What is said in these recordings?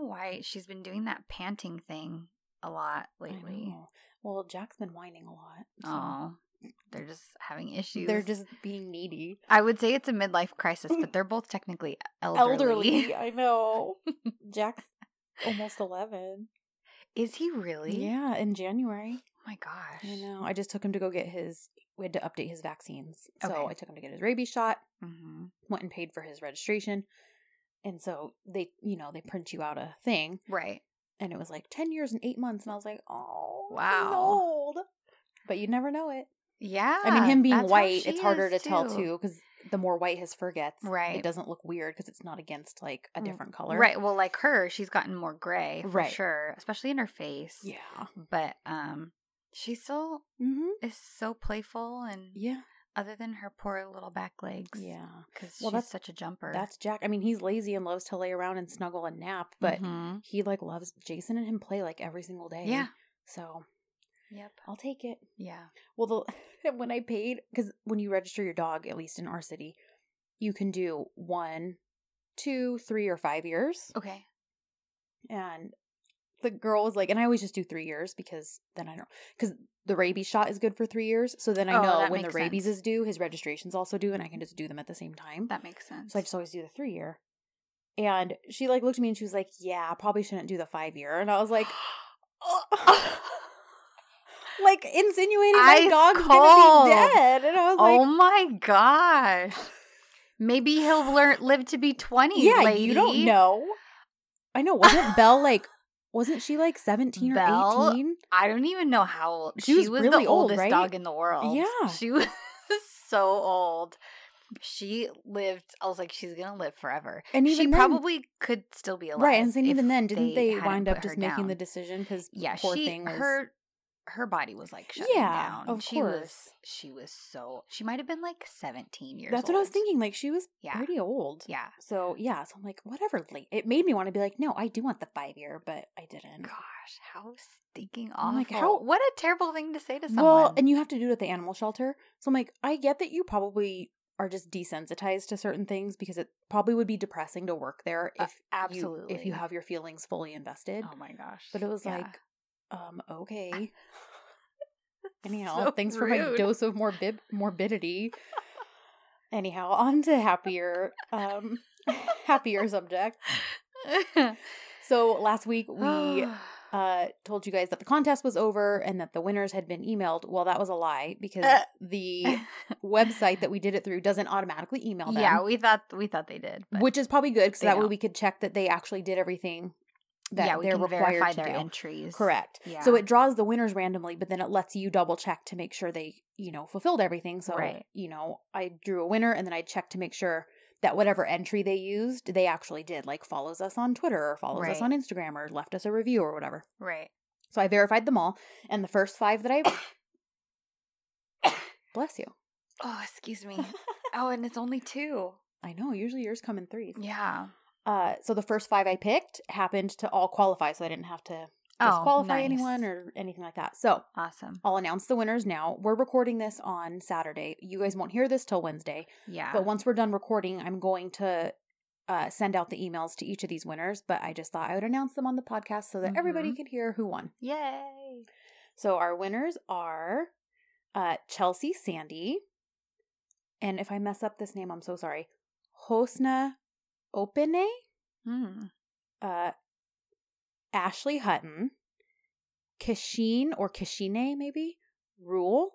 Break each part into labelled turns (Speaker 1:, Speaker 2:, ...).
Speaker 1: know why she's been doing that panting thing a lot lately.
Speaker 2: Well, Jack's been whining a lot. so
Speaker 1: Oh, they're just having issues.
Speaker 2: They're just being needy.
Speaker 1: I would say it's a midlife crisis, but they're both technically elderly.
Speaker 2: Elderly. I know. Jack's almost 11.
Speaker 1: Is he really?
Speaker 2: Yeah, in January.
Speaker 1: Oh my gosh.
Speaker 2: I know. I just took him to go get his. We had to update his vaccines, so
Speaker 1: Okay.
Speaker 2: I took him to get his rabies shot.
Speaker 1: hmm
Speaker 2: Went and paid for his registration, and so they, you know, they print you out a thing,
Speaker 1: Right.
Speaker 2: and it was like ten years and eight months, and I was like, oh,
Speaker 1: Wow.
Speaker 2: old. But you never know it.
Speaker 1: Yeah.
Speaker 2: I mean, him being white, it's harder to tell too, because the more white his fur gets,
Speaker 1: Right.
Speaker 2: it doesn't look weird because it's not against like a
Speaker 1: Mm,
Speaker 2: different color,
Speaker 1: Right. Well, like her, she's gotten more gray, for
Speaker 2: Right.
Speaker 1: sure, especially in her face.
Speaker 2: Yeah.
Speaker 1: But um, she still
Speaker 2: Mm-hmm.
Speaker 1: is so playful, and
Speaker 2: Yeah.
Speaker 1: Other than her poor little back legs,
Speaker 2: Yeah.
Speaker 1: because
Speaker 2: Well,
Speaker 1: she's
Speaker 2: that's-
Speaker 1: such a jumper.
Speaker 2: That's Jack. I mean, he's lazy and loves to lay around and snuggle and nap, but
Speaker 1: Mhm.
Speaker 2: he like loves Jason and him play like every single day.
Speaker 1: yeah.
Speaker 2: So
Speaker 1: Yep.
Speaker 2: I'll take it.
Speaker 1: Yeah.
Speaker 2: Well, the when I paid because when you register your dog, at least in our city, you can do one, two, three, or five years.
Speaker 1: Okay.
Speaker 2: And the girl was like, and I always just do three years because then I don't because the rabies shot is good for three years. So then I
Speaker 1: Oh,
Speaker 2: know when the rabies
Speaker 1: sense.
Speaker 2: is due, his registration's also due, and I can just do them at the same time.
Speaker 1: That makes sense.
Speaker 2: So I just always do the three year. And she like looked at me and she was like, "Yeah, I probably shouldn't do the five year." And I was like, like insinuating my dog's
Speaker 1: cold.
Speaker 2: gonna be dead. And I was like, oh
Speaker 1: my gosh. Maybe he'll learn live to be twenty.
Speaker 2: "Yeah,
Speaker 1: lady.
Speaker 2: you don't know." I know. Wasn't Belle like? Wasn't she like seventeen or eighteen?
Speaker 1: I don't even know how old
Speaker 2: She
Speaker 1: she,
Speaker 2: was
Speaker 1: was.
Speaker 2: really
Speaker 1: the
Speaker 2: old,
Speaker 1: oldest
Speaker 2: right?
Speaker 1: dog in the world.
Speaker 2: Yeah.
Speaker 1: she was so old. She lived. I was like, she's gonna live forever.
Speaker 2: And
Speaker 1: she
Speaker 2: even then-
Speaker 1: probably could still be alive.
Speaker 2: Right, and then even then, didn't they,
Speaker 1: hadn't
Speaker 2: wind up just making the decision? Because
Speaker 1: Yeah,
Speaker 2: poor
Speaker 1: she
Speaker 2: thing was
Speaker 1: her her body was like shutting
Speaker 2: Yeah,
Speaker 1: down.
Speaker 2: of
Speaker 1: she was
Speaker 2: course.
Speaker 1: she was so she might have been like seventeen years.
Speaker 2: That's what I was thinking. Like she was
Speaker 1: Yeah.
Speaker 2: pretty old.
Speaker 1: Yeah.
Speaker 2: So yeah, so I'm like, whatever. Late. It made me want to be like, no, I do want the five year, but I didn't.
Speaker 1: Gosh, how stinking awful!
Speaker 2: I'm like, how-
Speaker 1: What a terrible thing to say to someone.
Speaker 2: Well, and you have to do it at the animal shelter. So I'm like, I get that you probably are just desensitized to certain things because it probably would be depressing to work there
Speaker 1: Uh,
Speaker 2: if you,
Speaker 1: absolutely.
Speaker 2: if you have your feelings fully invested.
Speaker 1: oh my gosh!
Speaker 2: but it was
Speaker 1: Yeah.
Speaker 2: like, um, okay. Anyhow,
Speaker 1: So
Speaker 2: thanks for my dose of morbid morbidity. Anyhow, on to happier, um, happier subject. So last week we uh told you guys that the contest was over and that the winners had been emailed. Well, that was a lie because
Speaker 1: Uh.
Speaker 2: the website that we did it through doesn't automatically email them.
Speaker 1: yeah, we thought we thought they did,
Speaker 2: which is probably good because that way
Speaker 1: don't.
Speaker 2: we could check that they actually did everything that
Speaker 1: yeah, we
Speaker 2: they're
Speaker 1: can
Speaker 2: required
Speaker 1: verify
Speaker 2: to
Speaker 1: their
Speaker 2: do.
Speaker 1: entries.
Speaker 2: Correct.
Speaker 1: Yeah.
Speaker 2: So it draws the winners randomly, but then it lets you double check to make sure they, you know, fulfilled everything. So,
Speaker 1: Right.
Speaker 2: you know, I drew a winner and then I checked to make sure that whatever entry they used, they actually did, like follows us on Twitter or follows us on Instagram or left us a review or whatever.
Speaker 1: right.
Speaker 2: So I verified them all. And the first five that I bless you.
Speaker 1: Oh, excuse me. oh, and it's only two.
Speaker 2: I know, usually yours come in threes.
Speaker 1: Yeah.
Speaker 2: Uh so the first five I picked happened to all qualify, so I didn't have to
Speaker 1: Oh,
Speaker 2: disqualify
Speaker 1: nice.
Speaker 2: anyone or anything like that. So
Speaker 1: Awesome.
Speaker 2: I'll announce the winners now. We're recording this on Saturday. You guys won't hear this till Wednesday.
Speaker 1: Yeah.
Speaker 2: But once we're done recording, I'm going to uh, send out the emails to each of these winners. But I just thought I would announce them on the podcast so that everybody
Speaker 1: Mhm.
Speaker 2: could hear who won.
Speaker 1: Yay.
Speaker 2: So our winners are uh, Chelsea Sandy. And if I mess up this name, I'm so sorry. Hosna Opene,
Speaker 1: Hmm.
Speaker 2: uh, Ashley Hutton, Kasheen or Kashine, maybe, Rule,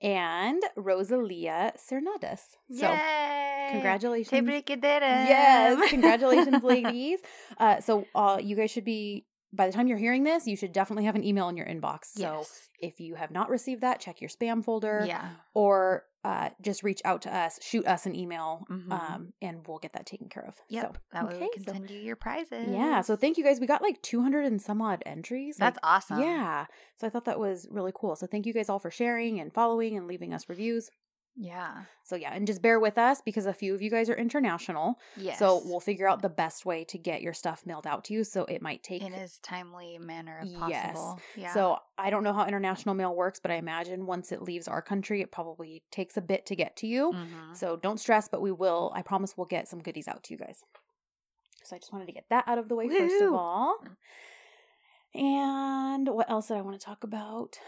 Speaker 2: and Rosalia Cernades. So
Speaker 1: Yay.
Speaker 2: congratulations. Yes, congratulations, ladies. Uh, so uh, you guys should be by the time you're hearing this, you should definitely have an email in your inbox. So
Speaker 1: Yes.
Speaker 2: if you have not received that, check your spam folder.
Speaker 1: Yeah.
Speaker 2: Or uh, just reach out to us, shoot us an email,
Speaker 1: Mhm.
Speaker 2: um, and we'll get that taken care of.
Speaker 1: Yep.
Speaker 2: So,
Speaker 1: that way
Speaker 2: okay,
Speaker 1: we can
Speaker 2: so-
Speaker 1: send you your prizes.
Speaker 2: yeah. So thank you guys. We got like 200 and some odd entries.
Speaker 1: That's
Speaker 2: Like,
Speaker 1: awesome.
Speaker 2: Yeah. So I thought that was really cool. So thank you guys all for sharing and following and leaving us reviews.
Speaker 1: Yeah.
Speaker 2: So yeah, and just bear with us because a few of you guys are international.
Speaker 1: Yes.
Speaker 2: So we'll figure out the best way to get your stuff mailed out to you. So it might take
Speaker 1: in as timely manner as
Speaker 2: Yes.
Speaker 1: Yeah.
Speaker 2: So I don't know how international mail works, but I imagine once it leaves our country, it probably takes a bit to get to you.
Speaker 1: Mhm.
Speaker 2: So don't stress, but we will. I promise we'll get some goodies out to you guys. So I just wanted to get that out of the way first of all. And what else did I want to talk about?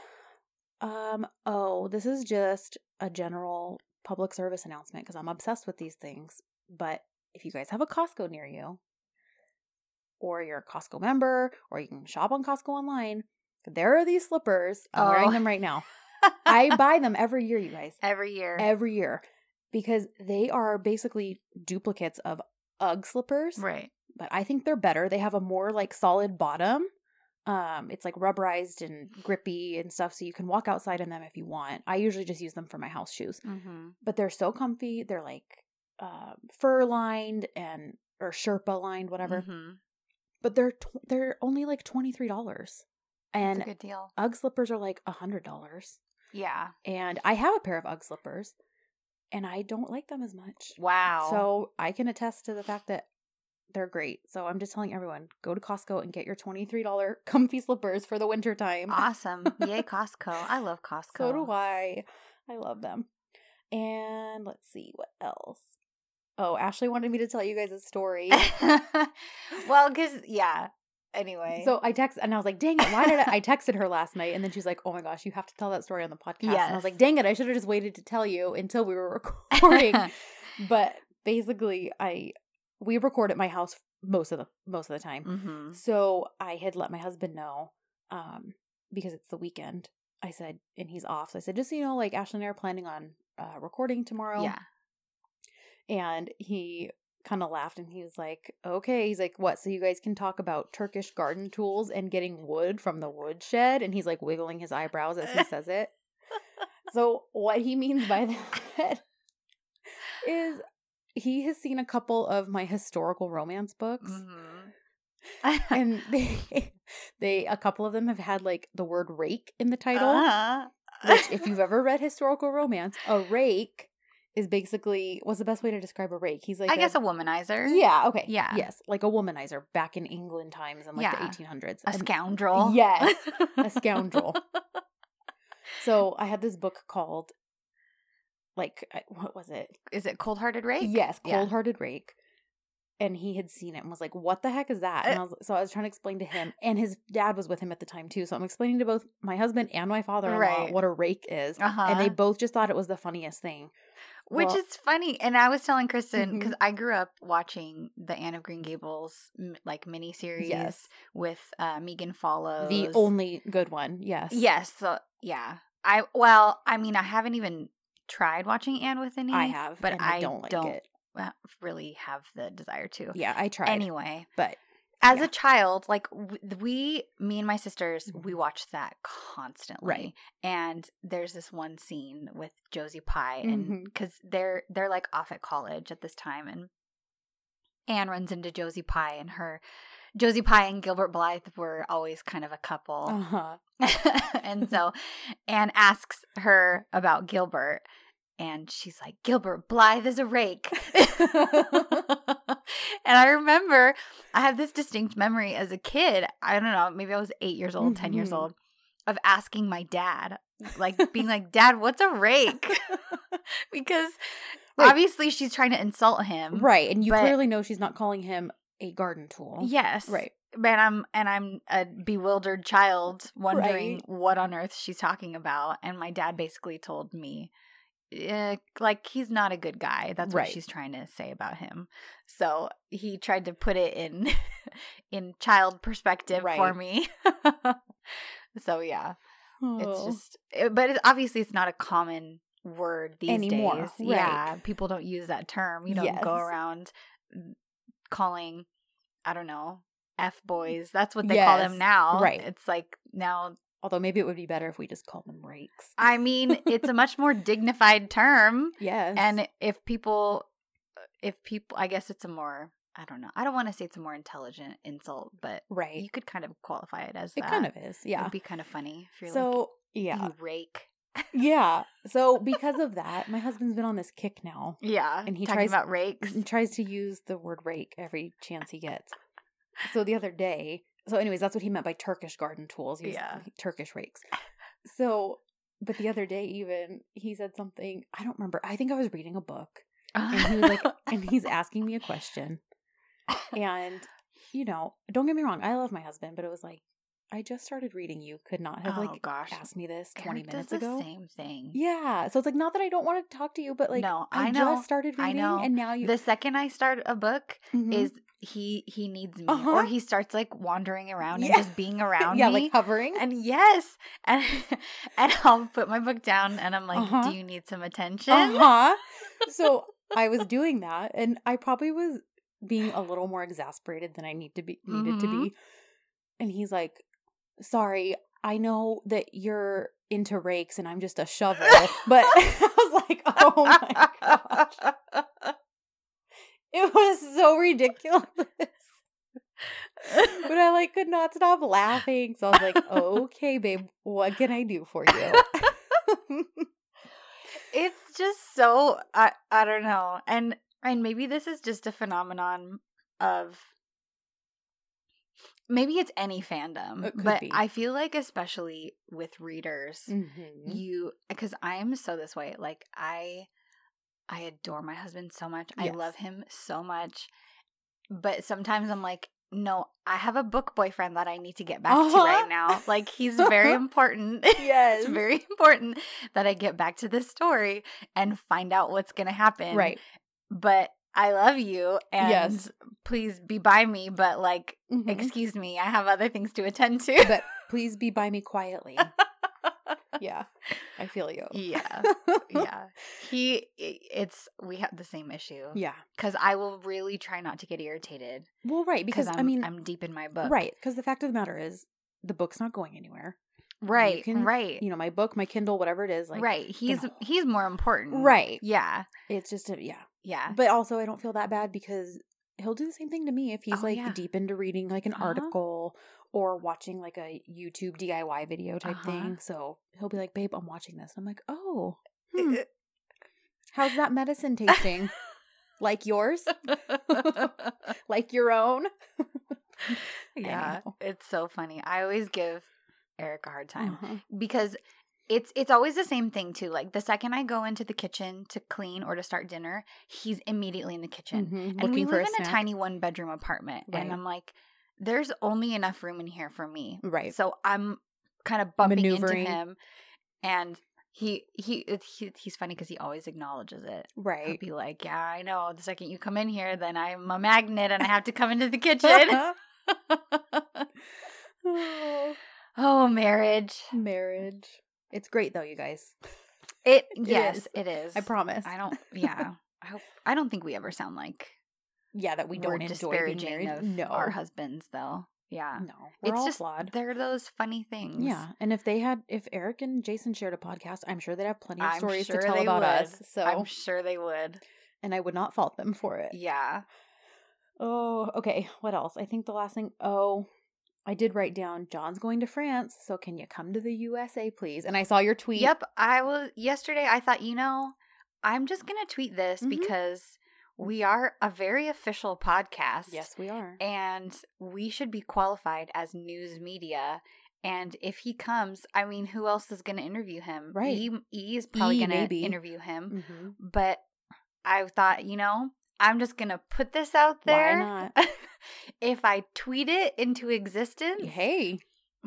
Speaker 2: Um, oh, this is just a general public service announcement because I'm obsessed with these things. But if you guys have a Costco near you, or you're a Costco member, or you can shop on Costco online, there are these slippers. I'm wearing
Speaker 1: Oh.
Speaker 2: them right now. I buy them every year, you guys.
Speaker 1: every year.
Speaker 2: Every year. Because they are basically duplicates of Ugg slippers
Speaker 1: right.
Speaker 2: but I think they're better. They have a more like solid bottom. Um, it's like rubberized and grippy and stuff, so you can walk outside in them if you want. I usually just use them for my house shoes,
Speaker 1: Mm-hmm.
Speaker 2: but they're so comfy. They're like uh, fur lined and or Sherpa lined, whatever.
Speaker 1: Mm-hmm.
Speaker 2: But they're tw- they're only like twenty three dollars,
Speaker 1: And
Speaker 2: and
Speaker 1: a good deal.
Speaker 2: Ugg slippers are like a hundred dollars.
Speaker 1: Yeah.
Speaker 2: And I have a pair of Ugg slippers, and I don't like them as much.
Speaker 1: Wow.
Speaker 2: So I can attest to the fact that they're great. So I'm just telling everyone, go to Costco and get your $23 comfy slippers for the winter time.
Speaker 1: awesome. Yay, Costco. I love Costco.
Speaker 2: So do I. I love them. And let's see what else. Oh, Ashley wanted me to tell you guys a story.
Speaker 1: well, because, yeah. Anyway.
Speaker 2: So I text and I was like, dang it, why did I? I texted her last night and then she's like, oh my gosh, you have to tell that story on the podcast. And I was like, dang it, I should have just waited to tell you until we were recording. but basically, I we record at my house most of the most of the time.
Speaker 1: mm-hmm.
Speaker 2: So I had let my husband know, um, because it's the weekend. I said, and he's off. So I said, just so you know, like Ashley and I are planning on uh, recording tomorrow.
Speaker 1: Yeah.
Speaker 2: And he kind of laughed and he was like, okay. He's like, what? So you guys can talk about Turkish garden tools and getting wood from the woodshed? And he's like wiggling his eyebrows as he says it. So what he means by that is he has seen a couple of my historical romance books
Speaker 1: Mm-hmm.
Speaker 2: and they they a couple of them have had like the word rake in the title
Speaker 1: Uh-huh.
Speaker 2: which if you've ever read historical romance a rake is basically what's the best way to describe a rake he's like
Speaker 1: I guess a womanizer.
Speaker 2: yeah okay
Speaker 1: Yeah.
Speaker 2: yes like a womanizer back in england times in like
Speaker 1: Yeah.
Speaker 2: the 1800s
Speaker 1: A
Speaker 2: And-
Speaker 1: scoundrel.
Speaker 2: yes a scoundrel so i had this book called like what was it
Speaker 1: Is it cold hearted rake?
Speaker 2: Yes, cold hearted rake. And he had seen it and was like, "What the heck is that?" And I
Speaker 1: Uh.
Speaker 2: was, so I was trying to explain to him, and his dad was with him at the time too. So I'm explaining to both my husband and my father-in-law
Speaker 1: Right.
Speaker 2: what a rake is,
Speaker 1: Uh-huh.
Speaker 2: and they both just thought it was the funniest thing.
Speaker 1: Which
Speaker 2: Well-
Speaker 1: is funny. And I was telling Kristen, because I grew up watching the Anne of Green Gables like miniseries
Speaker 2: Yes.
Speaker 1: with uh, Megan Follows.
Speaker 2: The only good one, yes,
Speaker 1: Yes. So, yeah. I, well, I mean, I haven't even tried watching Anne with an
Speaker 2: I have,
Speaker 1: but I,
Speaker 2: I don't like
Speaker 1: don't
Speaker 2: it.
Speaker 1: really have the desire to.
Speaker 2: Yeah, I tried,
Speaker 1: Anyway,
Speaker 2: but
Speaker 1: as
Speaker 2: Yeah.
Speaker 1: a child, like we, me and my sisters, we
Speaker 2: Mhm.
Speaker 1: watched that constantly.
Speaker 2: Right.
Speaker 1: And there's this one scene with Josie Pye, and because they're they're like off at college at this time, and Anne runs into Josie Pye, and her Josie Pye and Gilbert Blythe were always kind of a couple.
Speaker 2: uh-huh.
Speaker 1: and so Anne asks her about Gilbert, and she's like, Gilbert Blythe is a rake. and I remember I have this distinct memory as a kid. I don't know, maybe I was eight years old, 10 years
Speaker 2: Mhm.
Speaker 1: old, of asking my dad, like being like, Dad, what's a rake? because
Speaker 2: Right.
Speaker 1: obviously she's trying to insult him.
Speaker 2: right, and you clearly know she's not calling him a garden tool.
Speaker 1: Yes.
Speaker 2: right.
Speaker 1: But I'm and I'm a bewildered child wondering
Speaker 2: Right.
Speaker 1: what on earth she's talking about. And my dad basically told me, eh, like he's not a good guy. That's
Speaker 2: Right.
Speaker 1: what she's trying to say about him. So he tried to put it in in child perspective for me. so yeah, it's
Speaker 2: Oh.
Speaker 1: just. eh, But it, obviously, it's not a common word these
Speaker 2: Anymore,
Speaker 1: days.
Speaker 2: right.
Speaker 1: Yeah, people don't use that term. You don't go around calling, I don't know, f boys. That's what they call them now.
Speaker 2: right.
Speaker 1: It's like now.
Speaker 2: Although maybe it would be better if we just called them rakes.
Speaker 1: I mean, it's a much more dignified term,
Speaker 2: yes,
Speaker 1: and if people, uh, if people, I guess it's a more. I don't know. I don't want to say it's a more intelligent insult, but
Speaker 2: right,
Speaker 1: you could kind of qualify it as
Speaker 2: it
Speaker 1: that.
Speaker 2: kind of is. Yeah.
Speaker 1: It'd be kind of funny if you're
Speaker 2: So
Speaker 1: like,
Speaker 2: yeah,
Speaker 1: you rake.
Speaker 2: Yeah. So because of that, my husband's been on this kick now.
Speaker 1: Yeah,
Speaker 2: And he tries-
Speaker 1: about rakes.
Speaker 2: and tries to use the word rake every chance he gets. So the other day, so anyways, that's what he meant by Turkish garden tools. He was
Speaker 1: Yeah.
Speaker 2: Turkish rakes. So, but the other day, even he said something. I don't remember. I think I was reading a book, and he was like, and he's asking me a question, and you know, don't get me wrong, I love my husband, but it was like I just started reading. You could not have
Speaker 1: Oh,
Speaker 2: like
Speaker 1: gosh.
Speaker 2: asked me this twenty
Speaker 1: Eric
Speaker 2: minutes ago.
Speaker 1: Same thing.
Speaker 2: Yeah, so it's like not that I don't want to talk to you, but like
Speaker 1: No,
Speaker 2: I,
Speaker 1: I know,
Speaker 2: just started
Speaker 1: I
Speaker 2: reading,
Speaker 1: know.
Speaker 2: and now you
Speaker 1: The second I start a book,
Speaker 2: Mhm.
Speaker 1: is he he needs me,
Speaker 2: Uh-huh.
Speaker 1: or he starts like wandering around
Speaker 2: Yeah.
Speaker 1: and just being around
Speaker 2: yeah,
Speaker 1: me.
Speaker 2: like hovering.
Speaker 1: and yes, and and I'll put my book down, and I'm like,
Speaker 2: Uh-huh.
Speaker 1: "Do you need some attention?"
Speaker 2: Uh huh. so I was doing that, and I probably was being a little more exasperated than I need to be needed to
Speaker 1: Mhm.
Speaker 2: be. And he's like, "Sorry, I know that you're into rakes, and I'm just a shovel." but I was like, "Oh my gosh!" It was so ridiculous. but I like could not stop laughing. So I was like, "Okay, babe, what can I do for you?"
Speaker 1: it's just so I I don't know. And and maybe this is just a phenomenon of maybe it's any fandom, but
Speaker 2: be.
Speaker 1: I feel like especially with readers,
Speaker 2: Mhm.
Speaker 1: you because I am so this way. Like I I adore my husband so much. I love him so much. But sometimes I'm like, no, I have a book boyfriend that I need to get back to
Speaker 2: Uh-huh.
Speaker 1: right now. Like he's very important.
Speaker 2: Yes.
Speaker 1: it's very important that I get back to this story and find out what's going to happen.
Speaker 2: Right.
Speaker 1: But I love you and
Speaker 2: Yes.
Speaker 1: please be by me, but like
Speaker 2: Mhm.
Speaker 1: excuse me, I have other things to attend to.
Speaker 2: but please be by me quietly. yeah, I feel you.
Speaker 1: yeah. Yeah. He it's we have the same issue.
Speaker 2: yeah.
Speaker 1: Cuz I will really try not to get irritated
Speaker 2: Well, right,
Speaker 1: because
Speaker 2: I mean,
Speaker 1: I'm deep in my book.
Speaker 2: right, because the fact of the matter is, the book's not going anywhere.
Speaker 1: Right.
Speaker 2: You can-
Speaker 1: right.
Speaker 2: You know, my book, my Kindle, whatever it is, like,
Speaker 1: right. He's
Speaker 2: know.
Speaker 1: he's more important.
Speaker 2: right.
Speaker 1: Yeah.
Speaker 2: It's just a yeah.
Speaker 1: Yeah.
Speaker 2: But also, I don't feel that bad because he'll do the same thing to me if he's
Speaker 1: Oh,
Speaker 2: like
Speaker 1: yeah.
Speaker 2: deep into reading like an
Speaker 1: Uh-huh.
Speaker 2: article or watching like a YouTube DIY video type
Speaker 1: Uh-huh.
Speaker 2: thing. So he'll be like, "Babe, I'm watching this." And I'm like, "Oh, hmm, how's that medicine tasting? like yours? like your own?"
Speaker 1: yeah. It's so funny. I always give Eric a hard time
Speaker 2: Uh-huh.
Speaker 1: because it's it's always the same thing too. Like the second I go into the kitchen to clean or to start dinner, he's immediately in the kitchen.
Speaker 2: Mhm,
Speaker 1: And
Speaker 2: Looking
Speaker 1: we live
Speaker 2: a
Speaker 1: in a tiny one bedroom apartment,
Speaker 2: Right.
Speaker 1: and I'm like, there's only enough room in here for me.
Speaker 2: right.
Speaker 1: So I'm kind of bumping
Speaker 2: Maneuvering.
Speaker 1: into him, and he he he he's funny because he always acknowledges it.
Speaker 2: Right.
Speaker 1: He'll be like, "Yeah, I know. The second you come in here, then I'm a magnet, and I have to come into the kitchen."
Speaker 2: oh,
Speaker 1: oh, marriage!
Speaker 2: marriage. It's great though, you guys.
Speaker 1: It
Speaker 2: It
Speaker 1: yes,
Speaker 2: is.
Speaker 1: it is.
Speaker 2: I promise.
Speaker 1: I don't. Yeah, I hope. I don't think we ever sound like
Speaker 2: Yeah, that we don't enjoy being married.
Speaker 1: of
Speaker 2: no,
Speaker 1: our husbands, though. Yeah,
Speaker 2: no, we're
Speaker 1: it's
Speaker 2: all
Speaker 1: just
Speaker 2: flawed.
Speaker 1: they're those funny things.
Speaker 2: Yeah, and if they had, if Eric and Jason shared a podcast, I'm sure they'd have plenty of
Speaker 1: I'm
Speaker 2: stories
Speaker 1: sure
Speaker 2: to tell about
Speaker 1: would.
Speaker 2: us. So,
Speaker 1: I'm sure they would.
Speaker 2: and I would not fault them for it.
Speaker 1: Yeah.
Speaker 2: Oh, okay. What else? I think the last thing. Oh, I did write down John's going to France, so can you come to the USA, please? And I saw your tweet.
Speaker 1: Yep. I was yesterday. I thought, you know, I'm just gonna tweet this
Speaker 2: Mhm.
Speaker 1: because we are a very official podcast.
Speaker 2: Yes, we are.
Speaker 1: and we should be qualified as news media. And if he comes, I mean, who else is going to interview him?
Speaker 2: Right.
Speaker 1: E, e is probably
Speaker 2: E,
Speaker 1: going to interview him.
Speaker 2: hmm
Speaker 1: But I thought, you know, I'm just going to put this out there.
Speaker 2: Why not?
Speaker 1: if I tweet it into existence,
Speaker 2: Hey,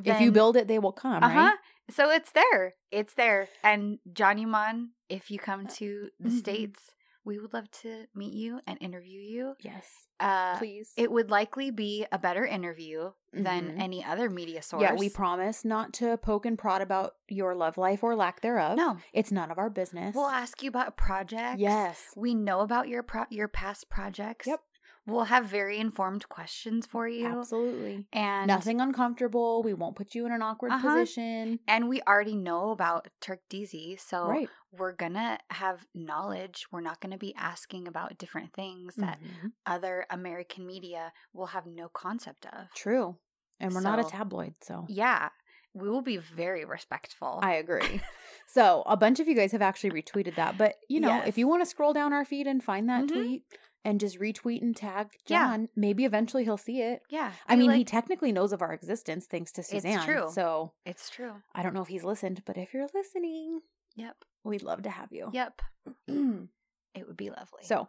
Speaker 2: if you build it, they will come.
Speaker 1: uh huh.
Speaker 2: Right?
Speaker 1: So it's there. It's there. And Can Yaman, if you come to the
Speaker 2: Mhm.
Speaker 1: States, we would love to meet you and interview you.
Speaker 2: Yes,
Speaker 1: Uh,
Speaker 2: please.
Speaker 1: it would likely be a better interview than
Speaker 2: Mhm.
Speaker 1: any other media source.
Speaker 2: Yeah, we promise not to poke and prod about your love life or lack thereof.
Speaker 1: no.
Speaker 2: It's none of our business.
Speaker 1: We'll ask you about projects.
Speaker 2: Yes.
Speaker 1: we know about your pro- your past projects.
Speaker 2: Yep.
Speaker 1: We'll have very informed questions for you.
Speaker 2: Absolutely.
Speaker 1: and
Speaker 2: Nothing uncomfortable. We won't put you in an awkward
Speaker 1: Uh-huh.
Speaker 2: position.
Speaker 1: And we already know about Turk Deasy, so
Speaker 2: right.
Speaker 1: we're gonna have knowledge. We're not gonna be asking about different things that
Speaker 2: Mhm.
Speaker 1: other American media will have no concept of.
Speaker 2: True. And we're not a tabloid, so
Speaker 1: Yeah, we will be very respectful.
Speaker 2: I agree. so a bunch of you guys have actually retweeted that. But you know, if you want to scroll down our feed and find that
Speaker 1: Mhm.
Speaker 2: tweet and just retweet and tag
Speaker 1: Yeah.
Speaker 2: John, maybe eventually he'll see it.
Speaker 1: yeah,
Speaker 2: I mean, he technically knows of our existence thanks to Suzanne.
Speaker 1: true.
Speaker 2: So
Speaker 1: it's true.
Speaker 2: I don't know if he's listened, but if you're listening,
Speaker 1: Yep.
Speaker 2: we'd love to have you.
Speaker 1: Yep. It would be lovely.
Speaker 2: So,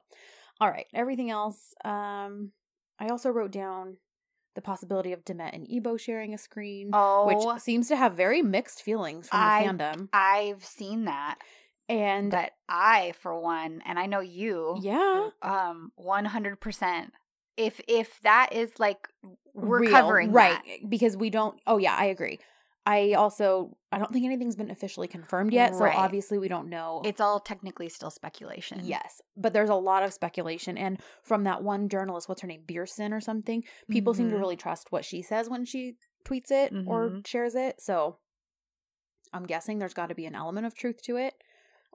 Speaker 2: all right, everything else. Um, I also wrote down the possibility of Demet and Ebo sharing a screen,
Speaker 1: Oh,
Speaker 2: which seems to have very mixed feelings from the
Speaker 1: I-
Speaker 2: fandom.
Speaker 1: I've seen that.
Speaker 2: And
Speaker 1: That I, for one, and I know you,
Speaker 2: yeah,
Speaker 1: um, one hundred percent. If if that is like we're
Speaker 2: real,
Speaker 1: covering
Speaker 2: right
Speaker 1: that.
Speaker 2: because we don't. Oh yeah, I agree. I also I don't think anything's been officially confirmed yet, so
Speaker 1: Right.
Speaker 2: obviously we don't know.
Speaker 1: it's all technically still speculation.
Speaker 2: Yes, but there's a lot of speculation, and from that one journalist, what's her name, Beerson or something, people seem to
Speaker 1: Mhm.
Speaker 2: really trust what she says when she tweets it or
Speaker 1: Mhm.
Speaker 2: shares it. So I'm guessing there's got to be an element of truth to it.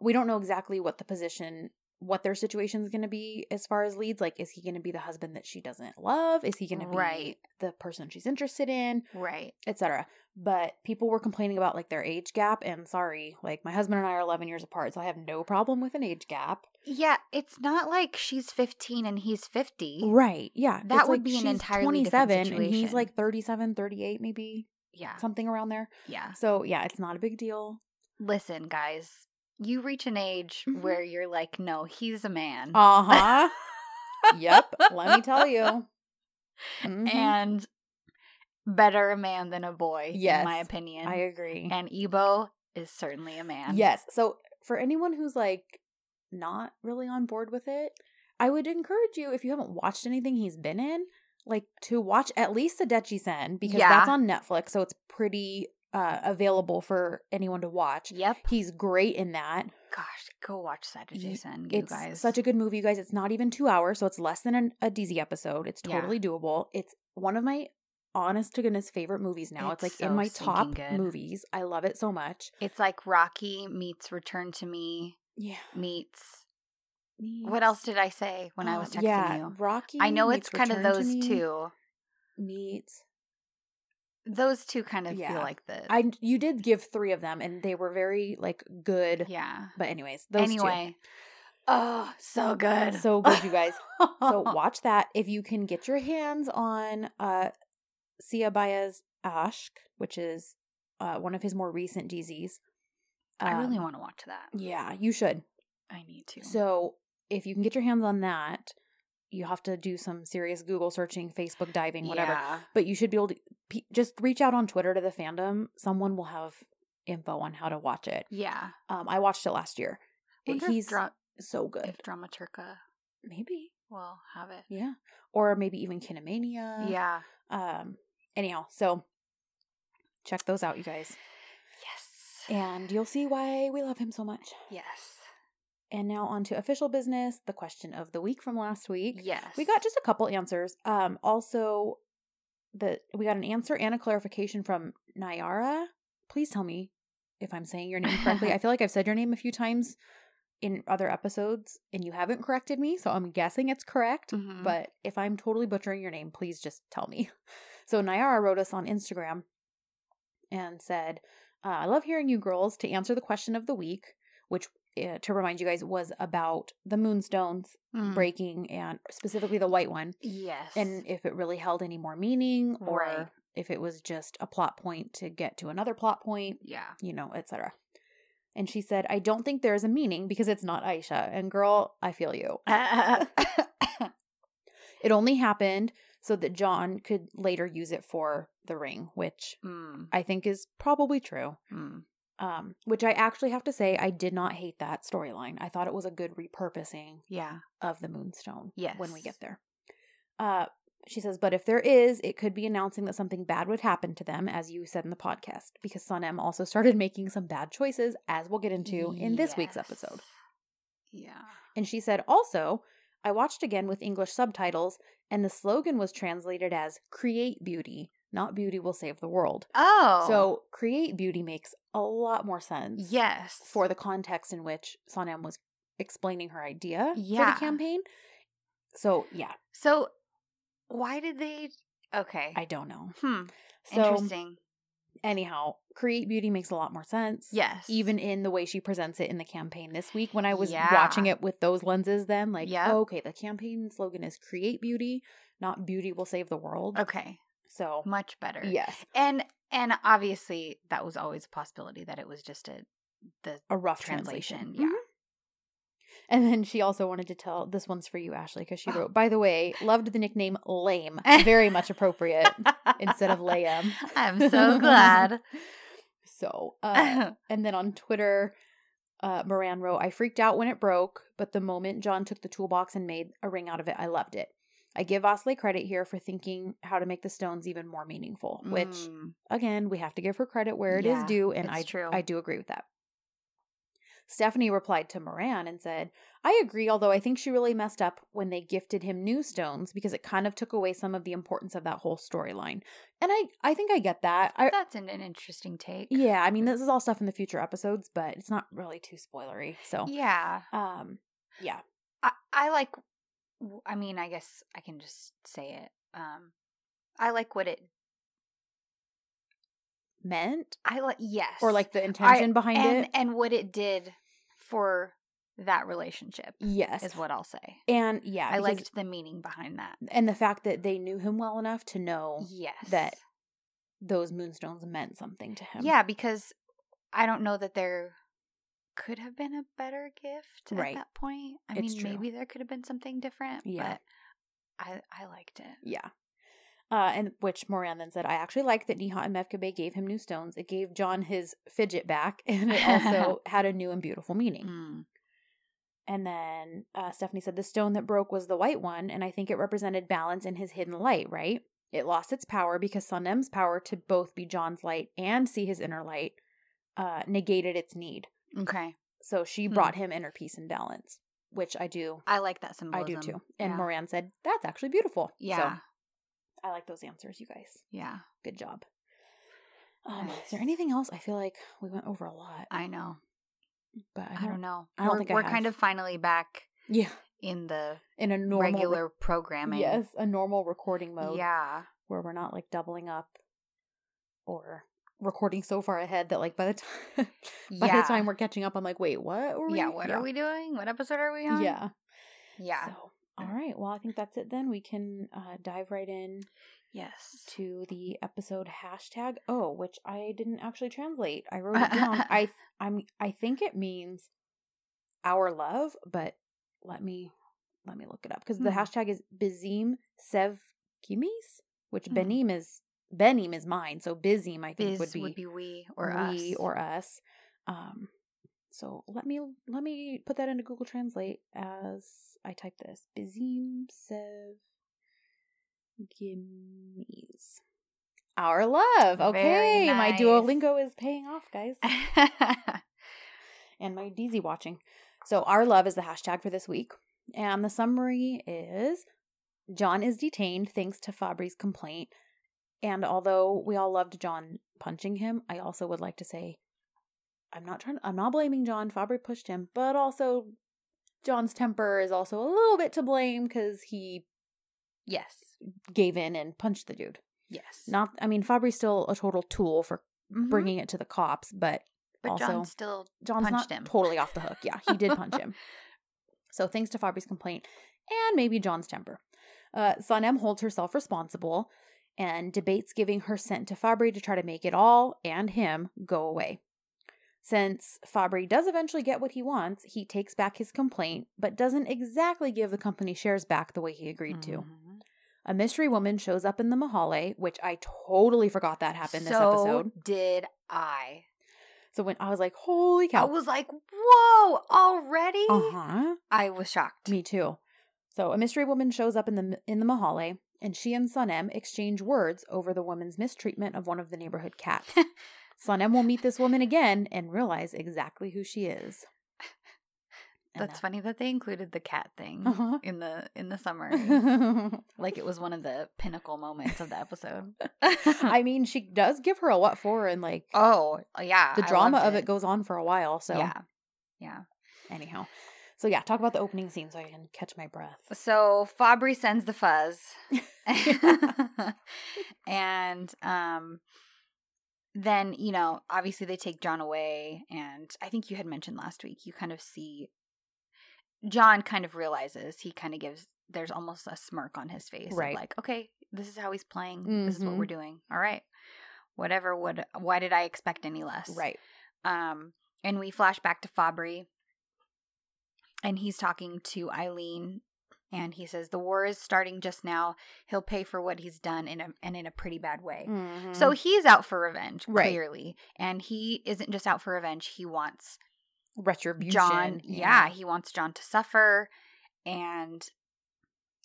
Speaker 2: We don't know exactly what the position, what their situation is going to be as far as leads. Like, is he going to be the husband that she doesn't love? Is he going to be
Speaker 1: Right.
Speaker 2: the person she's interested in,
Speaker 1: Right.
Speaker 2: etc. But people were complaining about like their age gap, and sorry, like my husband and I are 11 years apart, so I have no problem with an age gap.
Speaker 1: Yeah, it's not like she's 15 and he's 50.
Speaker 2: Right. Yeah.
Speaker 1: That
Speaker 2: It's
Speaker 1: would
Speaker 2: like
Speaker 1: be an entirely different
Speaker 2: 27 and he's like 37, 38 maybe,
Speaker 1: Yeah.
Speaker 2: something around there.
Speaker 1: Yeah.
Speaker 2: So, yeah, it's not a big deal.
Speaker 1: Listen, guys, you reach an age
Speaker 2: Mhm.
Speaker 1: where you're like, no, he's a man.
Speaker 2: Uh-huh. yep, let me tell you. Mhm.
Speaker 1: And better a man than a boy, in my opinion.
Speaker 2: I agree.
Speaker 1: and Ebo is certainly a man.
Speaker 2: Yes. So, for anyone who's like not really on board with it, I would encourage you if you haven't watched anything he's been in, like to watch at least the Sadece Sen because
Speaker 1: Yeah.
Speaker 2: that's on Netflix, so it's pretty uh available for anyone to watch.
Speaker 1: Yep.
Speaker 2: He's great in that.
Speaker 1: Gosh, go watch
Speaker 2: Sadece
Speaker 1: Sen, you
Speaker 2: it's
Speaker 1: guys.
Speaker 2: such a good movie, you guys. It's not even two hours, so it's less than an, a dizi episode. It's
Speaker 1: Yeah.
Speaker 2: totally doable. It's one of my honest to goodness favorite movies now. It's,
Speaker 1: It's
Speaker 2: like in my top
Speaker 1: good.
Speaker 2: movies. I love it so much.
Speaker 1: It's like Rocky meets Return to Me
Speaker 2: Yeah.
Speaker 1: meets. What else did I say when I was texting
Speaker 2: yeah,
Speaker 1: you?
Speaker 2: Rocky.
Speaker 1: I know it's kind of those two.
Speaker 2: Meets.
Speaker 1: Those two kind of
Speaker 2: Yeah.
Speaker 1: feel like the.
Speaker 2: I you did give three of them, and they were very like good.
Speaker 1: yeah.
Speaker 2: But anyways, those two.
Speaker 1: anyway. Oh, so good.
Speaker 2: so good, you guys. so watch that if you can get your hands on uh Siyah Beyaz Aşk, which is uh one of his more recent dizis.
Speaker 1: I really
Speaker 2: Um,
Speaker 1: want to watch that.
Speaker 2: Yeah, you should.
Speaker 1: I need to.
Speaker 2: So if you can get your hands on that, you have to do some serious Google searching, Facebook diving, whatever.
Speaker 1: Yeah.
Speaker 2: But you should be able to pe- just reach out on Twitter to the fandom. Someone will have info on how to watch it.
Speaker 1: Yeah.
Speaker 2: Um, I watched it last year. It- he's
Speaker 1: Dra-
Speaker 2: so good.
Speaker 1: if Dramaturga
Speaker 2: maybe,
Speaker 1: We'll have it.
Speaker 2: yeah, or maybe even Kinemania.
Speaker 1: yeah.
Speaker 2: Um. Anyhow, so check those out, you guys,
Speaker 1: Yes.
Speaker 2: and you'll see why we love him so much.
Speaker 1: Yes.
Speaker 2: And now on to official business. The question of the week from last week.
Speaker 1: Yes.
Speaker 2: We got just a couple answers. Um, also, the we got an answer and a clarification from Nayara. Please tell me if I'm saying your name correctly. I feel like I've said your name a few times in other episodes, and you haven't corrected me, so I'm guessing it's correct.
Speaker 1: Mhm.
Speaker 2: But if I'm totally butchering your name, please just tell me. So Nayara wrote us on Instagram and said, uh, "I love hearing you girls to answer the question of the week, which." Uh, to remind you guys was about the moonstones
Speaker 1: Mm.
Speaker 2: breaking and specifically the white one
Speaker 1: Yes.
Speaker 2: and if it really held any more meaning or
Speaker 1: Right.
Speaker 2: if it was just a plot point to get to another plot point
Speaker 1: yeah.
Speaker 2: you know etc and she said i don't think there is a meaning because it's not aisha and girl i feel you it only happened so that john could later use it for the ring which
Speaker 1: mm.
Speaker 2: i think is probably true
Speaker 1: Mm.
Speaker 2: Um which i actually have to say i did not hate that storyline i thought it was a good repurposing
Speaker 1: Yeah.
Speaker 2: of the moonstone
Speaker 1: Yes.
Speaker 2: when we get there. Uh she says, but if there is, it could be announcing that something bad would happen to them, as you said in the podcast, because Sanem also started making some bad choices, as we'll get into in this week's episode.
Speaker 1: Yeah.
Speaker 2: And she said, also, I watched again with English subtitles, and the slogan was translated as create beauty, not beauty will save the world.
Speaker 1: Oh.
Speaker 2: So create beauty makes a lot more sense
Speaker 1: yes.
Speaker 2: for the context in which Sanem was explaining her idea for the campaign. So yeah,
Speaker 1: So why did they Okay.
Speaker 2: I don't know.
Speaker 1: hmm.
Speaker 2: So
Speaker 1: Interesting.
Speaker 2: anyhow, create beauty makes a lot more sense.
Speaker 1: Yes.
Speaker 2: Even in the way she presents it in the campaign this week, when I was
Speaker 1: Yeah.
Speaker 2: watching it with those lenses, then like,
Speaker 1: Yep.
Speaker 2: oh, okay, the campaign slogan is "Create beauty, not beauty will save the world."
Speaker 1: Okay.
Speaker 2: So
Speaker 1: Much better.
Speaker 2: yes,
Speaker 1: And and obviously that was always a possibility that it was just a the
Speaker 2: a rough
Speaker 1: translation.
Speaker 2: translation.
Speaker 1: Yeah.
Speaker 2: Mhm. And then she also wanted to tell this one's for you, Ashley, because she
Speaker 1: Oh.
Speaker 2: wrote, by the way, loved the nickname lame. Very much appropriate instead of layem.
Speaker 1: I'm so glad.
Speaker 2: So, uh, and then on Twitter, uh, Moran wrote, I freaked out when it broke, but the moment John took the toolbox and made a ring out of it, I loved it. I give Osley credit here for thinking how to make the stones even more meaningful, which,
Speaker 1: Mm,
Speaker 2: again, we have to give her credit where it is
Speaker 1: Yeah,
Speaker 2: due, and I,
Speaker 1: true.
Speaker 2: I do agree with that. Stephanie replied to Moran and said, I agree, although I think she really messed up when they gifted him new stones because it kind of took away some of the importance of that whole storyline. And I, I think I get that. I,
Speaker 1: that's an, an interesting take.
Speaker 2: yeah, I mean, this is all stuff in the future episodes, but it's not really too spoilery. So,
Speaker 1: Yeah.
Speaker 2: um, yeah,
Speaker 1: I, I like I mean, I guess I can just say it. Um I like what it
Speaker 2: meant
Speaker 1: I like yes.
Speaker 2: or like the intention behind
Speaker 1: and
Speaker 2: it.
Speaker 1: and what it did for that relationship
Speaker 2: Yes,
Speaker 1: is what I'll say.
Speaker 2: and yeah,
Speaker 1: I liked the meaning behind that.
Speaker 2: and the fact that they knew him well enough to know
Speaker 1: Yes.
Speaker 2: that those moonstones meant something to him.
Speaker 1: Yeah, because I don't know that there could have been a better gift
Speaker 2: Right.
Speaker 1: at that point. I
Speaker 2: It's
Speaker 1: mean,
Speaker 2: true.
Speaker 1: maybe there could have been something different.
Speaker 2: Yeah.
Speaker 1: But I I liked it.
Speaker 2: Yeah. Uh, and which Moran then said, I actually like that Niha and Mevkibe gave him new stones. It gave John his fidget back, and it also had a new and beautiful meaning.
Speaker 1: Mm.
Speaker 2: And then uh, Stephanie said, the stone that broke was the white one, and I think it represented balance in his hidden light, right? It lost its power because Sanem's power to both be John's light and see his inner light uh, negated its need.
Speaker 1: Okay.
Speaker 2: So she
Speaker 1: Hmm.
Speaker 2: brought him inner peace and balance, which I do.
Speaker 1: I like that symbolism.
Speaker 2: I do too. And
Speaker 1: yeah.
Speaker 2: Moran said, that's actually beautiful.
Speaker 1: Yeah.
Speaker 2: So I like those answers, you guys.
Speaker 1: Yeah.
Speaker 2: Good job. Um,
Speaker 1: Nice.
Speaker 2: Is there anything else? I feel like we went over a lot,
Speaker 1: I know.
Speaker 2: but I
Speaker 1: I
Speaker 2: don't,
Speaker 1: don't know.
Speaker 2: I don't
Speaker 1: we're
Speaker 2: think I
Speaker 1: we're kind of finally back
Speaker 2: Yeah,
Speaker 1: in the
Speaker 2: in a normal re-
Speaker 1: regular programming.
Speaker 2: yes, a normal recording mode.
Speaker 1: Yeah.
Speaker 2: where we're not like doubling up or recording so far ahead that like by the time by
Speaker 1: yeah.
Speaker 2: the time we're catching up, I'm like, wait, what? Were we?
Speaker 1: yeah. What are we doing? What episode are we on?
Speaker 2: Yeah,
Speaker 1: Yeah.
Speaker 2: So, all right. Well, I think that's it. Then we can uh, dive right in
Speaker 1: yes.
Speaker 2: to the episode hashtag oh which i didn't actually translate i wrote it down i i'm i think it means our love but let me let me look it up because the
Speaker 1: Hmm.
Speaker 2: hashtag is bizim sev kimis which
Speaker 1: Hmm.
Speaker 2: benim is benim is mine so bizim i think
Speaker 1: Biz
Speaker 2: would be,
Speaker 1: would be we or
Speaker 2: we
Speaker 1: us.
Speaker 2: or us um so let me let me put that into google translate as i type this bizim sev Gimmies. Our love. Okay. My. Duolingo is paying off, guys. and my dizi watching. So, our love is the hashtag for this week. And the summary is John is detained thanks to Fabri's complaint. And although we all loved John punching him, I also would like to say I'm not trying I'm not blaming John. Fabri pushed him, but also John's temper is also a little bit to blame cuz he
Speaker 1: yes.
Speaker 2: gave in and punched the dude.
Speaker 1: Yes.
Speaker 2: Not, I mean, Fabri's still a total tool for
Speaker 1: Mhm.
Speaker 2: bringing it to the cops, but
Speaker 1: But
Speaker 2: also
Speaker 1: John still
Speaker 2: John's
Speaker 1: punched
Speaker 2: not
Speaker 1: him.
Speaker 2: totally off the hook. Yeah, he did punch him. So thanks to Fabri's complaint and maybe John's temper, uh, Sanem holds herself responsible and debates giving her scent to Fabri to try to make it all and him go away. Since Fabri does eventually get what he wants, he takes back his complaint, but doesn't exactly give the company shares back the way he agreed to.
Speaker 1: Mhm.
Speaker 2: A mystery woman shows up in the Mahalle, which I totally forgot that happened this
Speaker 1: so
Speaker 2: episode.
Speaker 1: did I.
Speaker 2: So when I was like, "Holy cow.
Speaker 1: I was like, "Whoa, already?"
Speaker 2: Uh huh.
Speaker 1: I was shocked.
Speaker 2: Me too. So a mystery woman shows up in the in the Mahalle, and she and Sanem exchange words over the woman's mistreatment of one of the neighborhood cats. Sanem will meet this woman again and realize exactly who she is. And
Speaker 1: That's funny that they included the cat thing
Speaker 2: Uh-huh.
Speaker 1: in the in the summary. like it was one of the pinnacle moments of the episode.
Speaker 2: I mean, she does give her a what for, and like
Speaker 1: oh yeah,
Speaker 2: the drama of it goes on for a while. So
Speaker 1: yeah, yeah.
Speaker 2: anyhow, so yeah, talk about the opening scene so I can catch my breath.
Speaker 1: So Fabri sends the fuzz, and um, then you know, obviously they take John away, and I think you had mentioned last week. You kind of see John kind of realizes he kind of gives. There's almost a smirk on his face,
Speaker 2: Right.
Speaker 1: like, okay, this is how he's playing. This is what we're doing. All right, whatever. Would why did I expect any less?
Speaker 2: Right.
Speaker 1: Um, and we flash back to Fabri. And he's talking to Aylin and he says the war is starting just now. He'll pay for what he's done in a and in a pretty bad way.
Speaker 2: Mhm.
Speaker 1: So he's out for revenge,
Speaker 2: Right.
Speaker 1: clearly. And he isn't just out for revenge, he wants
Speaker 2: retribution.
Speaker 1: John, yeah, he wants John to suffer. And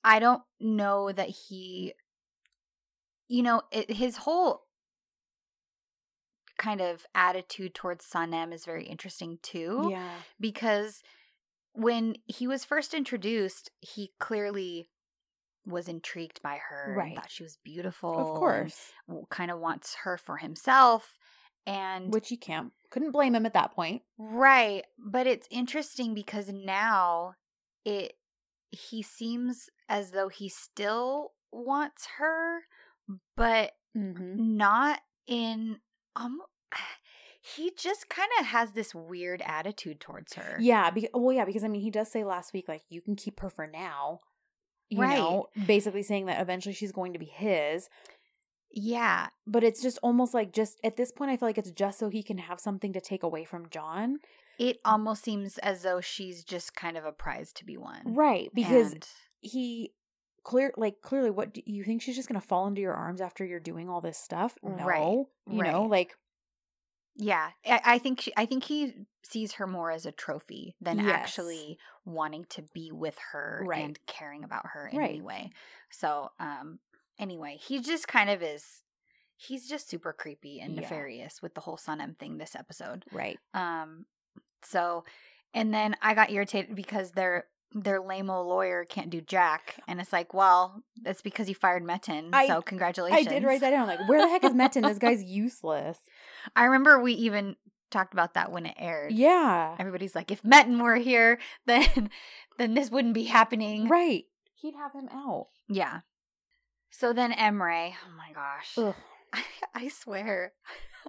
Speaker 1: I don't know that he, you know, it, his whole kind of attitude towards Sanem is very interesting too.
Speaker 2: Yeah.
Speaker 1: Because when he was first introduced, he clearly was intrigued by her
Speaker 2: Right.
Speaker 1: and thought she was beautiful.
Speaker 2: Of course.
Speaker 1: Kind of wants her for himself. And
Speaker 2: Which you can't couldn't blame him at that point.
Speaker 1: Right, but it's interesting because now it he seems as though he still wants her, but
Speaker 2: Mm-hmm.
Speaker 1: not in um he just kind of has this weird attitude towards her.
Speaker 2: Yeah, because well, yeah, because I mean, he does say last week like you can keep her for now. You
Speaker 1: Right.
Speaker 2: know, basically saying that eventually she's going to be his.
Speaker 1: Yeah.
Speaker 2: But it's just almost like just at this point, I feel like it's just so he can have something to take away from John,
Speaker 1: It almost seems as though she's just kind of a prize to be won.
Speaker 2: right? Because
Speaker 1: And-
Speaker 2: he clear like clearly, what do you think she's just gonna fall into your arms after you're doing all this stuff? No,
Speaker 1: Right,
Speaker 2: you know, like
Speaker 1: Yeah, I, I think she, I think he sees her more as a trophy than
Speaker 2: Yes.
Speaker 1: actually wanting to be with her
Speaker 2: Right.
Speaker 1: and caring about her in
Speaker 2: Right.
Speaker 1: any way. So, um, anyway, he just kind of is. He's just super creepy and
Speaker 2: Yeah.
Speaker 1: nefarious with the whole Sanem thing this episode.
Speaker 2: right,
Speaker 1: Um, so, and then I got irritated because their their lame lawyer can't do jack, and it's like, well, that's because you fired Metin.
Speaker 2: I-
Speaker 1: so congratulations.
Speaker 2: I did write that down. Like, where the heck is Metin? this guy's useless.
Speaker 1: I remember we even talked about that when it aired.
Speaker 2: Yeah,
Speaker 1: Everybody's like, if Metin were here, then then this wouldn't be happening.
Speaker 2: right. He'd have him out.
Speaker 1: Yeah. So then Emre, oh my gosh.
Speaker 2: Ugh.
Speaker 1: I, I swear,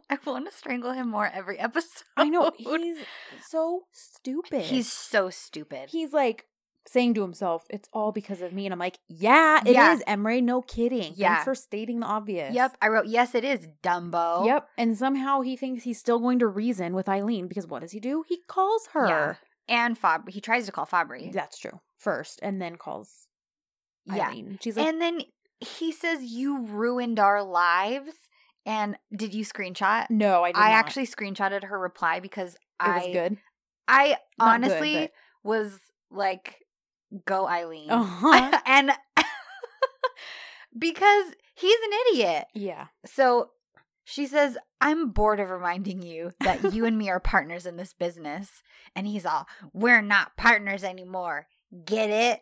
Speaker 1: I want to strangle him more every episode.
Speaker 2: I know he's so stupid.
Speaker 1: He's so stupid.
Speaker 2: he's like saying to himself, "It's all because of me," and I'm like, "Yeah, it is,
Speaker 1: Yeah.
Speaker 2: Emre. No kidding.
Speaker 1: Yeah.
Speaker 2: Thanks for stating the obvious."
Speaker 1: Yep. I wrote, yes, it is, Dumbo.
Speaker 2: Yep. And somehow he thinks he's still going to reason with Aylin because what does he do? He calls her.
Speaker 1: Yeah. And Fab, he tries to call Fabri.
Speaker 2: That's true. First, and then calls
Speaker 1: Yeah.
Speaker 2: Aylin. She's like,
Speaker 1: And then he says, you ruined our lives. And did you screenshot?
Speaker 2: "No, I
Speaker 1: I
Speaker 2: not.
Speaker 1: actually screenshotted her reply because
Speaker 2: it
Speaker 1: I
Speaker 2: was good."
Speaker 1: I
Speaker 2: good,
Speaker 1: honestly
Speaker 2: but-
Speaker 1: was like, go Aylin.
Speaker 2: Uh-huh.
Speaker 1: and because he's an idiot.
Speaker 2: yeah.
Speaker 1: So she says, I'm bored of reminding you that you and me are partners in this business. And he's all, we're not partners anymore. Get it?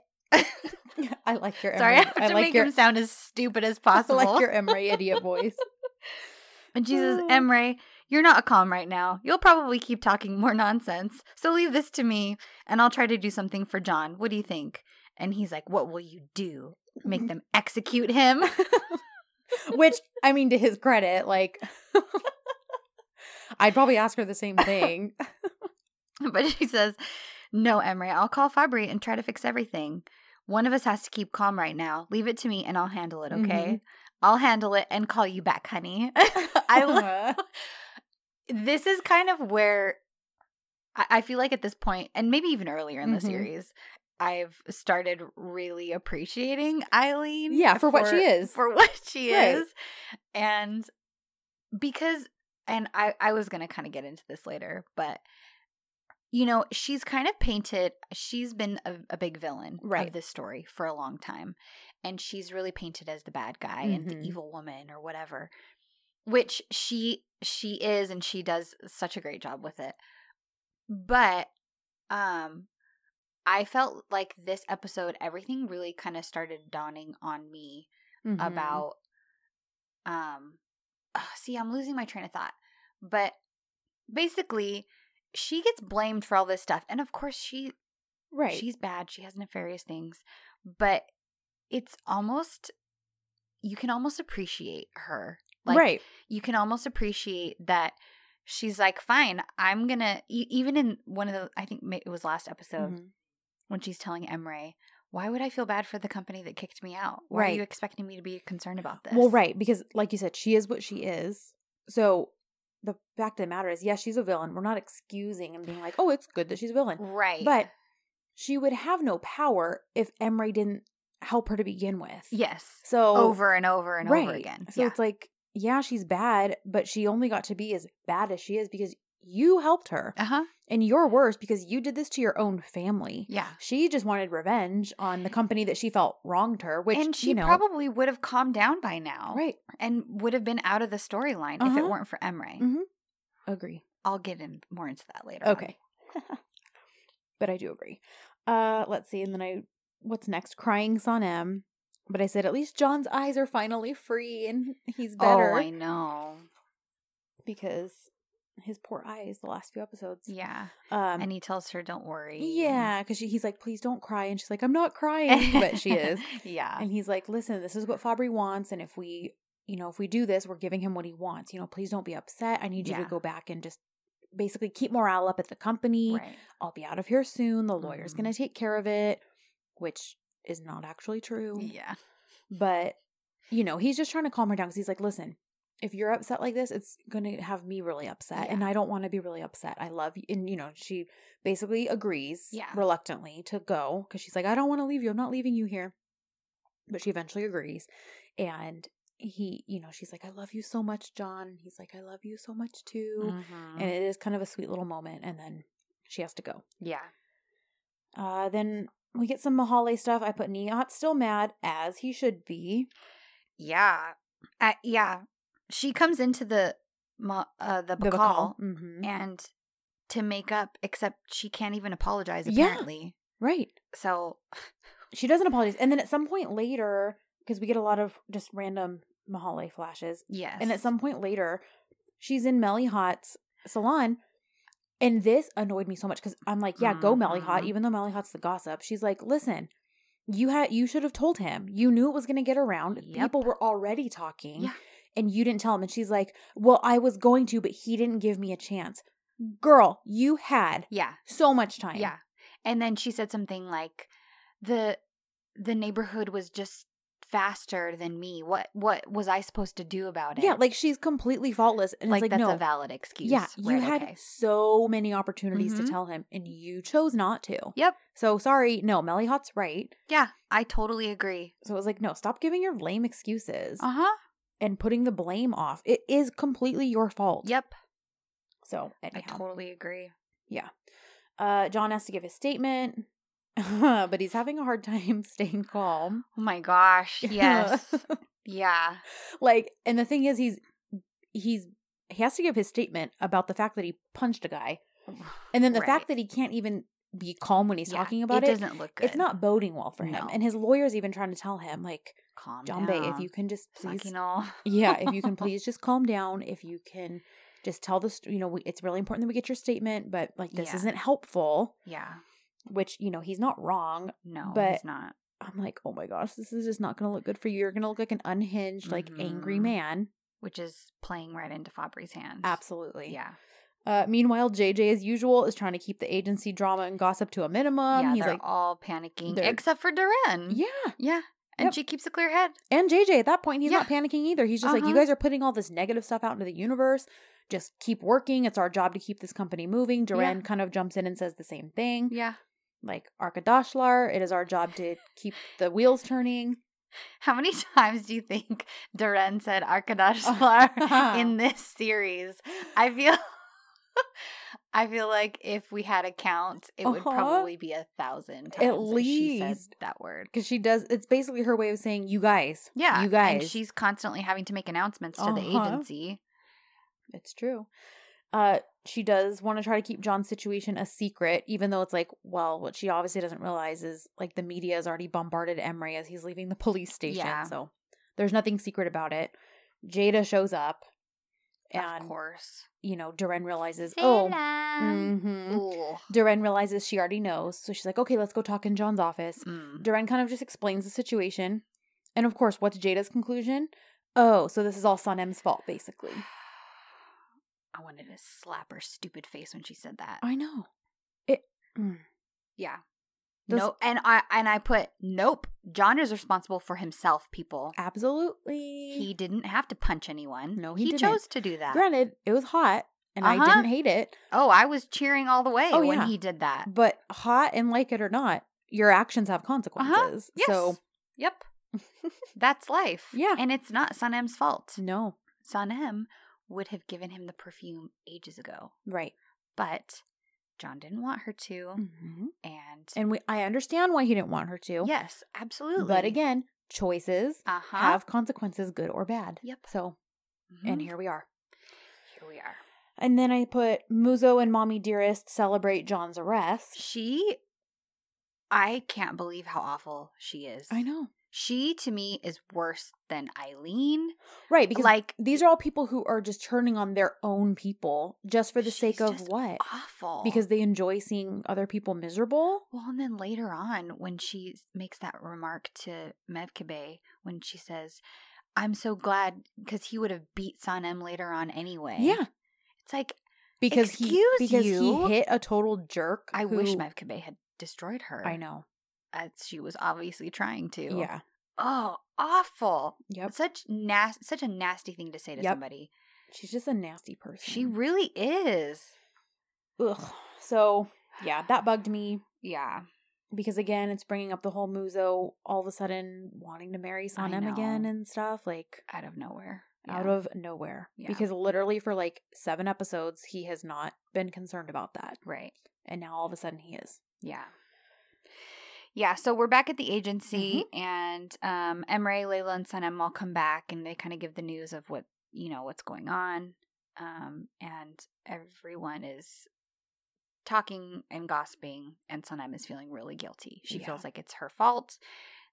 Speaker 2: I like your
Speaker 1: Sorry, I
Speaker 2: Emre-
Speaker 1: have
Speaker 2: I
Speaker 1: to
Speaker 2: like
Speaker 1: make
Speaker 2: your
Speaker 1: him sound as stupid as
Speaker 2: I
Speaker 1: possible.
Speaker 2: like your Emre idiot voice.
Speaker 1: and she says, Emre, you're not calm right now. You'll probably keep talking more nonsense. So leave this to me and I'll try to do something for John. What do you think? And he's like, What will you do? Make them execute him?
Speaker 2: Which, I mean, to his credit, like, I'd probably ask her the same thing.
Speaker 1: but she says, No, Emre, I'll call Fabri and try to fix everything. One of us has to keep calm right now. Leave it to me and I'll handle it, okay?
Speaker 2: Mhm.
Speaker 1: I'll handle it and call you back, honey. I love this is kind of where I, I feel like at this point, and maybe even earlier in the
Speaker 2: Mhm.
Speaker 1: series, I've started really appreciating Aylin.
Speaker 2: Yeah, for what she is.
Speaker 1: For what she
Speaker 2: Right.
Speaker 1: is. And because and I, I was gonna kind of get into this later, but you know, she's kind of painted she's been a, a big villain
Speaker 2: Right.
Speaker 1: of this story for a long time. And she's really painted as the bad guy and the
Speaker 2: Mhm.
Speaker 1: evil woman or whatever. Which she she is and she does such a great job with it. But um I felt like this episode everything really kind of started dawning on me
Speaker 2: Mhm.
Speaker 1: about um see i'm losing my train of thought but basically she gets blamed for all this stuff and of course she
Speaker 2: right.
Speaker 1: she's bad she has nefarious things but it's almost you can almost appreciate her like
Speaker 2: right.
Speaker 1: you can almost appreciate that she's like fine i'm gonna e- even in one of the i think it was last episode
Speaker 2: Mhm.
Speaker 1: when she's telling emre why would i feel bad for the company that kicked me out why are you expecting me to be concerned about this
Speaker 2: Well, right, because like you said, she is what she is. So the fact of the matter is, yes, she's a villain. We're not excusing and being like, oh, it's good that she's a villain.
Speaker 1: right
Speaker 2: But she would have no power if Emre didn't help her to begin with.
Speaker 1: Yes.
Speaker 2: So
Speaker 1: over and over and
Speaker 2: right.
Speaker 1: over again.
Speaker 2: So
Speaker 1: yeah.
Speaker 2: it's like, yeah, she's bad, but she only got to be as bad as she is because you helped her.
Speaker 1: uh huh.
Speaker 2: And you're worse because you did this to your own family.
Speaker 1: Yeah.
Speaker 2: She just wanted revenge on the company that she felt wronged her, which
Speaker 1: and she
Speaker 2: you know,
Speaker 1: probably would have calmed down by now.
Speaker 2: right.
Speaker 1: And would have been out of the storyline if
Speaker 2: Uh-huh.
Speaker 1: it weren't for Emre.
Speaker 2: Mhm. Agree.
Speaker 1: I'll get in more into that later.
Speaker 2: Okay. but I do agree. Uh let's see, and then I what's next? Crying Sanem. But I said at least John's eyes are finally free and he's better
Speaker 1: Oh, I know.
Speaker 2: because his poor eyes the last few episodes.
Speaker 1: Yeah.
Speaker 2: Um
Speaker 1: and he tells her, don't worry.
Speaker 2: yeah, because he's like, please don't cry. And she's like, I'm not crying. But she is.
Speaker 1: yeah.
Speaker 2: And he's like, listen, this is what Fabri wants. And if we, you know, if we do this, we're giving him what he wants. You know, please don't be upset. I need you
Speaker 1: Yeah.
Speaker 2: to go back and just basically keep morale up at the company.
Speaker 1: Right.
Speaker 2: I'll be out of here soon. The lawyer's
Speaker 1: Mhm.
Speaker 2: going to take care of it, which is not actually true.
Speaker 1: Yeah.
Speaker 2: But, you know, he's just trying to calm her down because he's like, listen, if you're upset like this, it's going to have me really upset. And I don't want to be really upset. I love you. And, you know, she basically agrees
Speaker 1: Yeah.
Speaker 2: reluctantly to go because she's like, I don't want to leave you. I'm not leaving you here. But she eventually agrees. And he, you know, she's like, I love you so much, John. He's like, I love you so much too.
Speaker 1: Mhm.
Speaker 2: And it is kind of a sweet little moment. And then she has to go.
Speaker 1: yeah.
Speaker 2: Uh, then we get some Mahalle stuff. I put Nihat still mad, as he should be.
Speaker 1: Yeah. Uh, yeah. She comes into the uh, the bakkal
Speaker 2: Mm-hmm.
Speaker 1: and to make up, except she can't even apologize
Speaker 2: Yeah.
Speaker 1: apparently.
Speaker 2: Right.
Speaker 1: So
Speaker 2: She doesn't apologize. And then at some point later, because we get a lot of just random Mahalle flashes,
Speaker 1: yes,
Speaker 2: and at some point later, she's in Melahat's salon. And this annoyed me so much because I'm like, yeah, go Melahat,
Speaker 1: Mhm.
Speaker 2: even though Melahat's the gossip. She's like, listen, you had you should have told him. You knew it was gonna get around.
Speaker 1: Yep.
Speaker 2: People were already talking.
Speaker 1: Yeah.
Speaker 2: And you didn't tell him. And she's like, Well, I was going to, but he didn't give me a chance. Girl, you had
Speaker 1: yeah,
Speaker 2: so much time.
Speaker 1: yeah. And then she said something like, "the the neighborhood was just faster than me. What what was I supposed to do about it?
Speaker 2: Yeah, like she's completely faultless. And
Speaker 1: like,
Speaker 2: it's like,
Speaker 1: that's
Speaker 2: no.
Speaker 1: a valid excuse.
Speaker 2: yeah, you
Speaker 1: Right,
Speaker 2: had
Speaker 1: okay.
Speaker 2: so many opportunities
Speaker 1: Mhm.
Speaker 2: to tell him, and you chose not to.
Speaker 1: Yep.
Speaker 2: So sorry, no, Melahat's right.
Speaker 1: Yeah, I totally agree.
Speaker 2: So it was like, no, stop giving your lame excuses
Speaker 1: Uh huh.
Speaker 2: and putting the blame off. It is completely your fault.
Speaker 1: Yep.
Speaker 2: So
Speaker 1: I totally agree. Yeah.
Speaker 2: Uh, John has to give his statement, but he's having a hard time staying calm.
Speaker 1: Oh my gosh. Yes. yeah.
Speaker 2: like, and the thing is, he's he's he has to give his statement about the fact that he punched a guy, and then the
Speaker 1: Right.
Speaker 2: fact that he can't even be calm when he's
Speaker 1: Yeah,
Speaker 2: talking about it.
Speaker 1: doesn't look good.
Speaker 2: it's not boding well for him, and his lawyer's even trying to tell him, like,
Speaker 1: calm
Speaker 2: John
Speaker 1: down.
Speaker 2: Bay, if you can just please, yeah, if you can please just calm down, if you can just tell the, you know, we, it's really important that we get your statement, but like this
Speaker 1: Yeah.
Speaker 2: isn't helpful.
Speaker 1: Yeah.
Speaker 2: Which you know he's not wrong.
Speaker 1: No,
Speaker 2: But-
Speaker 1: he's not.
Speaker 2: I'm like, oh my gosh, this is just not going to look good for you. You're going to look like an unhinged, like angry
Speaker 1: Mhm.
Speaker 2: man.
Speaker 1: Which is playing right into Fabri's hands.
Speaker 2: Absolutely.
Speaker 1: Yeah.
Speaker 2: Uh, meanwhile, JJ, as usual, is trying to keep the agency drama and gossip to a minimum.
Speaker 1: yeah,
Speaker 2: He's
Speaker 1: they're
Speaker 2: like,
Speaker 1: all panicking except for Duran.
Speaker 2: yeah.
Speaker 1: Yeah. And
Speaker 2: Yep.
Speaker 1: she keeps a clear head.
Speaker 2: And JJ, at that point, he's not panicking either. He's just like, you
Speaker 1: Uh-huh.
Speaker 2: guys are putting all this negative stuff out into the universe. Just keep working. It's our job to keep this company moving. Duran
Speaker 1: Yeah.
Speaker 2: kind of jumps in and says the same thing.
Speaker 1: Yeah.
Speaker 2: Like, Arkadashlar, it is our job to keep the wheels turning.
Speaker 1: How many times do you think Duran said Arkadash in this series? I feel I feel like if we had a count, it would
Speaker 2: Uh-huh.
Speaker 1: probably be a thousand times
Speaker 2: At
Speaker 1: that she said
Speaker 2: least.
Speaker 1: that word.
Speaker 2: Because she does, it's basically her way of saying, you guys.
Speaker 1: Yeah.
Speaker 2: You guys.
Speaker 1: And she's constantly having to make announcements to the
Speaker 2: Uh-huh.
Speaker 1: agency.
Speaker 2: It's true. Uh, she does want to try to keep John's situation a secret, even though it's like, well, what she obviously doesn't realize is like the media has already bombarded Emre as he's leaving the police station.
Speaker 1: Yeah.
Speaker 2: So there's nothing secret about it. Jada shows up, And, of
Speaker 1: course.
Speaker 2: you know, Duran realizes, oh, mm-hmm. Duran realizes she already knows, so she's like, okay, let's go talk in John's office.
Speaker 1: Mm.
Speaker 2: Duran kind of just explains the situation, and of course, what's Jada's conclusion? Oh, so this is all Sanem's fault, basically.
Speaker 1: I wanted to slap her stupid face when she said that.
Speaker 2: I know. It. mm.
Speaker 1: Yeah.
Speaker 2: Those-
Speaker 1: no, and I and I put nope. John is responsible for himself. People,
Speaker 2: Absolutely.
Speaker 1: he didn't have to punch anyone.
Speaker 2: No, he
Speaker 1: he chose to do that.
Speaker 2: Granted, it was hot and I
Speaker 1: Uh-huh.
Speaker 2: didn't hate it.
Speaker 1: Oh, I was cheering all the way
Speaker 2: Oh,
Speaker 1: when
Speaker 2: yeah.
Speaker 1: he did that.
Speaker 2: But hot and like it or not, your actions have consequences.
Speaker 1: Yes.
Speaker 2: So
Speaker 1: Yep. That's life.
Speaker 2: Yeah.
Speaker 1: And it's not Sanem's fault.
Speaker 2: no,
Speaker 1: Sanem would have given him the perfume ages ago.
Speaker 2: right.
Speaker 1: But John didn't want her to.
Speaker 2: hmm
Speaker 1: And,
Speaker 2: And we, I understand why he didn't want her to.
Speaker 1: yes, absolutely.
Speaker 2: But again, choices
Speaker 1: uh-huh.
Speaker 2: have consequences, good or bad.
Speaker 1: Yep.
Speaker 2: So,
Speaker 1: Mhm.
Speaker 2: and here we are.
Speaker 1: here we are.
Speaker 2: And then I put Muzo and Mommy Dearest celebrate John's arrest.
Speaker 1: She, I can't believe how awful she is.
Speaker 2: I know.
Speaker 1: She, to me, is worse than Aylin.
Speaker 2: Right, because
Speaker 1: like,
Speaker 2: these are all people who are just turning on their own people just for the sake of what?
Speaker 1: awful.
Speaker 2: Because they enjoy seeing other people miserable.
Speaker 1: Well, and then later on, when she makes that remark to Mevkibe, when she says, I'm so glad because he would have beat Sanem later on anyway.
Speaker 2: Yeah,
Speaker 1: It's like,
Speaker 2: because he because
Speaker 1: you?
Speaker 2: he hit a total jerk.
Speaker 1: I wish
Speaker 2: who-
Speaker 1: Mevkibe had destroyed her.
Speaker 2: I know.
Speaker 1: As she was obviously trying to.
Speaker 2: Yeah.
Speaker 1: Oh, awful.
Speaker 2: Yep.
Speaker 1: Such nas- such a nasty thing to say to
Speaker 2: Yep.
Speaker 1: somebody.
Speaker 2: She's just a nasty person.
Speaker 1: She really is.
Speaker 2: Ugh. So yeah, that bugged me
Speaker 1: Yeah.
Speaker 2: because again, it's bringing up the whole Muzo all of a sudden wanting to marry Sanem again and stuff like
Speaker 1: Out of nowhere.
Speaker 2: out of nowhere.
Speaker 1: Yeah.
Speaker 2: Because literally for like seven episodes, he has not been concerned about that,
Speaker 1: Right.
Speaker 2: and now all of a sudden he is.
Speaker 1: Yeah. Yeah, so we're back at the agency
Speaker 2: Mm-hmm.
Speaker 1: and um Emre, Layla, and Sanem all come back and they kind of give the news of what you know, what's going on. Um, and everyone is talking and gossiping, and Sanem is feeling really guilty. She
Speaker 2: Yeah.
Speaker 1: feels like it's her fault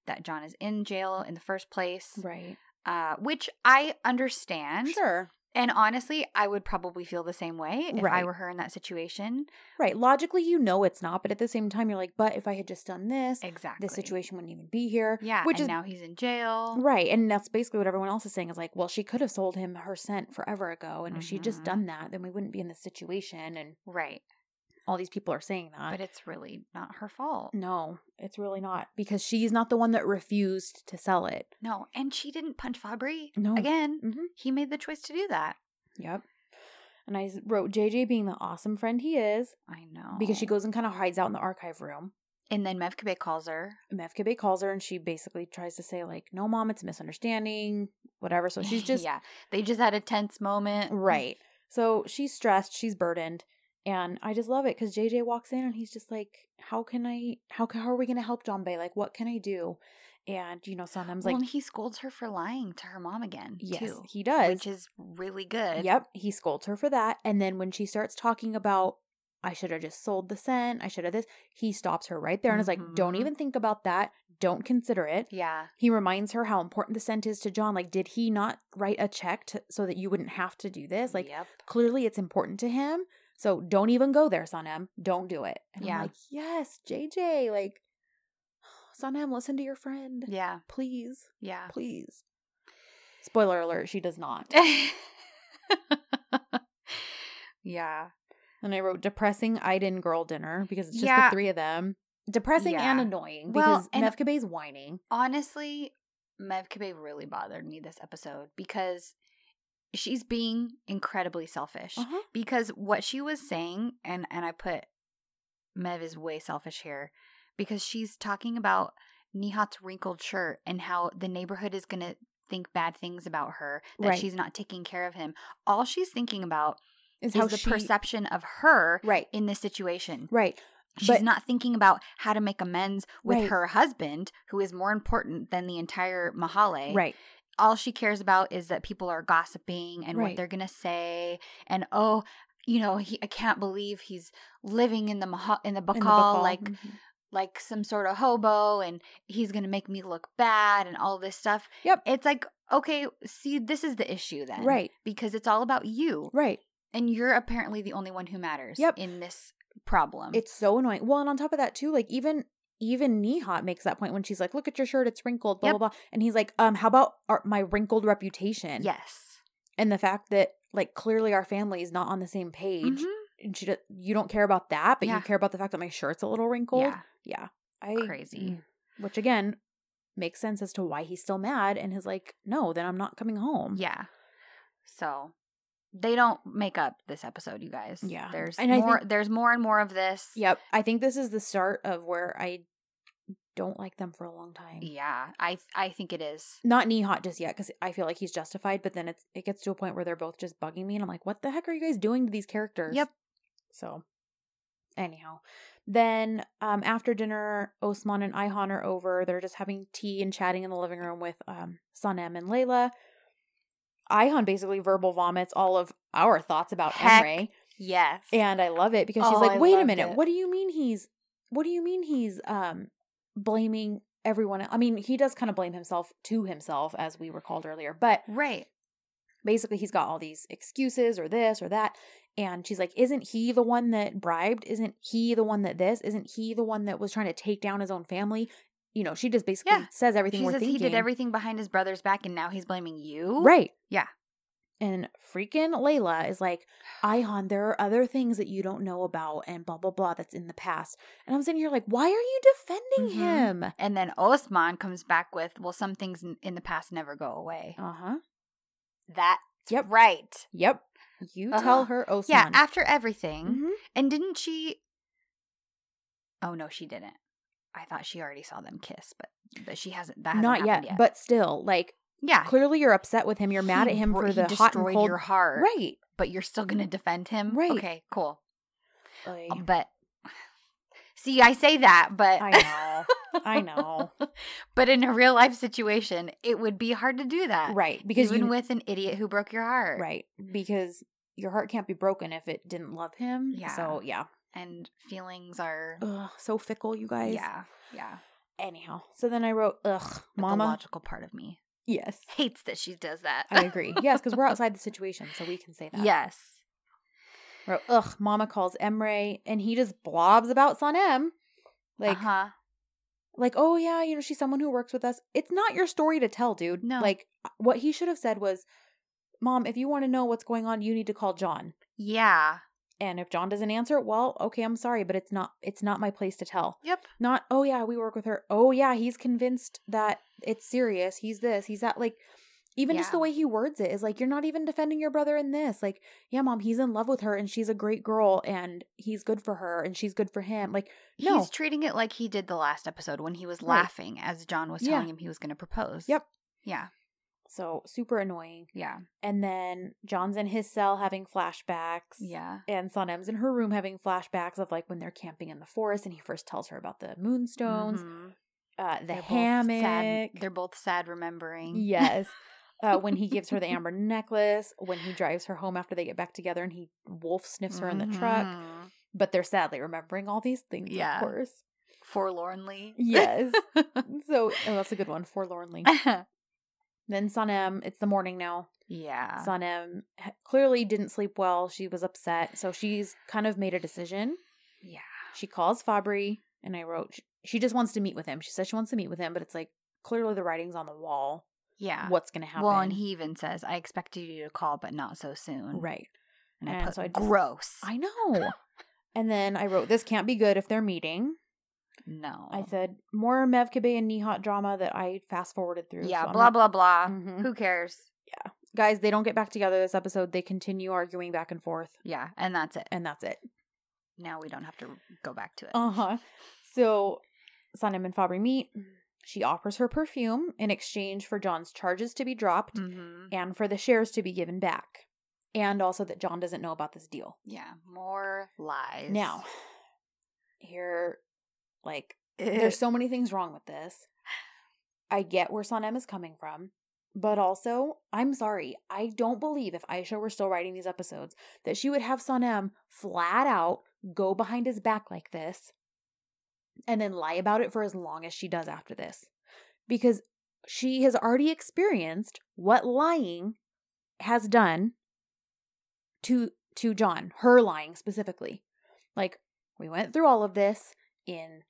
Speaker 1: that John is in jail in the first place.
Speaker 2: Right.
Speaker 1: Uh, which I understand.
Speaker 2: Sure.
Speaker 1: And honestly, I would probably feel the same way if I were her in that situation.
Speaker 2: Right. Logically, you know it's not, but at the same time, you're like, but if I had just done this,
Speaker 1: Exactly.
Speaker 2: this situation wouldn't even be here.
Speaker 1: Yeah,
Speaker 2: Which
Speaker 1: and
Speaker 2: is
Speaker 1: now he's in jail.
Speaker 2: Right. And that's basically what everyone else is saying is like, well, she could have sold him her scent forever ago. And if she'd just
Speaker 1: mm-hmm.
Speaker 2: done that, then we wouldn't be in this situation. And
Speaker 1: Right.
Speaker 2: All these people are saying that.
Speaker 1: But it's really not her fault.
Speaker 2: no, it's really not because she's not the one that refused to sell it.
Speaker 1: No, and she didn't punch Fabri.
Speaker 2: No.
Speaker 1: Again,
Speaker 2: Mhm.
Speaker 1: he made the choice to do that.
Speaker 2: Yep. And I wrote JJ being the awesome friend he is
Speaker 1: I know.
Speaker 2: because she goes and kind of hides out in the archive room.
Speaker 1: And then Mevkibe calls her.
Speaker 2: Mevkibe calls her and she basically tries to say, like, no, mom, it's a misunderstanding, whatever. So she's just
Speaker 1: yeah. They just had a tense moment.
Speaker 2: Right. So she's stressed, she's burdened, and I just love it because JJ walks in and he's just like, "How can I? How ca- how are we gonna help John Bay? Like, what can I do?" And you know, sometimes
Speaker 1: well,
Speaker 2: like,
Speaker 1: and he scolds her for lying to her mom again.
Speaker 2: yes,
Speaker 1: too,
Speaker 2: he does.
Speaker 1: which is really good.
Speaker 2: Yep, he scolds her for that, and then when she starts talking about, "I should have just sold the scent. I should have this," he stops her right there and is like, "Don't
Speaker 1: Mhm.
Speaker 2: even think about that. Don't consider it."
Speaker 1: Yeah.
Speaker 2: He reminds her how important the scent is to John. Like, did he not write a check to, so that you wouldn't have to do this? Like,
Speaker 1: yep.
Speaker 2: clearly it's important to him. So don't even go there, Sanem. Don't do it. And
Speaker 1: Yeah.
Speaker 2: I'm like, yes, JJ, like, Sanem, listen to your friend.
Speaker 1: Yeah.
Speaker 2: Please,
Speaker 1: Yeah.
Speaker 2: please. Spoiler alert, she does not.
Speaker 1: yeah.
Speaker 2: And I wrote depressing Iden girl dinner because it's just
Speaker 1: Yeah.
Speaker 2: the three of them. Depressing and annoying because
Speaker 1: and-
Speaker 2: Mevkibe's whining.
Speaker 1: Honestly, Mevkibe really bothered me this episode because she's being incredibly selfish.
Speaker 2: Uh-huh.
Speaker 1: Because what she was saying, and and I put Mev is way selfish here, because she's talking about Nihat's wrinkled shirt and how the neighborhood is gonna think bad things about her, that
Speaker 2: Right.
Speaker 1: she's not taking care of him. All she's thinking about
Speaker 2: Is
Speaker 1: is,
Speaker 2: how
Speaker 1: the
Speaker 2: she
Speaker 1: perception of her
Speaker 2: Right.
Speaker 1: in this situation.
Speaker 2: Right.
Speaker 1: She's
Speaker 2: But-
Speaker 1: not thinking about how to make amends with
Speaker 2: Right.
Speaker 1: her husband, who is more important than the entire Mahalle.
Speaker 2: Right.
Speaker 1: All she cares about is that people are gossiping and what they're going to say. And, oh, you know, he, I can't believe he's living in the Maha- in the
Speaker 2: In the bakkal.
Speaker 1: like
Speaker 2: Mhm.
Speaker 1: like some sort of hobo and he's going to make me look bad and all this stuff.
Speaker 2: Yep.
Speaker 1: It's like, okay, see, this is the issue then.
Speaker 2: Right.
Speaker 1: Because it's all about you.
Speaker 2: Right.
Speaker 1: And you're apparently the only one who matters
Speaker 2: Yep.
Speaker 1: in this problem.
Speaker 2: It's so annoying. Well, and on top of that too, like even even Nihat makes that point when she's like, "Look at your shirt; it's wrinkled." Blah
Speaker 1: Yep.
Speaker 2: blah blah. And he's like, "Um, how about our, my wrinkled reputation?"
Speaker 1: yes.
Speaker 2: and the fact that like clearly our family is not on the same page,
Speaker 1: Mhm.
Speaker 2: and she do- you don't care about that, but
Speaker 1: Yeah.
Speaker 2: you care about the fact that my shirt's a little wrinkled.
Speaker 1: Yeah.
Speaker 2: Yeah, I
Speaker 1: Crazy.
Speaker 2: mm, Which again makes sense as to why he's still mad and is like, "No, then I'm not coming home."
Speaker 1: Yeah. So, they don't make up this episode, you guys.
Speaker 2: Yeah.
Speaker 1: there's
Speaker 2: And
Speaker 1: more.
Speaker 2: think-
Speaker 1: there's more and more of this.
Speaker 2: Yep. I think this is the start of where I don't like them for a long time.
Speaker 1: yeah. I I think it is.
Speaker 2: Not Nihat just yet because I feel like he's justified, but then it's it gets to a point where they're both just bugging me, and I'm like, what the heck are you guys doing to these characters?
Speaker 1: Yep.
Speaker 2: So, anyhow, then um after dinner, Osman and Ayhan are over. They're just having tea and chatting in the living room with um Sanem and Layla. Ayhan basically verbal vomits all of our thoughts about
Speaker 1: Heck
Speaker 2: Emre.
Speaker 1: Yes.
Speaker 2: And I love it because she's
Speaker 1: Oh,
Speaker 2: like,
Speaker 1: I
Speaker 2: "Wait a minute.
Speaker 1: it.
Speaker 2: What do you mean he's what do you mean he's um blaming everyone? I mean, he does kind of blame himself to himself as we recalled earlier, but
Speaker 1: right.
Speaker 2: basically he's got all these excuses or this or that and she's like, "Isn't he the one that bribed? Isn't he the one that this? Isn't he the one that was trying to take down his own family?" You know, she just basically
Speaker 1: Yeah.
Speaker 2: says everything
Speaker 1: She says
Speaker 2: thinking.
Speaker 1: he did everything behind his brother's back, and now he's blaming you.
Speaker 2: Right.
Speaker 1: Yeah.
Speaker 2: And freaking Layla is like, Ayhan, there are other things that you don't know about and blah, blah, blah that's in the past. And I'm sitting here like, why are you defending
Speaker 1: Mhm.
Speaker 2: him?
Speaker 1: And then Osman comes back with, "Well, some things in, in the past never go away."
Speaker 2: Uh huh.
Speaker 1: That's
Speaker 2: Yep.
Speaker 1: right.
Speaker 2: Yep. You
Speaker 1: Uh-huh.
Speaker 2: tell her Osman.
Speaker 1: Yeah. After everything,
Speaker 2: Mhm.
Speaker 1: and didn't she? Oh no, she didn't. I thought she already saw them kiss, but but she hasn't. That hasn't
Speaker 2: Not yet,
Speaker 1: yet.
Speaker 2: But still, like,
Speaker 1: yeah,
Speaker 2: clearly you're upset with him. You're mad
Speaker 1: He
Speaker 2: at him
Speaker 1: bro-
Speaker 2: for
Speaker 1: he
Speaker 2: the hot and cold.
Speaker 1: your heart,
Speaker 2: Right.
Speaker 1: But you're still gonna defend him,
Speaker 2: Right.
Speaker 1: Okay, cool.
Speaker 2: Like,
Speaker 1: Uh, But see, I say that, but
Speaker 2: I know. I know.
Speaker 1: but in a real life situation, it would be hard to do that,
Speaker 2: right. Because
Speaker 1: Even
Speaker 2: you,
Speaker 1: with an idiot who broke your heart,
Speaker 2: right. Because your heart can't be broken if it didn't love him.
Speaker 1: Yeah.
Speaker 2: So, yeah.
Speaker 1: And feelings are,
Speaker 2: Ugh, so fickle, you guys.
Speaker 1: yeah, yeah.
Speaker 2: Anyhow, so then I wrote, ugh,
Speaker 1: But
Speaker 2: mama.
Speaker 1: the logical part of me
Speaker 2: Yes.
Speaker 1: hates that she does that.
Speaker 2: I agree. Yes, because we're outside the situation, so we can say that.
Speaker 1: yes.
Speaker 2: Wrote, ugh, mama calls Emre, and he just blobs about Sanem. Like,
Speaker 1: uh-huh.
Speaker 2: like, oh yeah, you know, she's someone who works with us. It's not your story to tell, dude.
Speaker 1: No.
Speaker 2: Like, uh, what he should have said was, Mom, if you want to know what's going on, you need to call John.
Speaker 1: Yeah.
Speaker 2: And if John doesn't answer, well, okay, I'm sorry, but it's not it's not my place to tell.
Speaker 1: Yep.
Speaker 2: Not, oh yeah, we work with her. Oh yeah, he's convinced that it's serious. He's this, he's that. Like, even just the way he words it is like, you're not even defending your brother in this. Like, yeah, mom, he's in love with her and she's a great girl and he's good for her and she's good for him. Like, no.
Speaker 1: He's treating it like he did the last episode when he was
Speaker 2: Right.
Speaker 1: laughing as John was
Speaker 2: Yeah.
Speaker 1: telling him he was going to propose.
Speaker 2: Yep.
Speaker 1: Yeah.
Speaker 2: So super annoying.
Speaker 1: Yeah.
Speaker 2: And then John's in his cell having flashbacks.
Speaker 1: Yeah.
Speaker 2: And Sanem's in her room having flashbacks of like when they're camping in the forest and he first tells her about the moonstones,
Speaker 1: Mhm.
Speaker 2: uh, the
Speaker 1: They're both
Speaker 2: hammock.
Speaker 1: Sad, they're both sad remembering.
Speaker 2: Yes. Uh, when he gives her the amber necklace, when he drives her home after they get back together and he wolf sniffs her in the truck.
Speaker 1: Mhm.
Speaker 2: But they're sadly remembering all these things,
Speaker 1: Yeah.
Speaker 2: of course.
Speaker 1: Forlornly.
Speaker 2: Yes. So, oh, that's a good one, forlornly. Then Sanem, it's the morning now.
Speaker 1: yeah.
Speaker 2: Sanem h- clearly didn't sleep well. She was upset. So she's kind of made a decision.
Speaker 1: yeah.
Speaker 2: She calls Fabri, and I wrote, she, just wants to meet with him. She says she wants to meet with him, but it's like clearly the writing's on the wall.
Speaker 1: Yeah.
Speaker 2: What's going to happen?
Speaker 1: Well, and he even says, I expected you to call, but not so soon.
Speaker 2: Right.
Speaker 1: And I
Speaker 2: And
Speaker 1: put
Speaker 2: so I just-
Speaker 1: gross.
Speaker 2: I know. and then I wrote, this can't be good if they're meeting.
Speaker 1: No.
Speaker 2: I said, more Mev Mevkibe and Nihat drama that I fast forwarded through.
Speaker 1: yeah,
Speaker 2: so
Speaker 1: blah,
Speaker 2: not-
Speaker 1: blah, blah.
Speaker 2: Mhm.
Speaker 1: Who cares? Yeah.
Speaker 2: Guys, they don't get back together this episode. They continue arguing back and forth,
Speaker 1: Yeah. And that's it.
Speaker 2: and that's it.
Speaker 1: Now we don't have to go back to it.
Speaker 2: Uh huh. So Sanem and Fabri meet. She offers her perfume in exchange for John's charges to be dropped
Speaker 1: mm-hmm.
Speaker 2: and for the shares to be given back. And also that John doesn't know about this deal.
Speaker 1: Yeah. More lies.
Speaker 2: Now, here, like, eh. there's so many things wrong with this. I get where Sanem is coming from, but also, I'm sorry. I don't believe if Aisha were still writing these episodes that she would have Sanem flat out go behind his back like this and then lie about it for as long as she does after this. Because she has already experienced what lying has done to to John, her lying specifically. Like we went through all of this in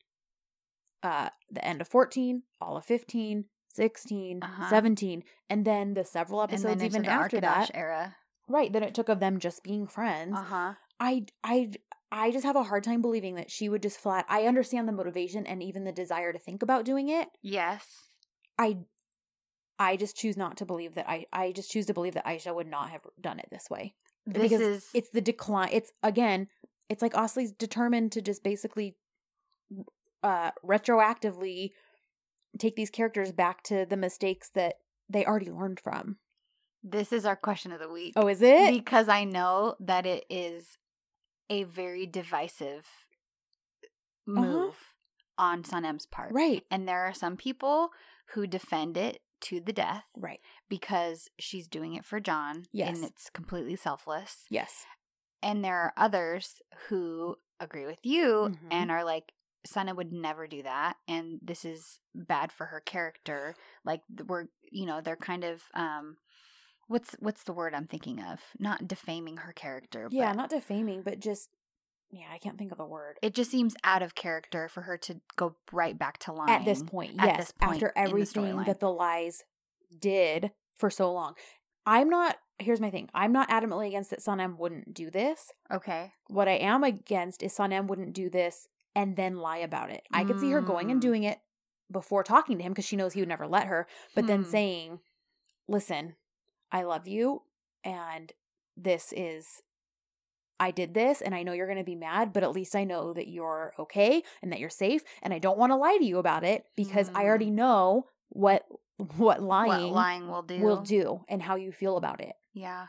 Speaker 2: uh the end of 14, all of 15, 16,
Speaker 1: Uh-huh.
Speaker 2: 17, and then the several episodes even after that.
Speaker 1: era.
Speaker 2: Right, then it took of them just being friends.
Speaker 1: Uh huh.
Speaker 2: I I I just have a hard time believing that she would just flat I understand the motivation and even the desire to think about doing it.
Speaker 1: Yes.
Speaker 2: I I just choose not to believe that I I just choose to believe that Aisha would not have done it this way.
Speaker 1: this
Speaker 2: because
Speaker 1: is
Speaker 2: it's the decline. It's again, it's like Osley's determined to just basically uh retroactively take these characters back to the mistakes that they already learned from.
Speaker 1: this is our question of the week.
Speaker 2: Oh, is it?
Speaker 1: because I know that it is a very divisive move on Sanem's part.
Speaker 2: right.
Speaker 1: And there are some people who defend it to the death
Speaker 2: Right.
Speaker 1: because she's doing it for John
Speaker 2: Yes.
Speaker 1: and it's completely selfless.
Speaker 2: Yes.
Speaker 1: And there are others who agree with you
Speaker 2: Mhm.
Speaker 1: and are like, Sana would never do that. And this is bad for her character. Like we're, you know, they're kind of, um, what's, what's the word I'm thinking of? Not defaming her character.
Speaker 2: Yeah, not defaming, but just yeah, I can't think of the word.
Speaker 1: it just seems out of character for her to go right back to lying.
Speaker 2: At this point,
Speaker 1: at
Speaker 2: yes.
Speaker 1: this point
Speaker 2: after
Speaker 1: in the
Speaker 2: everything that the lies did for so long. I'm not here's my thing. I'm not adamantly against that Sanem wouldn't do this.
Speaker 1: Okay.
Speaker 2: What I am against is Sanem wouldn't do this and then lie about it. I could see her going and
Speaker 1: Mm.
Speaker 2: doing it before talking to him because she knows he would never let her, but then
Speaker 1: Hmm.
Speaker 2: saying, "Listen, I love you and this is I did this and I know you're going to be mad, but at least I know that you're okay and that you're safe and I don't want to lie to you about it because I already know what what lying,
Speaker 1: what lying will do.
Speaker 2: will do and how you feel about it.
Speaker 1: Yeah.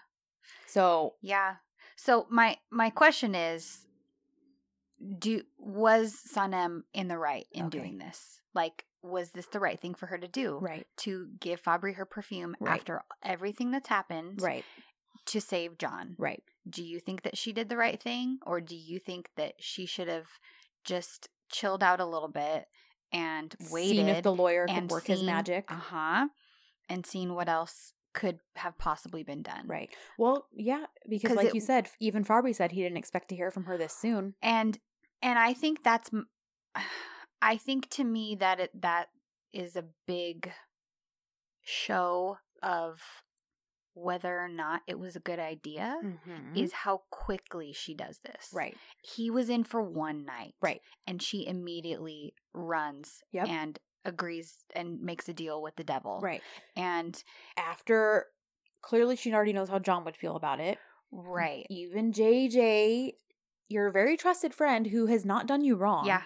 Speaker 2: So,
Speaker 1: Yeah. So my my question is do was Sanem in the right in
Speaker 2: Okay.
Speaker 1: doing this? Like was this the right thing for her to do?
Speaker 2: right.
Speaker 1: To give Fabri her perfume
Speaker 2: Right.
Speaker 1: after everything that's happened
Speaker 2: Right.
Speaker 1: to save John.
Speaker 2: Right.
Speaker 1: Do you think that she did the right thing or do you think that she should have just chilled out a little bit and waited
Speaker 2: Seen if the lawyer could work his magic.
Speaker 1: Uh-huh. And seen what else could have possibly been done.
Speaker 2: Right. Well, yeah, because like
Speaker 1: it-
Speaker 2: you said, even Fabri said he didn't expect to hear from her this soon.
Speaker 1: and and i think that's I think to me that it that is a big show of whether or not it was a good idea
Speaker 2: Mm-hmm.
Speaker 1: is how quickly she does this
Speaker 2: right.
Speaker 1: he was in for one night
Speaker 2: Right.
Speaker 1: and she immediately runs
Speaker 2: Yep.
Speaker 1: and agrees and makes a deal with the devil
Speaker 2: Right.
Speaker 1: and
Speaker 2: After clearly she already knows how John would feel about it.
Speaker 1: right
Speaker 2: Even JJ, your very trusted friend who has not done you wrong,
Speaker 1: yeah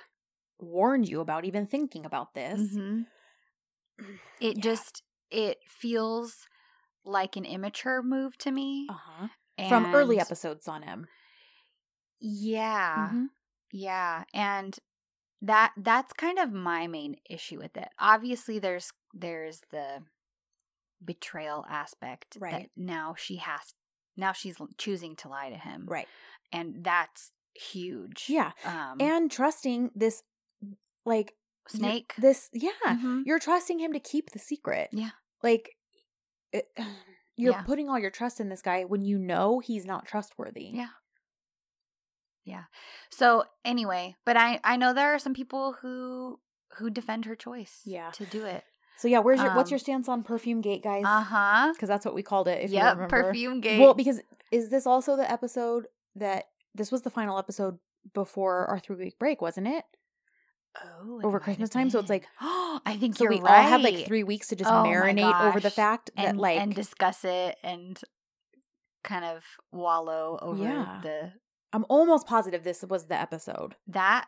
Speaker 2: warned you about even thinking about this.
Speaker 1: Mhm. it
Speaker 2: Yeah.
Speaker 1: just it feels like an immature move to me
Speaker 2: Uh-huh. From early episodes on him.
Speaker 1: Yeah.
Speaker 2: Mhm.
Speaker 1: Yeah. And that that's kind of my main issue with it. Obviously there's there's the betrayal aspect that
Speaker 2: Right.
Speaker 1: now she has now she's choosing to lie to him.
Speaker 2: Right.
Speaker 1: And that's huge.
Speaker 2: Yeah.
Speaker 1: Um
Speaker 2: And trusting this like you-
Speaker 1: snake.
Speaker 2: this yeah.
Speaker 1: Mhm.
Speaker 2: You're trusting him to keep the secret.
Speaker 1: Yeah.
Speaker 2: Like it, you're
Speaker 1: Yeah.
Speaker 2: putting all your trust in this guy when you know he's not trustworthy.
Speaker 1: Yeah. Yeah. So anyway, but I I know there are some people who who defend her choice
Speaker 2: Yeah.
Speaker 1: to do it.
Speaker 2: So yeah, where's your what's
Speaker 1: Um,
Speaker 2: your stance on perfume gate, guys?
Speaker 1: Uh-huh.
Speaker 2: Because that's what we called it. If you
Speaker 1: Yep,
Speaker 2: remember.
Speaker 1: perfume gate.
Speaker 2: Well, because is this also the episode that this was the final episode before our three week break, wasn't it?
Speaker 1: Oh,
Speaker 2: over Christmas time, so it's like-
Speaker 1: oh, I think
Speaker 2: So
Speaker 1: you're
Speaker 2: we
Speaker 1: right.
Speaker 2: all had like three weeks to just
Speaker 1: Oh
Speaker 2: marinate over the fact that
Speaker 1: and
Speaker 2: like
Speaker 1: and discuss it and kind of wallow over
Speaker 2: Yeah.
Speaker 1: the
Speaker 2: I'm almost positive this was the episode
Speaker 1: that.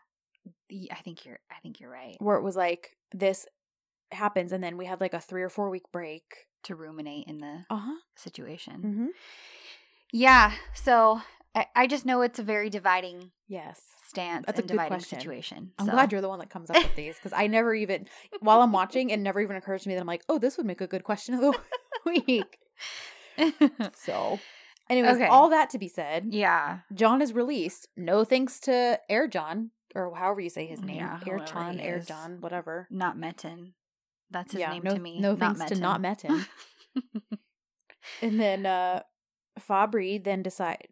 Speaker 1: I think you're. I think you're right.
Speaker 2: where it was like this happens and then we had like a three or four week break.
Speaker 1: To ruminate in the
Speaker 2: Uh huh.
Speaker 1: situation.
Speaker 2: Mm-hmm.
Speaker 1: Yeah. So I, I just know it's a very dividing
Speaker 2: Yes.
Speaker 1: stance
Speaker 2: That's a
Speaker 1: dividing
Speaker 2: question.
Speaker 1: situation.
Speaker 2: I'm glad you're the one that comes up with these because I never even, while I'm watching, it never even occurs to me that I'm like, oh, this would make a good question of the week. So, anyways,
Speaker 1: Okay.
Speaker 2: all that to be said,
Speaker 1: yeah.
Speaker 2: John is released. No thanks to Air John or however you say his name,
Speaker 1: Yeah,
Speaker 2: Air John, Air. John, whatever.
Speaker 1: Not Metin. That's his
Speaker 2: yeah,
Speaker 1: name
Speaker 2: no,
Speaker 1: to me.
Speaker 2: no
Speaker 1: not
Speaker 2: thanks to not
Speaker 1: Metin.
Speaker 2: And then uh Fabri then decide,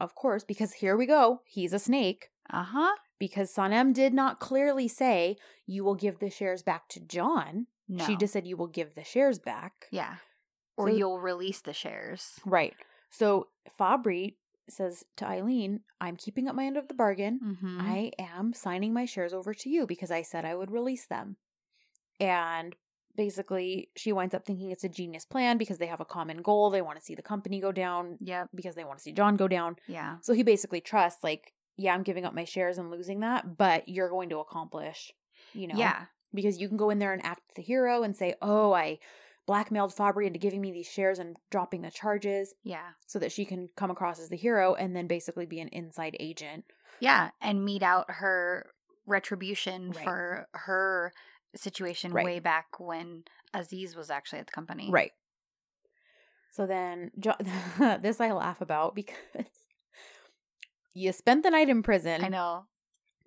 Speaker 2: of course, because here we go. He's a snake.
Speaker 1: uh huh.
Speaker 2: Because Sanem did not clearly say you will give the shares back to John.
Speaker 1: No.
Speaker 2: She just said you will give the shares back.
Speaker 1: Yeah. Or
Speaker 2: So-
Speaker 1: you'll release the shares.
Speaker 2: Right. So Fabri says to Aylin, I'm keeping up my end of the bargain.
Speaker 1: Mm-hmm.
Speaker 2: I am signing my shares over to you because I said I would release them. And basically, she winds up thinking it's a genius plan because they have a common goal. They want to see the company go down
Speaker 1: Yeah.
Speaker 2: because they want to see John go down.
Speaker 1: Yeah.
Speaker 2: So he basically trusts, like, yeah, I'm giving up my shares and losing that, but you're going to accomplish, you know?
Speaker 1: Yeah.
Speaker 2: Because you can go in there and act the hero and say, oh, I blackmailed Fabri into giving me these shares and dropping the charges
Speaker 1: Yeah.
Speaker 2: so that she can come across as the hero and then basically be an inside agent.
Speaker 1: Yeah. And mete out her retribution
Speaker 2: Right.
Speaker 1: for her situation
Speaker 2: Right.
Speaker 1: way back when Aziz was actually at the company.
Speaker 2: Right. So then, jo- this I laugh about because you spent the night in prison.
Speaker 1: I know.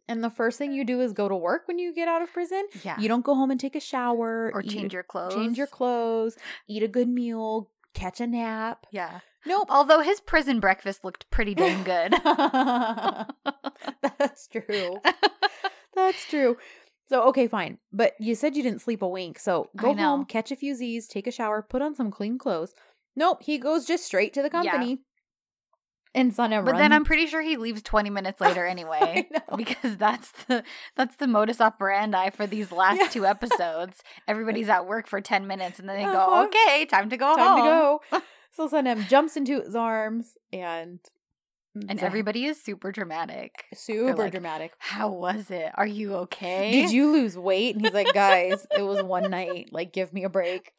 Speaker 2: And the first thing you do is go to work when you get out of prison.
Speaker 1: Yeah.
Speaker 2: You don't go home and take a shower
Speaker 1: or change
Speaker 2: a-
Speaker 1: your clothes.
Speaker 2: change your clothes, eat a good meal, catch a nap.
Speaker 1: Yeah.
Speaker 2: Nope.
Speaker 1: Although his prison breakfast looked pretty dang good.
Speaker 2: That's true. That's true. So okay, fine. But you said you didn't sleep a wink. So go home, catch a few Z's, take a shower, put on some clean clothes. Nope, he goes just straight to the
Speaker 1: Yeah.
Speaker 2: company. And Sanem
Speaker 1: But then I'm pretty sure he leaves 20 minutes later anyway. Because that's the that's the modus operandi for these last
Speaker 2: Yeah.
Speaker 1: two episodes. Everybody's at work for 10 minutes and then they
Speaker 2: Uh-huh.
Speaker 1: go, "Okay, time to go
Speaker 2: time
Speaker 1: home."
Speaker 2: to go. So Sanem jumps into his arms and
Speaker 1: And everybody is super dramatic.
Speaker 2: super
Speaker 1: like,
Speaker 2: dramatic.
Speaker 1: How was it? Are you okay?
Speaker 2: Did you lose weight? And he's like, guys, it was one night. Like, give me a break.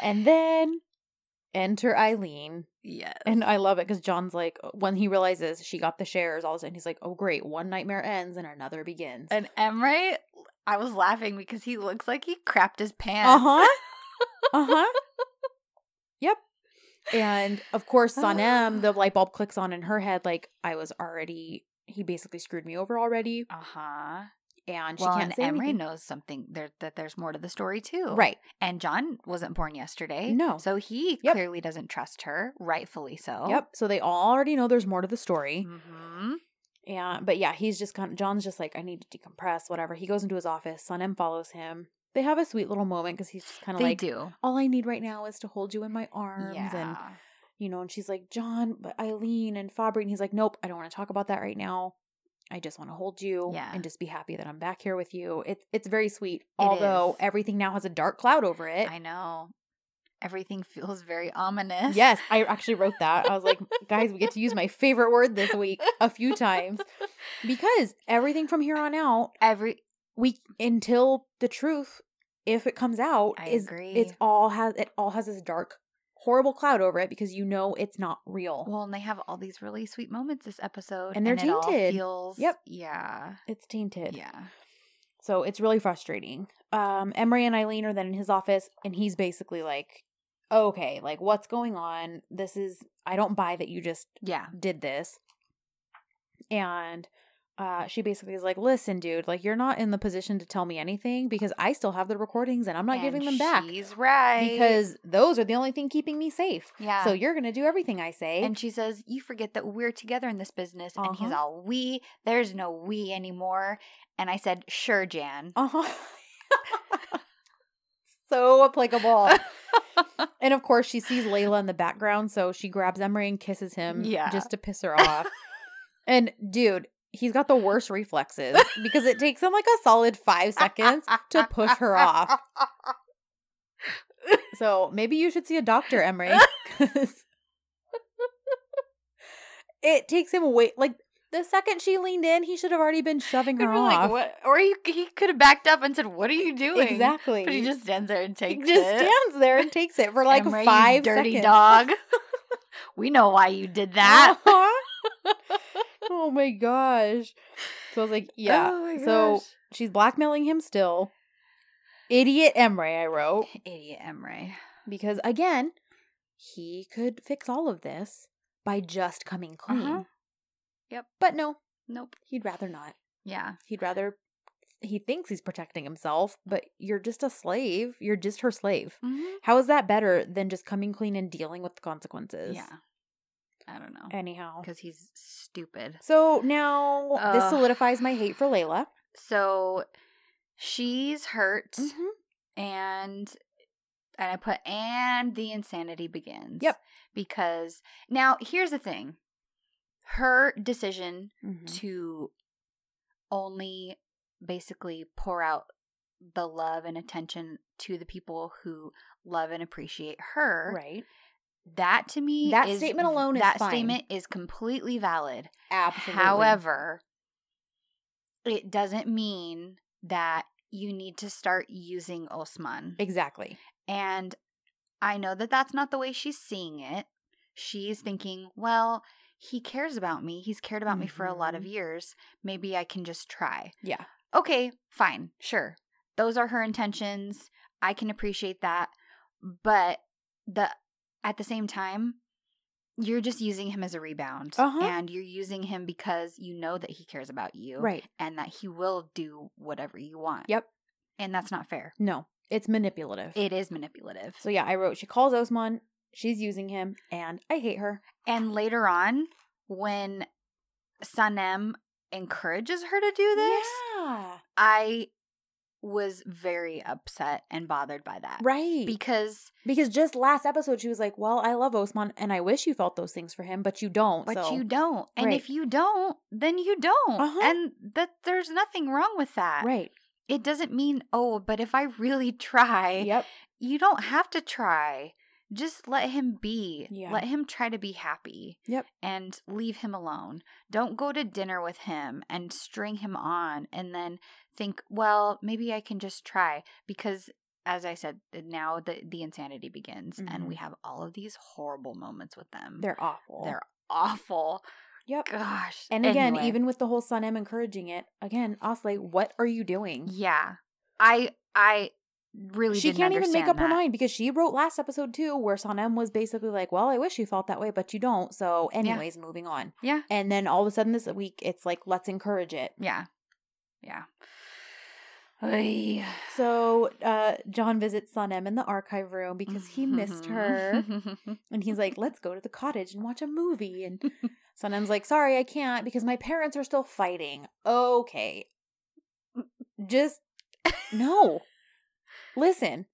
Speaker 2: and then enter Aylin.
Speaker 1: Yes.
Speaker 2: And I love it because John's like, when he realizes she got the shares, all of a sudden he's like, oh, great. One nightmare ends and another begins.
Speaker 1: and Emre, I was laughing because he looks like he crapped his pants.
Speaker 2: Uh huh. uh huh. Yep. And of course, Sanem, the light bulb clicks on in her head, like, I was already, he basically screwed me over already.
Speaker 1: Uh-huh.
Speaker 2: And she
Speaker 1: Well,
Speaker 2: can't
Speaker 1: and
Speaker 2: say anything.
Speaker 1: knows something there that there's more to the story too.
Speaker 2: Right.
Speaker 1: And John wasn't born yesterday.
Speaker 2: No.
Speaker 1: So he
Speaker 2: Yep.
Speaker 1: clearly doesn't trust her, rightfully so.
Speaker 2: Yep. So they already know there's more to the story.
Speaker 1: hmm
Speaker 2: And but yeah, he's just kind of John's just like I need to decompress, whatever. He goes into his office. Sanem follows him. They have a sweet little moment because he's just kind of like,
Speaker 1: do.
Speaker 2: all I need right now is to hold you in my arms,
Speaker 1: Yeah.
Speaker 2: and you know. And she's like, John, but Aylin and Fabri, and he's like, Nope, I don't want to talk about that right now. I just want to hold you
Speaker 1: Yeah.
Speaker 2: and just be happy that I'm back here with you. It's it's very sweet,
Speaker 1: It
Speaker 2: although
Speaker 1: is.
Speaker 2: everything now has a dark cloud over it.
Speaker 1: I know. Everything feels very ominous.
Speaker 2: Yes, I actually wrote that. I was like, guys, we get to use my favorite word this week a few times because everything from here on out,
Speaker 1: Every
Speaker 2: we until the truth, if it comes out,
Speaker 1: I
Speaker 2: is
Speaker 1: agree.
Speaker 2: it's all has it all has this dark, horrible cloud over it because you know it's not real.
Speaker 1: well, and they have all these really sweet moments this episode,
Speaker 2: And they're
Speaker 1: it all
Speaker 2: tainted.
Speaker 1: feels,
Speaker 2: Yep.
Speaker 1: Yeah.
Speaker 2: It's tainted.
Speaker 1: Yeah.
Speaker 2: So it's really frustrating. Um, Emre and Aylin are then in his office, and he's basically like, "Okay, like what's going on? This is I don't buy that you just
Speaker 1: Yeah.
Speaker 2: did this. And uh, she basically is like, listen, dude, like you're not in the position to tell me anything because I still have the recordings and I'm not giving them back
Speaker 1: She's right.
Speaker 2: because those are the only thing keeping me safe.
Speaker 1: yeah.
Speaker 2: So you're gonna do everything I say.
Speaker 1: and she says, You forget that we're together in this business. And he's
Speaker 2: Uh-huh.
Speaker 1: all, We, there's no we anymore. And I said, Sure, Jan.
Speaker 2: uh huh. so applicable. and of course, she sees Layla in the background, so she grabs Emre and kisses him,
Speaker 1: Yeah.
Speaker 2: just to piss her off. and dude, he's got the worst reflexes because it takes him like a solid five seconds to push her off. So maybe you should see a doctor, Emre. 'cause it takes him way like the second she leaned in, he should have already been shoving her off.
Speaker 1: like? Or he, he could have backed up and said, What are you doing?
Speaker 2: Exactly.
Speaker 1: But he just stands there and
Speaker 2: He
Speaker 1: takes
Speaker 2: just
Speaker 1: it.
Speaker 2: stands there and takes it for like
Speaker 1: Emre, you
Speaker 2: five
Speaker 1: dirty
Speaker 2: seconds.
Speaker 1: dog. we know why you did that.
Speaker 2: Uh-huh. oh my gosh. So I was like, yeah.
Speaker 1: Oh
Speaker 2: so she's blackmailing him still. Idiot Emre, I wrote.
Speaker 1: Idiot Emre.
Speaker 2: Because again, he could fix all of this by just coming clean.
Speaker 1: Uh-huh. Yep.
Speaker 2: But no,
Speaker 1: Nope.
Speaker 2: he'd rather not.
Speaker 1: Yeah.
Speaker 2: He'd rather he thinks he's protecting himself, but you're just a slave. You're just her slave.
Speaker 1: Mm-hmm.
Speaker 2: How is that better than just coming clean and dealing with the consequences?
Speaker 1: Yeah. I don't know.
Speaker 2: Anyhow.
Speaker 1: Because he's stupid.
Speaker 2: So now this solidifies my hate for Layla.
Speaker 1: So she's hurt
Speaker 2: Mm-hmm.
Speaker 1: and and I put and the insanity begins.
Speaker 2: Yep.
Speaker 1: Because now here's the thing. Her decision
Speaker 2: Mm-hmm.
Speaker 1: to only basically pour out the love and attention to the people who love and appreciate her.
Speaker 2: Right.
Speaker 1: That to me,
Speaker 2: That
Speaker 1: is-
Speaker 2: statement alone is
Speaker 1: that
Speaker 2: fine.
Speaker 1: statement is completely valid.
Speaker 2: Absolutely.
Speaker 1: However, it doesn't mean that you need to start using Osman.
Speaker 2: exactly.
Speaker 1: And I know that that's not the way she's seeing it. She's thinking, well, he cares about me. He's cared about me for a lot of
Speaker 2: Mhm.
Speaker 1: years. Maybe I can just try.
Speaker 2: Yeah.
Speaker 1: Okay, fine. Sure. Those are her intentions. I can appreciate that. But the at the same time, you're just using him as a rebound.
Speaker 2: Uh-huh.
Speaker 1: And you're using him because you know that he cares about you
Speaker 2: Right.
Speaker 1: and that he will do whatever you want.
Speaker 2: Yep.
Speaker 1: And that's not fair.
Speaker 2: No, it's manipulative.
Speaker 1: It is manipulative.
Speaker 2: so yeah, I wrote she calls Osman, she's using him, and I hate her.
Speaker 1: And later on, when Sanem encourages her to do this,
Speaker 2: Yeah.
Speaker 1: I was very upset and bothered by that.
Speaker 2: Right.
Speaker 1: Because
Speaker 2: because just last episode she was like, Well, I love Osman and I wish you felt those things for him, but you don't.
Speaker 1: but
Speaker 2: so.
Speaker 1: you don't. And
Speaker 2: Right.
Speaker 1: if you don't, then you don't.
Speaker 2: Uh-huh.
Speaker 1: And that there's nothing wrong with that.
Speaker 2: Right.
Speaker 1: It doesn't mean, oh, but if I really try,
Speaker 2: Yep.
Speaker 1: you don't have to try. Just let him be.
Speaker 2: Yeah.
Speaker 1: Let him try to be happy.
Speaker 2: Yep.
Speaker 1: And leave him alone. Don't go to dinner with him and string him on and then think, well, maybe I can just try. Because as I said, now the, the insanity begins and we have all of these horrible moments with them.
Speaker 2: Mm-hmm. They're awful.
Speaker 1: They're awful.
Speaker 2: Yep.
Speaker 1: Gosh.
Speaker 2: And again,
Speaker 1: Anyway.
Speaker 2: even with the whole Sanem encouraging it, again, Osley, what are you doing?
Speaker 1: Yeah. I I really
Speaker 2: she can't even make up her mind because she wrote last episode too, where Sanem was basically like, "Well, I wish you felt that way, but you don't." So, anyways, moving on.
Speaker 1: Yeah.
Speaker 2: And then all of a sudden this week, it's like, let's encourage it.
Speaker 1: Yeah. Yeah. Ay.
Speaker 2: So, uh, John visits Sanem in the archive room because he missed her, and he's like, "Let's go to the cottage and watch a movie." And Sanem's like, "Sorry, I can't because my parents are still fighting." Okay, just no. Listen,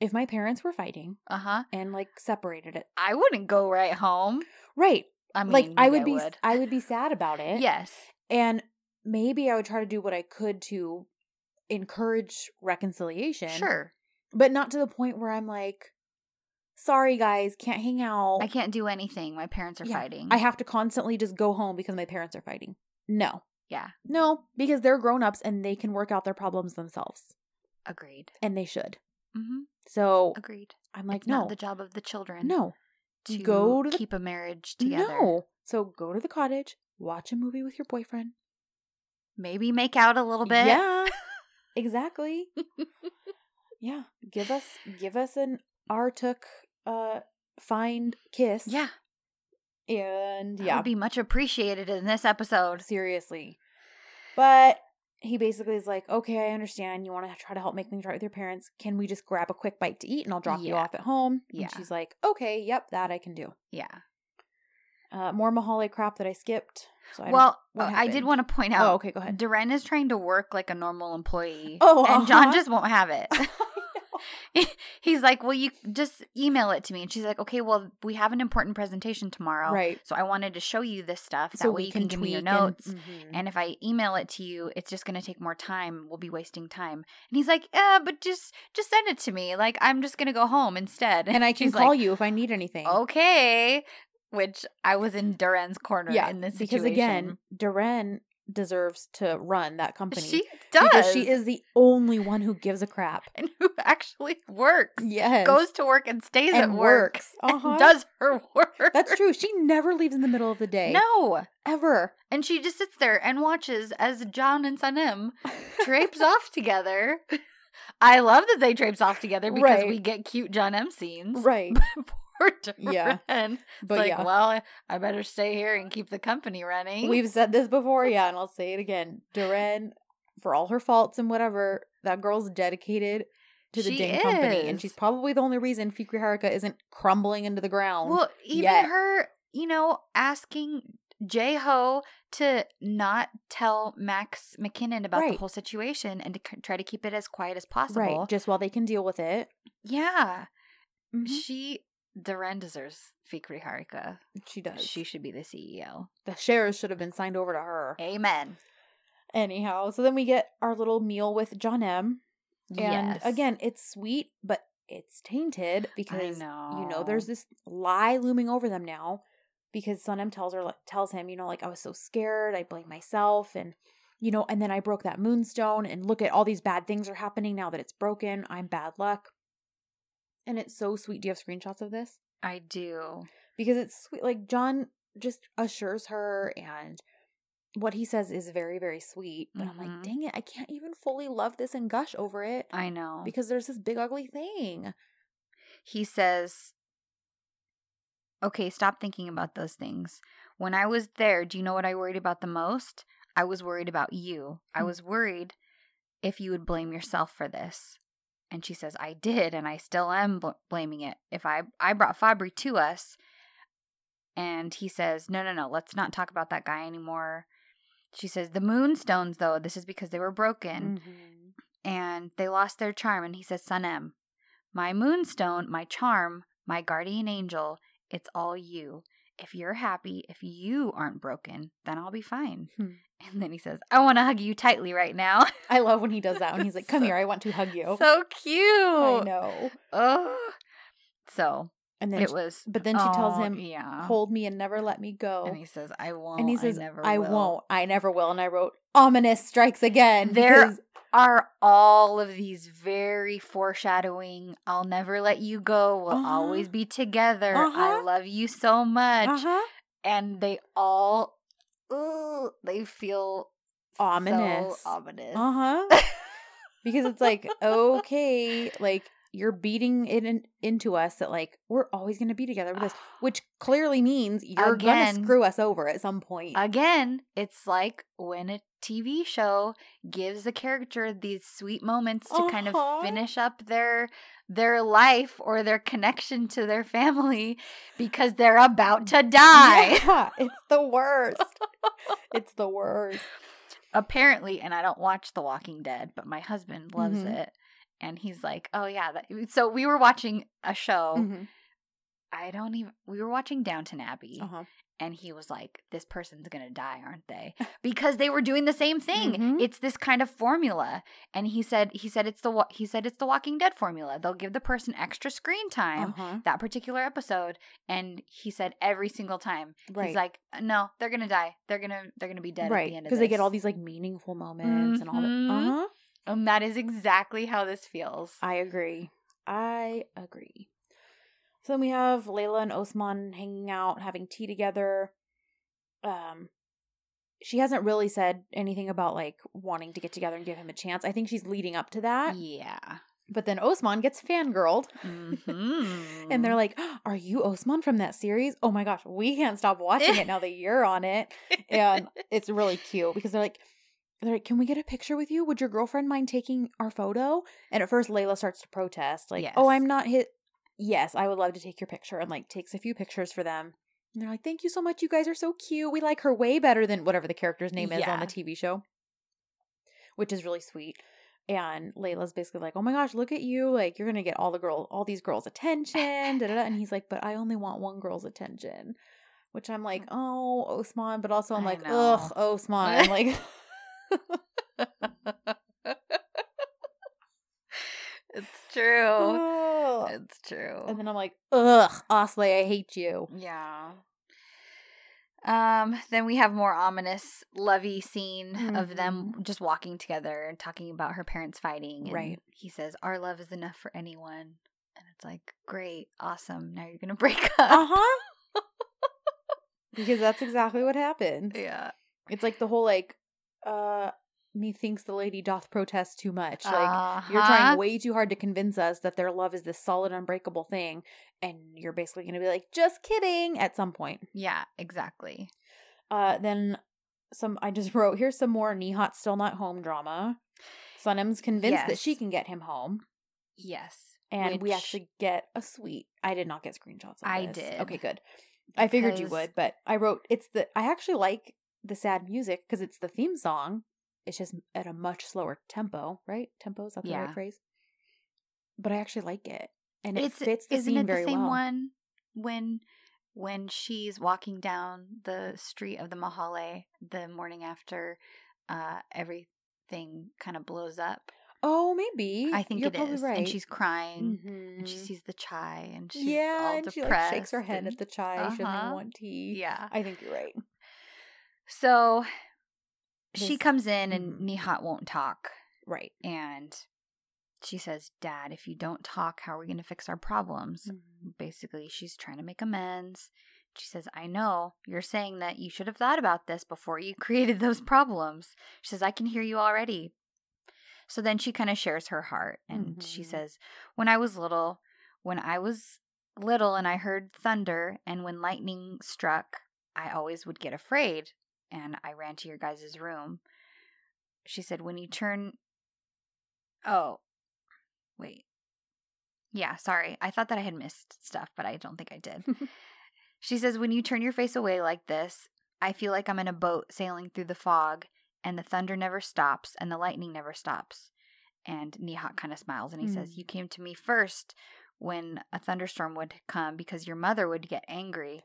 Speaker 2: if my parents were fighting
Speaker 1: uh huh.
Speaker 2: and like separated it,
Speaker 1: I wouldn't go right home.
Speaker 2: right?
Speaker 1: I mean,
Speaker 2: like I would be,
Speaker 1: would.
Speaker 2: I would be sad about it.
Speaker 1: Yes.
Speaker 2: and maybe I would try to do what I could to encourage reconciliation.
Speaker 1: Sure.
Speaker 2: but not to the point where I'm like, sorry guys, can't hang out.
Speaker 1: I can't do anything. My parents are
Speaker 2: Yeah.
Speaker 1: fighting.
Speaker 2: I have to constantly just go home because my parents are fighting. No,
Speaker 1: yeah.
Speaker 2: no, because they're grown ups and they can work out their problems themselves,
Speaker 1: Agreed.
Speaker 2: and they should.
Speaker 1: Mm-hmm.
Speaker 2: So
Speaker 1: Agreed.
Speaker 2: I'm like,
Speaker 1: it's
Speaker 2: no,
Speaker 1: not the job of the children.
Speaker 2: no,
Speaker 1: To
Speaker 2: Go to the-
Speaker 1: keep a marriage together.
Speaker 2: no. So go to the cottage, watch a movie with your boyfriend.
Speaker 1: Maybe make out a little bit.
Speaker 2: Yeah, exactly. yeah, give us give us an took uh find kiss.
Speaker 1: Yeah.
Speaker 2: and
Speaker 1: That
Speaker 2: yeah,
Speaker 1: would be much appreciated in this episode.
Speaker 2: seriously. But he basically is like, okay, I understand. You want to try to help make things right with your parents. Can we just grab a quick bite to eat and I'll drop you off at home?
Speaker 1: Yeah.
Speaker 2: And she's like, okay, yep, that I can do.
Speaker 1: Yeah.
Speaker 2: Uh, more Mahalle crap that I skipped. So I
Speaker 1: well, I did want to point out.
Speaker 2: Oh, okay, go ahead.
Speaker 1: Duren is trying to work like a normal employee.
Speaker 2: Oh,
Speaker 1: and John
Speaker 2: uh-huh.
Speaker 1: just won't have it. He's like, "Well, you just email it to me." And she's like, "Okay, well, we have an important presentation tomorrow,
Speaker 2: right.
Speaker 1: so I wanted to show you this stuff. That
Speaker 2: So
Speaker 1: way
Speaker 2: we
Speaker 1: you can, give me your
Speaker 2: tweak and-
Speaker 1: notes."
Speaker 2: mhm.
Speaker 1: And if I email it to you, it's just going to take more time. We'll be wasting time. And he's like, "Uh, but just just send it to me. Like I'm just going to go home instead."
Speaker 2: and I can
Speaker 1: she's
Speaker 2: call
Speaker 1: like,
Speaker 2: you if I need anything.
Speaker 1: Okay, which I was in Duran's corner
Speaker 2: yeah,
Speaker 1: in this
Speaker 2: because again, Duran deserves to run that company.
Speaker 1: she does
Speaker 2: because she is the only one who gives a crap.
Speaker 1: and who actually works.
Speaker 2: Yes,
Speaker 1: Goes to work and stays
Speaker 2: and
Speaker 1: at work.
Speaker 2: works. Uh-huh.
Speaker 1: Does her work.
Speaker 2: That's true. She never leaves in the middle of the day.
Speaker 1: No.
Speaker 2: ever.
Speaker 1: And she just sits there and watches as John and Sanem drapes off together. I love that they drapes off together because
Speaker 2: Right.
Speaker 1: we get cute John M scenes.
Speaker 2: Right,
Speaker 1: Duran.
Speaker 2: Yeah. But
Speaker 1: like,
Speaker 2: yeah,
Speaker 1: well, I better stay here and keep the company running.
Speaker 2: we've said this before. Yeah, and I'll say it again. Duran, for all her faults and whatever, that girl's dedicated to the
Speaker 1: She
Speaker 2: dang company, and she's probably the only reason Fikri Harika isn't crumbling into the ground.
Speaker 1: Well, even
Speaker 2: yet.
Speaker 1: her, you know, asking J Ho to not tell Max McKinnon about the whole situation and to c- try to keep it as quiet as possible.
Speaker 2: right, just while they can deal with it.
Speaker 1: Yeah.
Speaker 2: Mhm.
Speaker 1: She, Duran deserves Fikri Harika.
Speaker 2: She does.
Speaker 1: She should be the CEO.
Speaker 2: the shares should have been signed over to her.
Speaker 1: Amen.
Speaker 2: Anyhow, so then we get our little meal with John M. And
Speaker 1: Yes.
Speaker 2: again, it's sweet, but it's tainted because
Speaker 1: know.
Speaker 2: you know there's this lie looming over them now because Sanem tells her tells him, you know, like I was so scared, I blame myself and you know, and then I broke that moonstone and look at all these bad things are happening now that it's broken. I'm bad luck. And it's so sweet. Do you have screenshots of this?
Speaker 1: I do.
Speaker 2: Because it's sweet like John just assures her and what he says is very very sweet, but I'm
Speaker 1: Mhm.
Speaker 2: like, "Dang it, I can't even fully love this and gush over it."
Speaker 1: I know.
Speaker 2: because there's this big ugly thing.
Speaker 1: he says, Okay, stop thinking about those things. When I was there, do you know what I worried about the most? I was worried about you. I
Speaker 2: Hmm.
Speaker 1: was worried if you would blame yourself for this. And she says, I did, and I still am bl- blaming it. If I I brought Fabri to us, and he says, No, no, no, let's not talk about that guy anymore. She says, The moonstones, though, this is because they were broken
Speaker 2: Mhm.
Speaker 1: and they lost their charm. And he says, Sanem, my moonstone, my charm, my guardian angel, it's all you. If you're happy, if you aren't broken, then I'll be fine.
Speaker 2: Hmm.
Speaker 1: And then he says, I want to hug you tightly right now.
Speaker 2: I love when he does that when he's like, "Come
Speaker 1: So-
Speaker 2: here, I want to hug you."
Speaker 1: so cute.
Speaker 2: I know.
Speaker 1: Oh. So
Speaker 2: And then,
Speaker 1: it
Speaker 2: she-
Speaker 1: was.
Speaker 2: but then she tells
Speaker 1: oh,
Speaker 2: him,
Speaker 1: yeah.
Speaker 2: "Hold me and never let me go."
Speaker 1: and he says, I won't.
Speaker 2: and he says,
Speaker 1: I never
Speaker 2: "I
Speaker 1: will."
Speaker 2: won't. I never will." And I wrote, "Ominous strikes again."
Speaker 1: There
Speaker 2: because
Speaker 1: are all of these very foreshadowing I'll never let you go. We'll
Speaker 2: Uh-huh.
Speaker 1: always be together. I
Speaker 2: Uh-huh.
Speaker 1: love you so much.
Speaker 2: uh-huh.
Speaker 1: And they all ooh, they feel
Speaker 2: Ominous.
Speaker 1: So ominous.
Speaker 2: Uh-huh. because it's like, okay, like you're beating it in, into us that like we're always going to be together with this, which clearly means you're going to screw us over at some point.
Speaker 1: Again, it's like when a TV show gives a character these sweet moments to kind of
Speaker 2: Uh-huh.
Speaker 1: finish up their their life or their connection to their family because they're about to die.
Speaker 2: Yeah, it's the worst. it's the worst.
Speaker 1: apparently and i don't watch the walking dead but my husband loves
Speaker 2: Mhm.
Speaker 1: it and he's like oh yeah that, so we were watching a show
Speaker 2: Mhm.
Speaker 1: i don't even we were watching downton abbey
Speaker 2: Uh-huh.
Speaker 1: and he was like this person's gonna die aren't they because they were doing the same thing
Speaker 2: Mhm.
Speaker 1: it's this kind of formula and he said he said it's the he said it's the walking dead formula they'll give the person extra screen time
Speaker 2: Uh-huh.
Speaker 1: that particular episode and he said every single time
Speaker 2: Right.
Speaker 1: he's like no they're gonna die they're gonna they're gonna be dead at the end of
Speaker 2: Because they get all these like meaningful moments and all that.
Speaker 1: Mhm.
Speaker 2: Uh-huh.
Speaker 1: And that is exactly how this feels.
Speaker 2: I agree. I agree. So then we have Layla and Osman hanging out, having tea together. Um, she hasn't really said anything about like wanting to get together and give him a chance. I think she's leading up to that.
Speaker 1: yeah.
Speaker 2: But then Osman gets fangirled.
Speaker 1: Mm-hmm.
Speaker 2: And they're like, Are you Osman from that series? Oh my gosh, we can't stop watching it now that you're on it. And it's really cute because they're like, they're like, Can we get a picture with you? Would your girlfriend mind taking our photo? And at first, Layla starts to protest, like, Oh, I'm not hit. Yes, I would love to take your picture. And like takes a few pictures for them. And they're like, Thank you so much. You guys are so cute. We like her way better than whatever the character's name is on the TV show, which is really sweet. And Layla's basically like, "Oh my gosh, look at you! Like you're gonna get all the girl, all these girls' attention." da, da, da. And he's like, "But I only want one girl's attention," which I'm like, "Oh, Osman," but also I'm
Speaker 1: I
Speaker 2: like,
Speaker 1: know.
Speaker 2: "Ugh, Osman!" like,
Speaker 1: it's true. It's true.
Speaker 2: and then I'm like, "Ugh, Osley, I hate you."
Speaker 1: yeah. Um, then we have more ominous, lovey scene of them just walking together and talking about her parents fighting. And
Speaker 2: Right.
Speaker 1: He says, "Our love is enough for anyone," and it's like, "Great, awesome. Now you're gonna break up."
Speaker 2: Uh huh. because that's exactly what happened.
Speaker 1: Yeah.
Speaker 2: It's like the whole like, uh, methinks the lady doth protest too much. Like you're
Speaker 1: Uh-huh.
Speaker 2: trying way too hard to convince us that their love is this solid, unbreakable thing, and you're basically going to be like, just kidding at some point.
Speaker 1: Yeah, exactly.
Speaker 2: Uh, then some. I just wrote here's some more Nihat still not home drama. Sanem's convinced that she can get him home,
Speaker 1: Yes.
Speaker 2: and we actually get a sweet. I did not get screenshots. Of this.
Speaker 1: I
Speaker 2: this.
Speaker 1: did.
Speaker 2: Okay, good. I figured you would, but I wrote it's the. I actually like the sad music because it's the theme song. It's just at a much slower tempo, right? Tempo is that the
Speaker 1: Yeah.
Speaker 2: right phrase? But I actually like it, and it
Speaker 1: it's
Speaker 2: fits the
Speaker 1: isn't
Speaker 2: scene
Speaker 1: it the same
Speaker 2: well.
Speaker 1: one when when she's walking down the street of the Mahalle the morning after uh everything kind of blows up
Speaker 2: Oh, maybe.
Speaker 1: I think
Speaker 2: You're
Speaker 1: it is.
Speaker 2: Right.
Speaker 1: And she's crying. And she
Speaker 2: Mhm.
Speaker 1: sees the chai and she's
Speaker 2: yeah,
Speaker 1: all
Speaker 2: and
Speaker 1: depressed.
Speaker 2: she like shakes her head
Speaker 1: and-
Speaker 2: at the chai. She doesn't
Speaker 1: Uh-huh.
Speaker 2: want tea.
Speaker 1: Yeah.
Speaker 2: I think you're right.
Speaker 1: So she comes in and
Speaker 2: Mhm.
Speaker 1: Nihat won't talk.
Speaker 2: Right.
Speaker 1: And she says, Dad, if you don't talk, how are we going to fix our problems? Basically, she's trying to make amends. She says, I know you're saying that you should have thought about this before you created those problems. She says, I can hear you already. So then she kind of shares her heart and she
Speaker 2: Mhm.
Speaker 1: says, When I was little, when I was little and I heard thunder and when lightning struck, I always would get afraid and I ran to your guys' room. She said, When you turn. Oh, wait. Yeah, sorry. I thought that I had missed stuff, but I don't think I did. she says, When you turn your face away like this, I feel like I'm in a boat sailing through the fog, and the thunder never stops, and the lightning never stops. And Nihat kind of smiles and he says,
Speaker 2: Mm.
Speaker 1: You came to me first when a thunderstorm would come because your mother would get angry.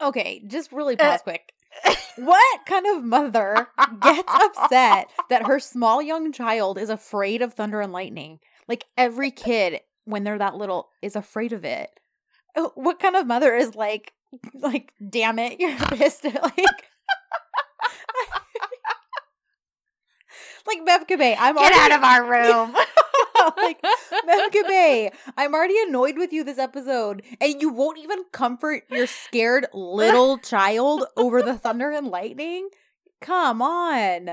Speaker 2: Okay, just really
Speaker 1: Uh,
Speaker 2: quick. What kind of mother gets upset that her small young child is afraid of thunder and lightning? Like every kid, when they're that little, is afraid of it. Oh, What kind of mother is like, like, damn it, you're pissed? like, like Mevkibe, I'm
Speaker 1: Get
Speaker 2: already
Speaker 1: out of our room.
Speaker 2: like Mevkibe, I'm already annoyed with you this episode, and you won't even comfort your scared little child over the thunder and lightning. Come on.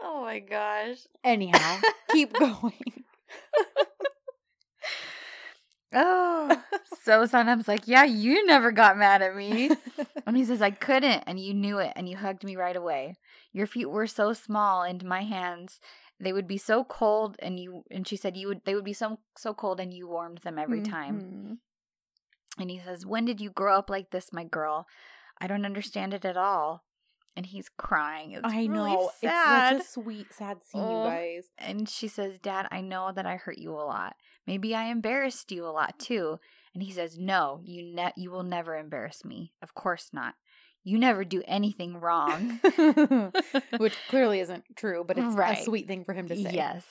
Speaker 1: oh my gosh.
Speaker 2: Anyhow, keep going.
Speaker 1: Oh, so Sanem's like, yeah, you never got mad at me. And he says, I couldn't, and you knew it, and you hugged me right away. Your feet were so small, and my hands, they would be so cold, and you, and she said, you would, they would be so so cold, and you warmed them every time.
Speaker 2: Mhm.
Speaker 1: And he says, when did you grow up like this, my girl? I don't understand it at all. And he's crying. It's
Speaker 2: I
Speaker 1: really
Speaker 2: know.
Speaker 1: sad.
Speaker 2: It's such a sweet, sad scene,
Speaker 1: Oh.
Speaker 2: you guys.
Speaker 1: And she says, Dad, I know that I hurt you a lot. Maybe I embarrassed you a lot too. And he says, No, you ne- you will never embarrass me. Of course not. You never do anything wrong.
Speaker 2: Which clearly isn't true, but it's
Speaker 1: Right.
Speaker 2: a sweet thing for him to say.
Speaker 1: Yes.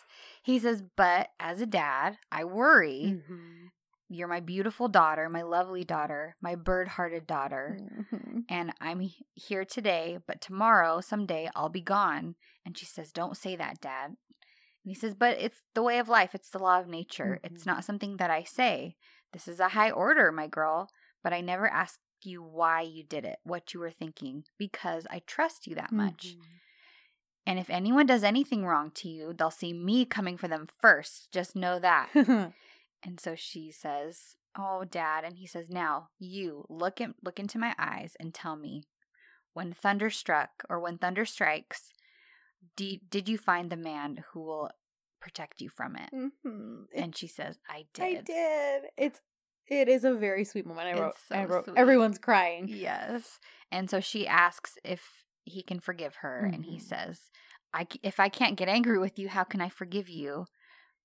Speaker 1: He says, But as a dad, I worry.
Speaker 2: Mhm.
Speaker 1: You're my beautiful daughter, my lovely daughter, my bird hearted daughter.
Speaker 2: Mhm.
Speaker 1: And I'm here today, but tomorrow, someday, I'll be gone. And she says, Don't say that, Dad. And he says, But it's the way of life. It's the law of nature. It's
Speaker 2: Mhm.
Speaker 1: not something that I say. This is a high order, my girl. But I never ask you why you did it, what you were thinking, because I trust you that much.
Speaker 2: Mhm.
Speaker 1: And if anyone does anything wrong to you, they'll see me coming for them first. Just know that. And so she says, "Oh, dad." And he says, "Now, you look at look into my eyes and tell me, when thunder struck or when thunder strikes, did did you find the man who will protect you from it?"
Speaker 2: Mhm.
Speaker 1: And she says, "I did."
Speaker 2: I did. It's it is a very sweet moment. I wrote. I wrote.
Speaker 1: sweet.
Speaker 2: Everyone's crying.
Speaker 1: Yes. And so she asks if he can forgive her, and he
Speaker 2: Mhm.
Speaker 1: says, "I if I can't get angry with you, how can I forgive you,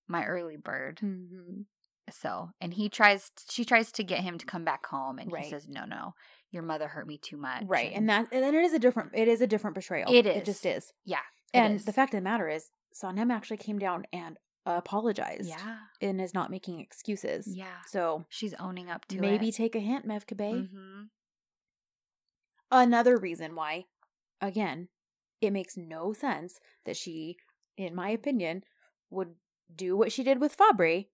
Speaker 1: my early bird?"
Speaker 2: Mhm.
Speaker 1: So, and he tries, she tries to get him to come back home, and
Speaker 2: Right.
Speaker 1: he says, "No, no, your mother hurt me too much."
Speaker 2: Right, and that and then it is a different. It is a different betrayal.
Speaker 1: It is.
Speaker 2: It just
Speaker 1: is. yeah,
Speaker 2: And
Speaker 1: is.
Speaker 2: the fact of the matter is, Sanem actually came down and apologized.
Speaker 1: yeah,
Speaker 2: and is not making excuses.
Speaker 1: yeah,
Speaker 2: So
Speaker 1: she's owning up to
Speaker 2: maybe
Speaker 1: it.
Speaker 2: take a hint, Mevkibe.
Speaker 1: hmm
Speaker 2: Another reason why, again, it makes no sense that she, in my opinion, would do what she did with Fabri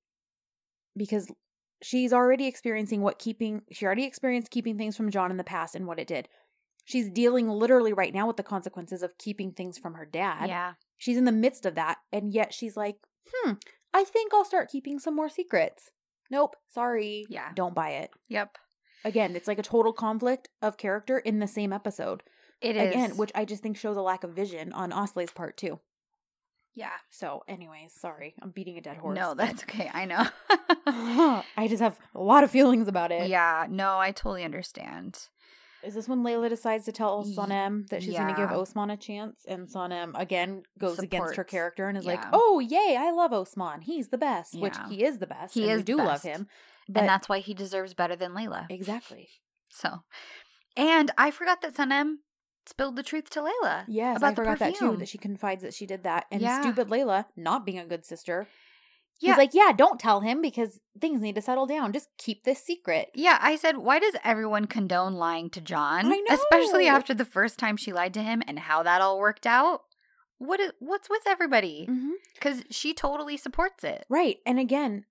Speaker 2: because she's already experiencing what keeping, she already experienced keeping things from John in the past and what it did. She's dealing literally right now with the consequences of keeping things from her dad.
Speaker 1: Yeah,
Speaker 2: She's in the midst of that. And yet she's like, hmm, I think I'll start keeping some more secrets. Nope, sorry.
Speaker 1: Yeah.
Speaker 2: Don't buy it.
Speaker 1: yep,
Speaker 2: Again, it's like a total conflict of character in the same episode.
Speaker 1: it is.
Speaker 2: Again, which I just think shows a lack of vision on Osley's part too.
Speaker 1: yeah,
Speaker 2: So, anyways, sorry, I'm beating a dead horse.
Speaker 1: no, that's okay. I know.
Speaker 2: I just have a lot of feelings about it.
Speaker 1: yeah, no, I totally understand.
Speaker 2: Is this when Layla decides to tell Sanem that she's going to give. Osman a chance? And Sanem, again, goes against her character and is like, oh, yay, I love Osman. He's the best, which he is the best.
Speaker 1: He
Speaker 2: and
Speaker 1: is
Speaker 2: do love him. But
Speaker 1: and that's why he deserves better than Layla.
Speaker 2: exactly.
Speaker 1: So, and I forgot that Sanem spilled the truth to Layla.
Speaker 2: Yes,
Speaker 1: about
Speaker 2: I
Speaker 1: the
Speaker 2: forgot that too.
Speaker 1: perfume.
Speaker 2: That she confides that she did that, and
Speaker 1: Yeah.
Speaker 2: stupid Layla, not being a good sister,
Speaker 1: Yeah.
Speaker 2: he's like, "Yeah, don't tell him because things need to settle down. Just keep this secret."
Speaker 1: Yeah, I said, why does everyone condone lying to John?
Speaker 2: I know.
Speaker 1: Especially after the first time she lied to him and how that all worked out. What is, what's with everybody?
Speaker 2: Mm-hmm.
Speaker 1: Because she totally supports it.
Speaker 2: Right, and again,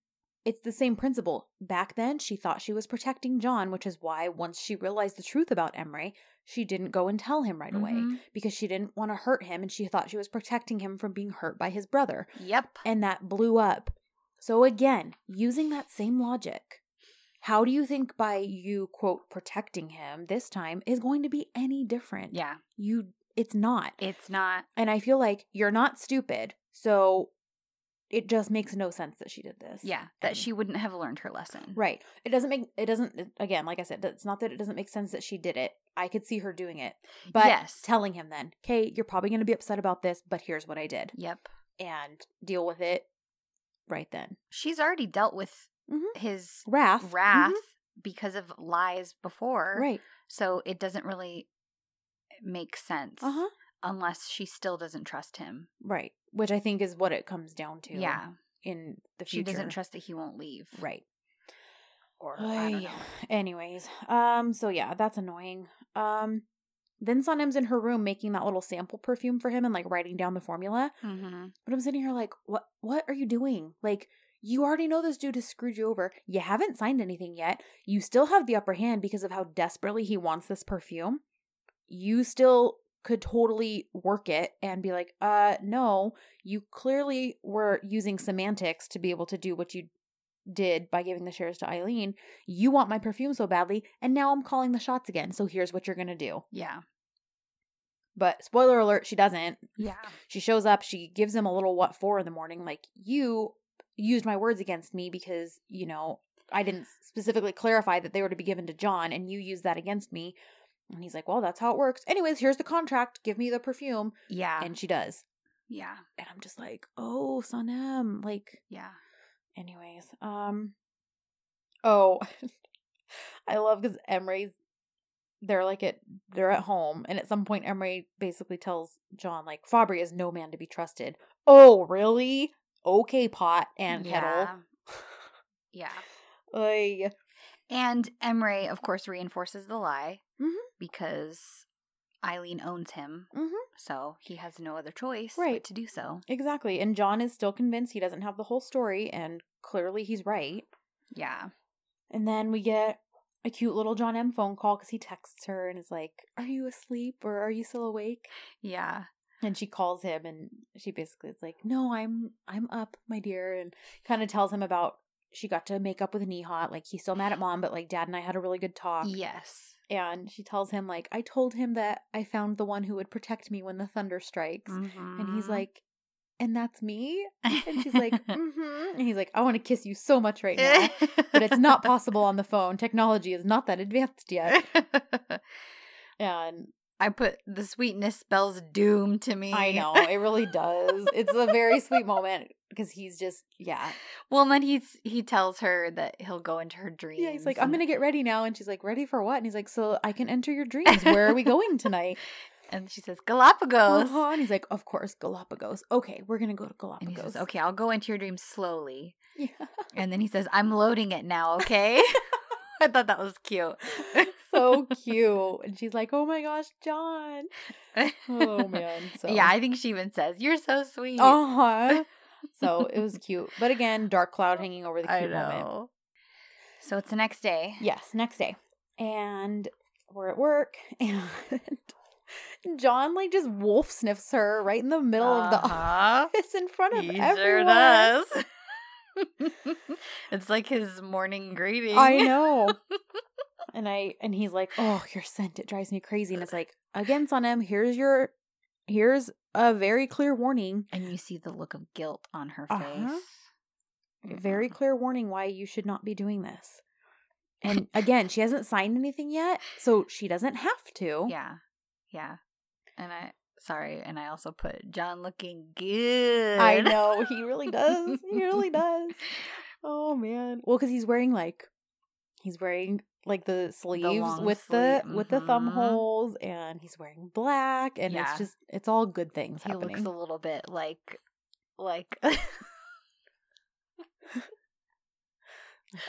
Speaker 2: it's the same principle. Back then, she thought she was protecting John, which is why once she realized the truth about Emery, she didn't go and tell him right away
Speaker 1: Mhm.
Speaker 2: because she didn't want to hurt him, and she thought she was protecting him from being hurt by his brother.
Speaker 1: Yep.
Speaker 2: and that blew up. So again, using that same logic, how do you think by you quote protecting him this time is going to be any different?
Speaker 1: Yeah.
Speaker 2: You it's not.
Speaker 1: It's not.
Speaker 2: And I feel like you're not stupid. So it just makes no sense that she did this.
Speaker 1: Yeah. That
Speaker 2: And-
Speaker 1: she wouldn't have learned her lesson.
Speaker 2: Right. It doesn't make it doesn't again, like I said, it's not that it doesn't make sense that she did it. I could see her doing it. But
Speaker 1: Yes.
Speaker 2: telling him then, "Okay, you're probably going to be upset about this, but here's what I did."
Speaker 1: Yep.
Speaker 2: And deal with it right then.
Speaker 1: She's already dealt with
Speaker 2: Mhm.
Speaker 1: his
Speaker 2: Wrath.
Speaker 1: wrath
Speaker 2: Mhm.
Speaker 1: because of lies before.
Speaker 2: Right.
Speaker 1: So it doesn't really make sense
Speaker 2: Uh huh.
Speaker 1: unless she still doesn't trust him.
Speaker 2: Right. Which I think is what it comes down to.
Speaker 1: Yeah.
Speaker 2: In the future.
Speaker 1: She doesn't trust that he won't leave.
Speaker 2: Right.
Speaker 1: Or I don't know.
Speaker 2: Anyways, um, so yeah, that's annoying. Um, then Sanem's in her room making that little sample perfume for him and like writing down the formula.
Speaker 1: Mm-hmm.
Speaker 2: But I'm sitting here like, what? What are you doing? Like, you already know this dude has screwed you over. You haven't signed anything yet. You still have the upper hand because of how desperately he wants this perfume. You still could totally work it and be like, uh, no, you clearly were using semantics to be able to do what you did by giving the shares to Aylin. You want my perfume so badly, and now I'm calling the shots again. So here's what you're gonna do.
Speaker 1: Yeah.
Speaker 2: But spoiler alert, she doesn't.
Speaker 1: Yeah.
Speaker 2: She shows up, she gives him a little what for in the morning, like, you used my words against me because, you know, I didn't specifically clarify that they were to be given to John, and you used that against me. And he's like, Well, that's how it works. Anyways, here's the contract. Give me the perfume.
Speaker 1: Yeah.
Speaker 2: And she does.
Speaker 1: yeah.
Speaker 2: And I'm just like, Oh, Sanem. Like,
Speaker 1: Yeah.
Speaker 2: anyways. Um Oh I love because Emery's they're like at they're at home and at some point Emery basically tells John like Fabri is no man to be trusted. Oh, really? Okay, pot and kettle.
Speaker 1: Yeah.
Speaker 2: Ay.
Speaker 1: And Emre, of course, reinforces the lie
Speaker 2: Mhm.
Speaker 1: because Aylin owns him.
Speaker 2: Mhm.
Speaker 1: So he has no other choice but
Speaker 2: Right.
Speaker 1: to do so.
Speaker 2: Exactly. And John is still convinced he doesn't have the whole story and clearly he's right.
Speaker 1: Yeah.
Speaker 2: And then we get a cute little John M phone call because he texts her and is like, Are you asleep or are you still awake?
Speaker 1: Yeah.
Speaker 2: and she calls him and she basically is like no i'm i'm up my dear and kind of tells him about she got to make up with Nihat. Like he's still mad at mom, but like dad and I had a really good talk.
Speaker 1: Yes.
Speaker 2: And she tells him like I told him that I found the one who would protect me when the thunder strikes. And he's
Speaker 1: Mhm.
Speaker 2: like, and that's me. And she's like, mm-hmm. And he's like, I want to kiss you so much right now, but it's not possible on the phone. Technology is not that advanced yet. And
Speaker 1: I put the sweetness spells doom to me.
Speaker 2: I know it really does. It's a very sweet moment because he's just yeah
Speaker 1: Well, and then he's he tells her that he'll go into her dreams.
Speaker 2: yeah. He's like, I'm gonna get ready now, and she's like, ready for what? And he's like, so I can enter your dreams. Where are we going tonight?
Speaker 1: and she says Galapagos.
Speaker 2: Uh-huh. And he's like, of course, Galapagos. Okay, we're gonna go to Galapagos.
Speaker 1: And he says, "Okay, I'll go into your dreams slowly."
Speaker 2: Yeah.
Speaker 1: And then he says, "I'm loading it now." Okay. I thought that was cute.
Speaker 2: So cute. And she's like, oh my gosh, John. Oh man. So
Speaker 1: Yeah, I think she even says, "You're so sweet."
Speaker 2: Uh huh. So it was cute. But again, dark cloud hanging over the cute moment.
Speaker 1: So it's the next day.
Speaker 2: Yes, next day. And we're at work and John like just wolf sniffs her right in the middle of the
Speaker 1: Uh-huh.
Speaker 2: office in front of
Speaker 1: He
Speaker 2: everyone.
Speaker 1: sure does. it's like his morning greeting.
Speaker 2: I know. and I and he's like, "Oh, your scent it drives me crazy." And it's like, "Again, Sanem, here's your here's a very clear warning.
Speaker 1: And you see the look of guilt on her
Speaker 2: Uh-huh.
Speaker 1: face.
Speaker 2: Very
Speaker 1: Mhm.
Speaker 2: clear warning why you should not be doing this." And again, she hasn't signed anything yet, so she doesn't have to.
Speaker 1: Yeah. Yeah. And I sorry, and I also put John looking good.
Speaker 2: I know he really does. He really does. Oh man. Well, because he's wearing like he's wearing like the sleeves
Speaker 1: long
Speaker 2: with the
Speaker 1: sleeve,
Speaker 2: with the thumb
Speaker 1: mhm.
Speaker 2: holes and he's wearing black and
Speaker 1: Yeah.
Speaker 2: it's just it's all good things
Speaker 1: He
Speaker 2: happening.
Speaker 1: looks a little bit like like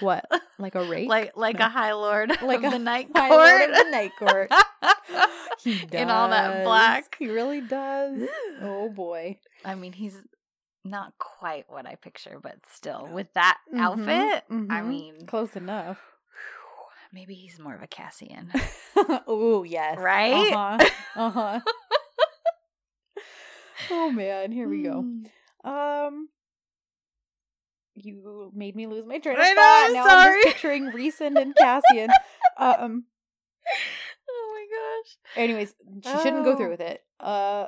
Speaker 2: what? Like a rake?
Speaker 1: like like
Speaker 2: No.
Speaker 1: a high lord
Speaker 2: Like a
Speaker 1: the night
Speaker 2: High
Speaker 1: court.
Speaker 2: Lord of the night court. He does.
Speaker 1: In all that black.
Speaker 2: He really does. Oh boy.
Speaker 1: I mean, he's not quite what I picture, but still, with that
Speaker 2: Mhm,
Speaker 1: outfit, I
Speaker 2: mhm.
Speaker 1: mean,
Speaker 2: Close enough.
Speaker 1: maybe he's more of a Cassian,
Speaker 2: oh yes.
Speaker 1: right?
Speaker 2: Uh-huh. Uh-huh. oh man, here we go.
Speaker 1: Mm.
Speaker 2: Um you made me lose my train of thought.
Speaker 1: I know. I'm
Speaker 2: now I'm just picturing Rhysand and Cassian. um
Speaker 1: Oh my gosh!
Speaker 2: anyways, she shouldn't go
Speaker 1: Oh.
Speaker 2: through with it. Uh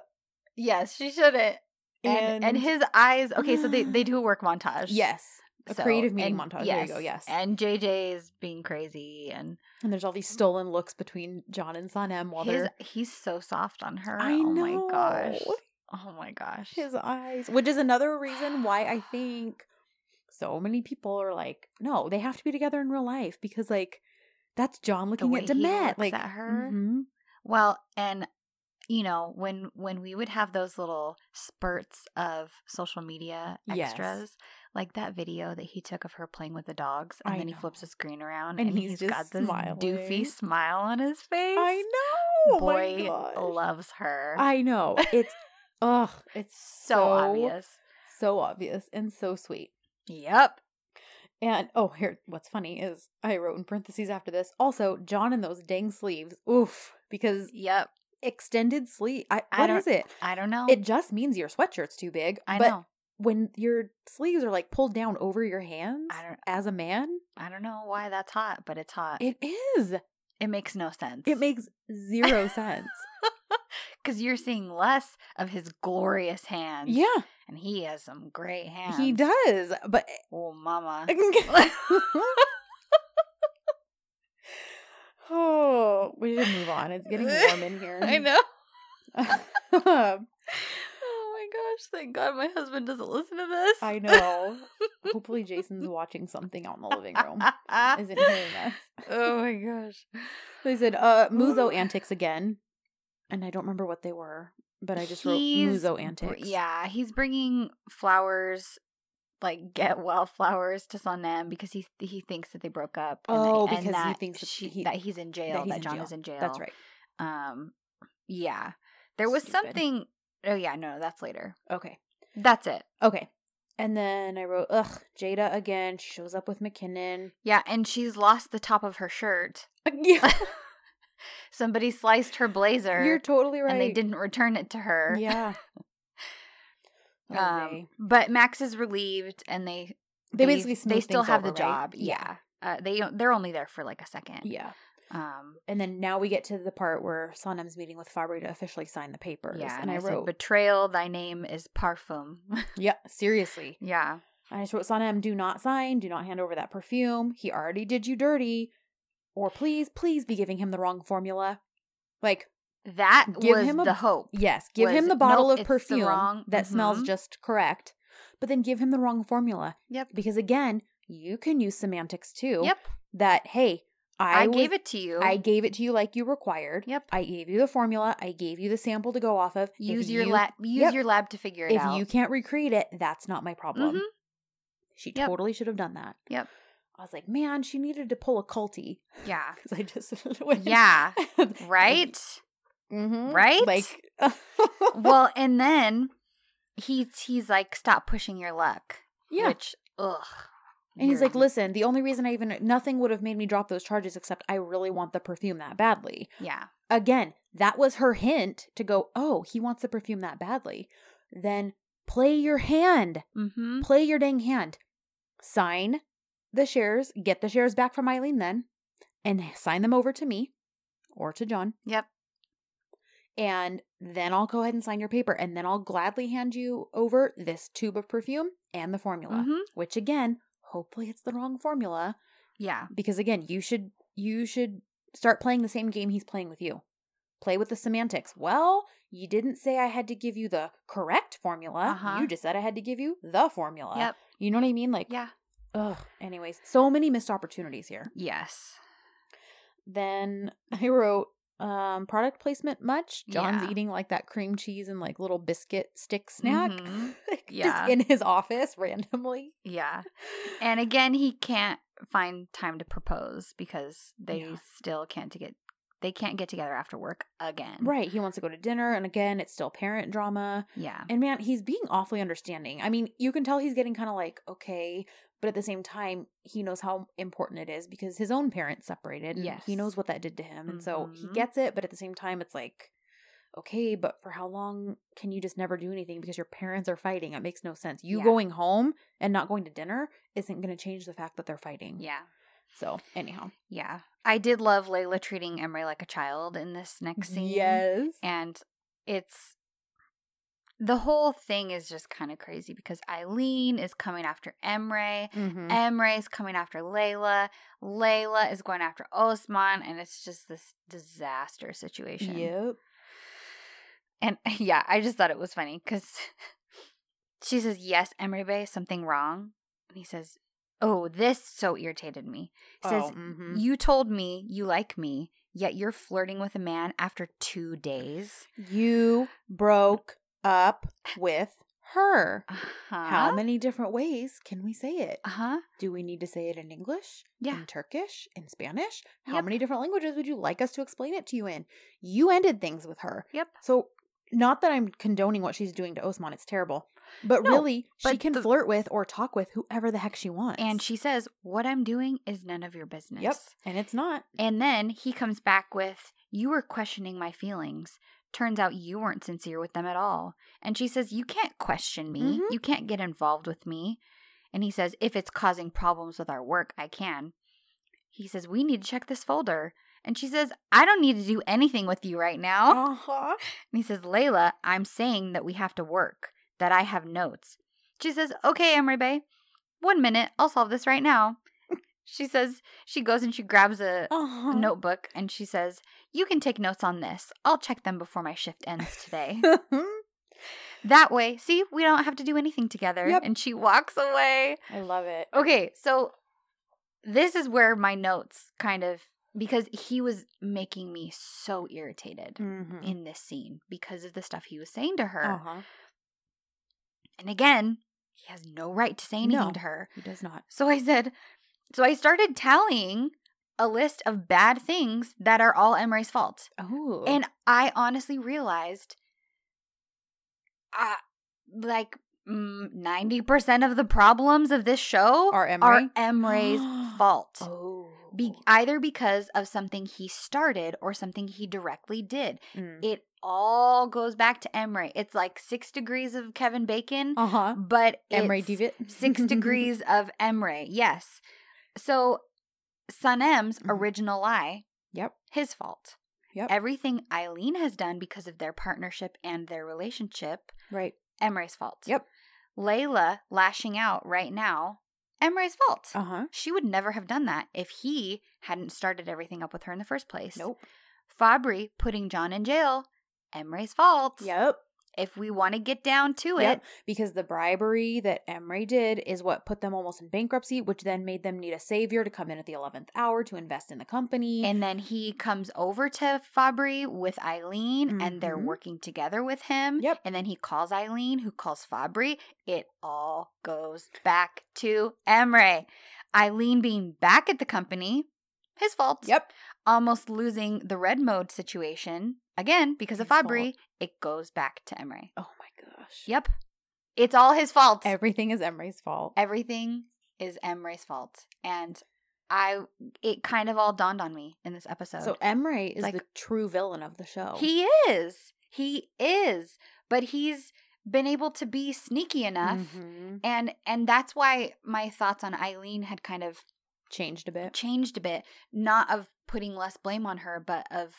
Speaker 1: Yes, she shouldn't. And, and
Speaker 2: And-
Speaker 1: his eyes. Okay, so they they do a work montage.
Speaker 2: yes. A
Speaker 1: So-
Speaker 2: creative meeting
Speaker 1: and
Speaker 2: montage. There you go, yes.
Speaker 1: And JJ is being crazy, and
Speaker 2: And there's all these stolen looks between John and Sanem while
Speaker 1: his
Speaker 2: they're
Speaker 1: he's so soft on her.
Speaker 2: I
Speaker 1: oh
Speaker 2: know.
Speaker 1: my gosh! Oh my gosh!
Speaker 2: his eyes, which is another reason why I think so many people are like, no, they have to be together in real life because like that's John looking at Demet, like
Speaker 1: at her.
Speaker 2: mhm.
Speaker 1: Well, and you know when when we would have those little spurts of social media
Speaker 2: Yes.
Speaker 1: extras, like that video that he took of her playing with the dogs, and
Speaker 2: I
Speaker 1: then he flips the screen around,
Speaker 2: And
Speaker 1: and,
Speaker 2: he's
Speaker 1: he's got this
Speaker 2: smiling.
Speaker 1: doofy smile on his face.
Speaker 2: I know, oh
Speaker 1: Boy loves her.
Speaker 2: I know it's ugh, it's
Speaker 1: so,
Speaker 2: so
Speaker 1: obvious.
Speaker 2: so obvious and so sweet.
Speaker 1: Yep.
Speaker 2: And oh, here, what's funny is I wrote in parentheses after this. Also, John in those dang sleeves. Oof, because
Speaker 1: Yep.
Speaker 2: extended sleeve. I,
Speaker 1: I
Speaker 2: what is it?
Speaker 1: I don't know.
Speaker 2: It just means your sweatshirt's too big.
Speaker 1: I
Speaker 2: but
Speaker 1: know.
Speaker 2: when your sleeves are like pulled down over your hands
Speaker 1: I don't-
Speaker 2: as a man,
Speaker 1: I don't know why that's hot, but it's hot.
Speaker 2: it is.
Speaker 1: it makes no sense.
Speaker 2: It makes zero sense.
Speaker 1: because you're seeing less of his glorious hands.
Speaker 2: yeah,
Speaker 1: and he has some great hands.
Speaker 2: he does. But
Speaker 1: Oh, mama.
Speaker 2: oh, we should move on. It's getting warm in here.
Speaker 1: I know. Oh my gosh! Thank God my husband doesn't listen to this.
Speaker 2: I know. Hopefully, Jason's watching something out in the living room. Isn't hearing us.
Speaker 1: oh my gosh!
Speaker 2: They said, uh, Muzo antics again. And I don't remember what they were, but I just wrote
Speaker 1: He's
Speaker 2: Muzo antics.
Speaker 1: Yeah, he's bringing flowers, like get well flowers to Sanem because he he thinks that they broke up. and that-
Speaker 2: Oh,
Speaker 1: and
Speaker 2: because he thinks that
Speaker 1: she,
Speaker 2: he-
Speaker 1: that he's in jail. That,
Speaker 2: he's in
Speaker 1: John
Speaker 2: jail.
Speaker 1: is in jail.
Speaker 2: That's right.
Speaker 1: Um, yeah, there was
Speaker 2: Stupid.
Speaker 1: something. Oh yeah, no, that's later.
Speaker 2: Okay.
Speaker 1: That's it.
Speaker 2: Okay. And then I wrote, ugh, Jada again. She shows up with McKinnon.
Speaker 1: Yeah, and she's lost the top of her shirt.
Speaker 2: yeah.
Speaker 1: Somebody sliced her blazer.
Speaker 2: You're totally right.
Speaker 1: and they didn't return it to her.
Speaker 2: Yeah. Oh,
Speaker 1: Um, but Max is relieved, and they
Speaker 2: They basically
Speaker 1: they still have
Speaker 2: over,
Speaker 1: the
Speaker 2: right?
Speaker 1: job. Yeah, Uh, they they're only there for like a second.
Speaker 2: Yeah.
Speaker 1: Um.
Speaker 2: And then now we get to the part where Sanem's meeting with Fabri to officially sign the papers.
Speaker 1: Yeah.
Speaker 2: And, I,
Speaker 1: said,
Speaker 2: wrote,
Speaker 1: betrayal. Thy name is parfum.
Speaker 2: yeah, seriously.
Speaker 1: yeah.
Speaker 2: I just wrote, "Sanem, do not sign, do not hand over that perfume. He already did you dirty. Or please, please be giving him the wrong formula. Like,
Speaker 1: That
Speaker 2: Give
Speaker 1: was
Speaker 2: him a-
Speaker 1: the hope.
Speaker 2: yes, give him the bottle of perfume
Speaker 1: wrong-
Speaker 2: that smells
Speaker 1: mhm.
Speaker 2: just correct, but then give him the wrong formula.
Speaker 1: Yep.
Speaker 2: Because again, you can use semantics too.
Speaker 1: Yep.
Speaker 2: That, hey, I,
Speaker 1: I,
Speaker 2: was-
Speaker 1: gave it to you.
Speaker 2: I gave it to you like you required.
Speaker 1: Yep.
Speaker 2: I gave you the formula. I gave you the sample to go off of. If
Speaker 1: use your
Speaker 2: you-
Speaker 1: lab. Use
Speaker 2: Yep.
Speaker 1: your lab to figure it
Speaker 2: If
Speaker 1: out.
Speaker 2: If you can't recreate it, that's not my problem.
Speaker 1: Mhm.
Speaker 2: She
Speaker 1: Yep.
Speaker 2: totally should have done that.
Speaker 1: Yep.
Speaker 2: I was like, man, she needed to pull a culty
Speaker 1: Yeah.
Speaker 2: because I just went,
Speaker 1: Yeah. Right.
Speaker 2: Mhm.
Speaker 1: Right?
Speaker 2: Like,
Speaker 1: well, and then he's he's like, stop pushing your luck.
Speaker 2: yeah.
Speaker 1: Which, ugh.
Speaker 2: And he's like, listen, the only reason I even nothing would have made me drop those charges except I really want the perfume that badly.
Speaker 1: yeah,
Speaker 2: Again, that was her hint to go, oh, he wants the perfume that badly. Then play your hand.
Speaker 1: mm-hmm.
Speaker 2: Play your dang hand. Sign the shares, get the shares back from Aylin then, and sign them over to me or to John.
Speaker 1: Yep.
Speaker 2: And then I'll go ahead and sign your paper. And then I'll gladly hand you over this tube of perfume and the formula.
Speaker 1: Mhm.
Speaker 2: Which again, hopefully it's the wrong formula.
Speaker 1: Yeah.
Speaker 2: Because again, you should you should start playing the same game he's playing with you. Play with the semantics. Well, you didn't say I had to give you the correct formula.
Speaker 1: Uh-huh.
Speaker 2: You just said I had to give you the formula.
Speaker 1: Yep.
Speaker 2: You know what I mean? Like,
Speaker 1: Yeah.
Speaker 2: Ugh. Anyways, so many missed opportunities here.
Speaker 1: Yes.
Speaker 2: then I wrote um product placement much. John's
Speaker 1: Yeah.
Speaker 2: eating like that cream cheese and like little biscuit stick snack.
Speaker 1: Mhm.
Speaker 2: like,
Speaker 1: Yeah.
Speaker 2: Just in his office randomly.
Speaker 1: Yeah. And again, he can't find time to propose because they
Speaker 2: Yeah.
Speaker 1: still can't to get they can't get together after work again.
Speaker 2: Right. He wants to go to dinner and again it's still parent drama.
Speaker 1: Yeah.
Speaker 2: And man, he's being awfully understanding. I mean, you can tell he's getting kind of like, okay, but at the same time, he knows how important it is because his own parents separated. And
Speaker 1: Yes.
Speaker 2: He knows what that did to him. And so he
Speaker 1: Mhm.
Speaker 2: gets it, but at the same time, it's like, okay, but for how long can you just never do anything because your parents are fighting? It makes no sense. You
Speaker 1: Yeah.
Speaker 2: going home and not going to dinner isn't going to change the fact that they're fighting.
Speaker 1: Yeah.
Speaker 2: So, anyhow.
Speaker 1: Yeah. I did love Layla treating Emery like a child in this next scene.
Speaker 2: Yes.
Speaker 1: And it's the whole thing is just kind of crazy because Aylin is coming after Emre.
Speaker 2: Mhm.
Speaker 1: Emre is coming after Layla. Layla is going after Osman, and it's just this disaster situation.
Speaker 2: Yep.
Speaker 1: And yeah, I just thought it was funny because she says, Yes, Emre Bey, something wrong. And he says, Oh, this so irritated me. He says,
Speaker 2: Oh, mhm.
Speaker 1: You told me you like me, yet you're flirting with a man after two days.
Speaker 2: You broke up with her.
Speaker 1: Uh-huh.
Speaker 2: How many different ways can we say it?
Speaker 1: Uh huh.
Speaker 2: Do we need to say it in English?
Speaker 1: Yeah.
Speaker 2: In Turkish? In Spanish? How
Speaker 1: Yep.
Speaker 2: many different languages would you like us to explain it to you in? You ended things with her.
Speaker 1: Yep.
Speaker 2: So, not that I'm condoning what she's doing to Osman, it's terrible. But
Speaker 1: No,
Speaker 2: really, she can
Speaker 1: the-
Speaker 2: flirt with or talk with whoever the heck she wants.
Speaker 1: And she says, What I'm doing is none of your business.
Speaker 2: Yep. And it's not.
Speaker 1: And then he comes back with, You were questioning my feelings. Turns out you weren't sincere with them at all. And she says, You can't question me.
Speaker 2: Mhm.
Speaker 1: You can't get involved with me. And he says, If it's causing problems with our work, I can. He says, We need to check this folder. And she says, I don't need to do anything with you right now.
Speaker 2: Uh-huh.
Speaker 1: And he says, Layla, I'm saying that we have to work, that I have notes. She says, Okay, Emre Bey, one minute, I'll solve this right now. She says, she goes and she grabs a,
Speaker 2: Uh-huh.
Speaker 1: notebook and she says, You can take notes on this. I'll check them before my shift ends today. that way, see, we don't have to do anything together.
Speaker 2: Yep.
Speaker 1: And she walks away.
Speaker 2: I love it.
Speaker 1: Okay, so this is where my notes kind of, because he was making me so irritated
Speaker 2: Mhm.
Speaker 1: in this scene because of the stuff he was saying to her.
Speaker 2: Uh-huh.
Speaker 1: And again, he has no right to say anything
Speaker 2: No.
Speaker 1: to her.
Speaker 2: He does not.
Speaker 1: So I said, so I started tallying a list of bad things that are all Emery's fault.
Speaker 2: Oh.
Speaker 1: And I honestly realized uh, like mm, 90% of the problems of this show
Speaker 2: Are
Speaker 1: are
Speaker 2: Emery?
Speaker 1: Emery's fault.
Speaker 2: Oh.
Speaker 1: Be- either because of something he started or something he directly did.
Speaker 2: Mm.
Speaker 1: It all goes back to Emery. It's like six degrees of Kevin Bacon,
Speaker 2: Uh-huh.
Speaker 1: but
Speaker 2: Emery Devitt.
Speaker 1: six degrees of Emery. Yes. So Sanem's
Speaker 2: Mhm.
Speaker 1: original lie,
Speaker 2: Yep.
Speaker 1: his fault.
Speaker 2: Yep.
Speaker 1: Everything Aylin has done because of their partnership and their relationship,
Speaker 2: Right.
Speaker 1: Emery's fault.
Speaker 2: Yep.
Speaker 1: Layla lashing out right now, Emery's fault.
Speaker 2: Uh-huh.
Speaker 1: She would never have done that if he hadn't started everything up with her in the first place.
Speaker 2: Nope.
Speaker 1: Fabri putting John in jail, Emery's fault.
Speaker 2: Yep.
Speaker 1: If we want to get down to it,
Speaker 2: Yep. Because the bribery that Emery did is what put them almost in bankruptcy, which then made them need a savior to come in at the 11th hour to invest in the company.
Speaker 1: And then he comes over to Fabri with Aylin and they're
Speaker 2: Mhm.
Speaker 1: working together with him.
Speaker 2: Yep.
Speaker 1: And then he calls Aylin, who calls Fabri. It all goes back to Emre. Aylin being back at the company, his fault.
Speaker 2: yep.
Speaker 1: Almost losing the red mode situation. Again, because of
Speaker 2: His
Speaker 1: Fabri, it goes back to Emre.
Speaker 2: Oh my gosh.
Speaker 1: Yep. It's all his fault.
Speaker 2: Everything is Emery's fault.
Speaker 1: Everything is Emre's fault. And I it kind of all dawned on me in this episode.
Speaker 2: So Emery is
Speaker 1: Like-
Speaker 2: the true villain of the show.
Speaker 1: He is. He is. But he's been able to be sneaky enough.
Speaker 2: Mhm.
Speaker 1: And and that's why my thoughts on Aylin had kind of
Speaker 2: changed a bit.
Speaker 1: changed a bit. Not of putting less blame on her, but of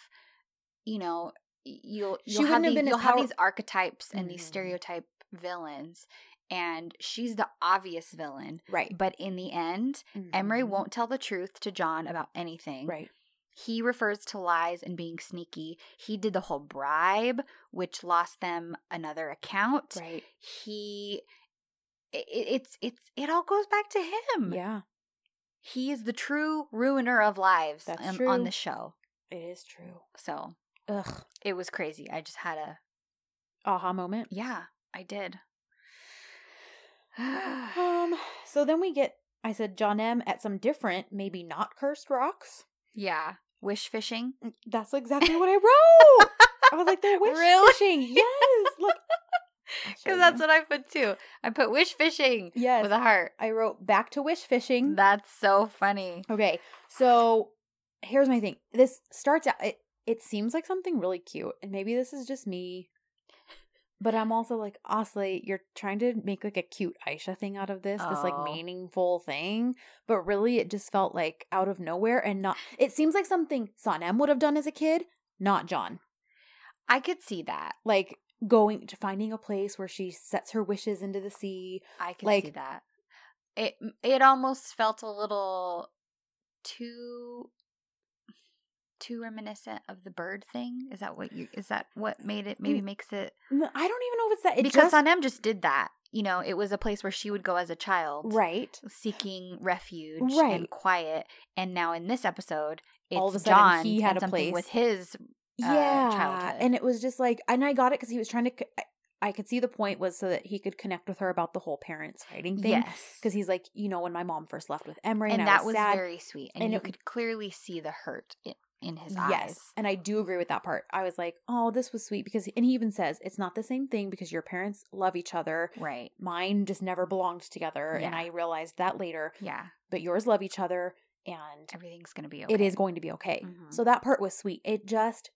Speaker 1: you know, you'll
Speaker 2: She
Speaker 1: you'll have
Speaker 2: wouldn't have
Speaker 1: these, you'll have
Speaker 2: power-
Speaker 1: these archetypes and these
Speaker 2: Mhm.
Speaker 1: stereotype villains. And she's the obvious villain.
Speaker 2: Right.
Speaker 1: But in the end, Emery
Speaker 2: Mhm.
Speaker 1: won't tell the truth to John about anything.
Speaker 2: Right.
Speaker 1: He refers to lies and being sneaky. He did the whole bribe, which lost them another account.
Speaker 2: Right.
Speaker 1: He, it, it's it's it all goes back to him.
Speaker 2: Yeah.
Speaker 1: He is the true ruiner of lives
Speaker 2: That's
Speaker 1: um,
Speaker 2: true.
Speaker 1: on the show.
Speaker 2: It is true.
Speaker 1: So
Speaker 2: Ugh.
Speaker 1: it was crazy. I just had a
Speaker 2: Aha moment.
Speaker 1: yeah, I did.
Speaker 2: um. So then we get. I said John M at some different, maybe not cursed rocks.
Speaker 1: yeah, wish fishing.
Speaker 2: That's exactly what I wrote. I was like, they're wish
Speaker 1: Really?
Speaker 2: fishing. Yes. Look.
Speaker 1: Because that's what I put too. I put wish fishing
Speaker 2: Yes.
Speaker 1: with a heart.
Speaker 2: I wrote back to wish fishing.
Speaker 1: That's so funny.
Speaker 2: Okay, so here's my thing. This starts out. It, it seems like something really cute, and maybe this is just me. But I'm also like, Osley, you're trying to make like a cute Aisha thing out of this, this
Speaker 1: Oh.
Speaker 2: like meaningful thing. But really, it just felt like out of nowhere and not. It seems like something Sanem would have done as a kid, not John.
Speaker 1: I could see that.
Speaker 2: Like going to finding a place where she sets her wishes into the sea.
Speaker 1: I could
Speaker 2: Like-
Speaker 1: see that. It it almost felt a little too too reminiscent of the bird thing. Is that what you? Is that what made it? Maybe makes it
Speaker 2: No, I don't even know if it's that. It
Speaker 1: because
Speaker 2: just,
Speaker 1: Sanem just did that. You know, it was a place where she would go as a child,
Speaker 2: right.
Speaker 1: seeking refuge
Speaker 2: Right.
Speaker 1: and quiet. And now in this episode, it's
Speaker 2: All of a sudden,
Speaker 1: John
Speaker 2: he had a place.
Speaker 1: with his. Uh,
Speaker 2: yeah
Speaker 1: childhood.
Speaker 2: and it was just like and i got it because he was trying to I could see the point was so that he could connect with her about the whole parents fighting thing
Speaker 1: Yes,
Speaker 2: because he's like you know when my mom first left with emery and,
Speaker 1: and
Speaker 2: I
Speaker 1: that was
Speaker 2: sad.
Speaker 1: very sweet, and,
Speaker 2: and
Speaker 1: you
Speaker 2: it-
Speaker 1: could clearly see the hurt in, in his
Speaker 2: yes
Speaker 1: eyes.
Speaker 2: Yes, and i do agree with that part i was like oh this was sweet because and he even says it's not the same thing because your parents love each other
Speaker 1: Right.
Speaker 2: mine just never belonged together and i realized that later
Speaker 1: Yeah.
Speaker 2: but yours love each other and
Speaker 1: Everything's gonna be okay.
Speaker 2: it is going to be okay.
Speaker 1: Mhm.
Speaker 2: So that part was sweet. It just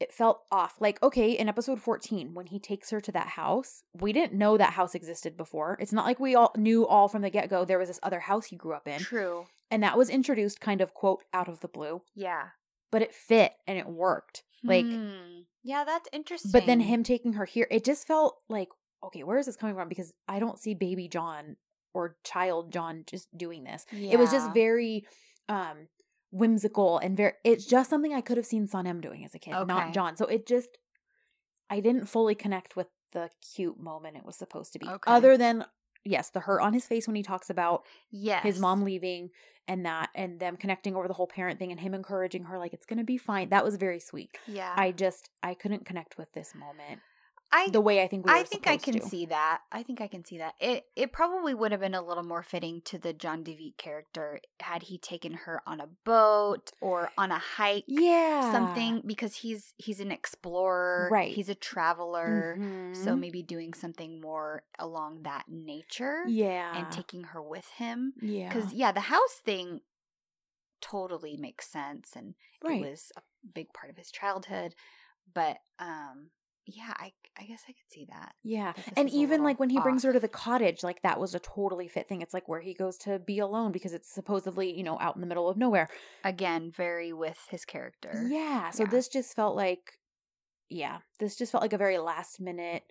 Speaker 2: it felt off. Like okay, in episode 14 when he takes her to that house, we didn't know that house existed before. It's not like we all knew all from the get-go there was this other house he grew up in.
Speaker 1: True.
Speaker 2: And that was introduced kind of quote out of the blue,
Speaker 1: Yeah.
Speaker 2: but it fit and it worked. Like
Speaker 1: Hmm. yeah, that's interesting.
Speaker 2: but then him taking her here, it just felt like okay, where is this coming from because I don't see baby John or child John just doing this. It was just very um whimsical and very it's just something I could have seen Sanem doing as a kid,
Speaker 1: Okay.
Speaker 2: not John. So it just I didn't fully connect with the cute moment it was supposed to be.
Speaker 1: Okay.
Speaker 2: Other than yes, the hurt on his face when he talks about
Speaker 1: yes.
Speaker 2: his mom leaving and that and them connecting over the whole parent thing and him encouraging her like it's going to be fine. That was very sweet.
Speaker 1: Yeah.
Speaker 2: I just I couldn't connect with this moment
Speaker 1: I
Speaker 2: the way I think we were
Speaker 1: I think I can
Speaker 2: to.
Speaker 1: see that. I think I can see that. It it probably would have been a little more fitting to the John DeVite character had he taken her on a boat or on a hike
Speaker 2: Yeah.
Speaker 1: something because he's he's an explorer,
Speaker 2: Right.
Speaker 1: He's a traveler. So
Speaker 2: Mhm.
Speaker 1: maybe doing something more along that nature
Speaker 2: yeah.
Speaker 1: and taking her with him.
Speaker 2: yeah.
Speaker 1: Because yeah, the house thing totally makes sense, and
Speaker 2: Right.
Speaker 1: it was a big part of his childhood. But um, yeah, I I guess I could see that.
Speaker 2: Yeah.
Speaker 1: that
Speaker 2: And even like when he brings her to the cottage, like that was a totally fit thing. It's like where he goes to be alone because it's supposedly, you know, out in the middle of nowhere.
Speaker 1: Again, very with his character.
Speaker 2: Yeah. So
Speaker 1: Yeah.
Speaker 2: this just felt like, yeah, this just felt like a very last minute,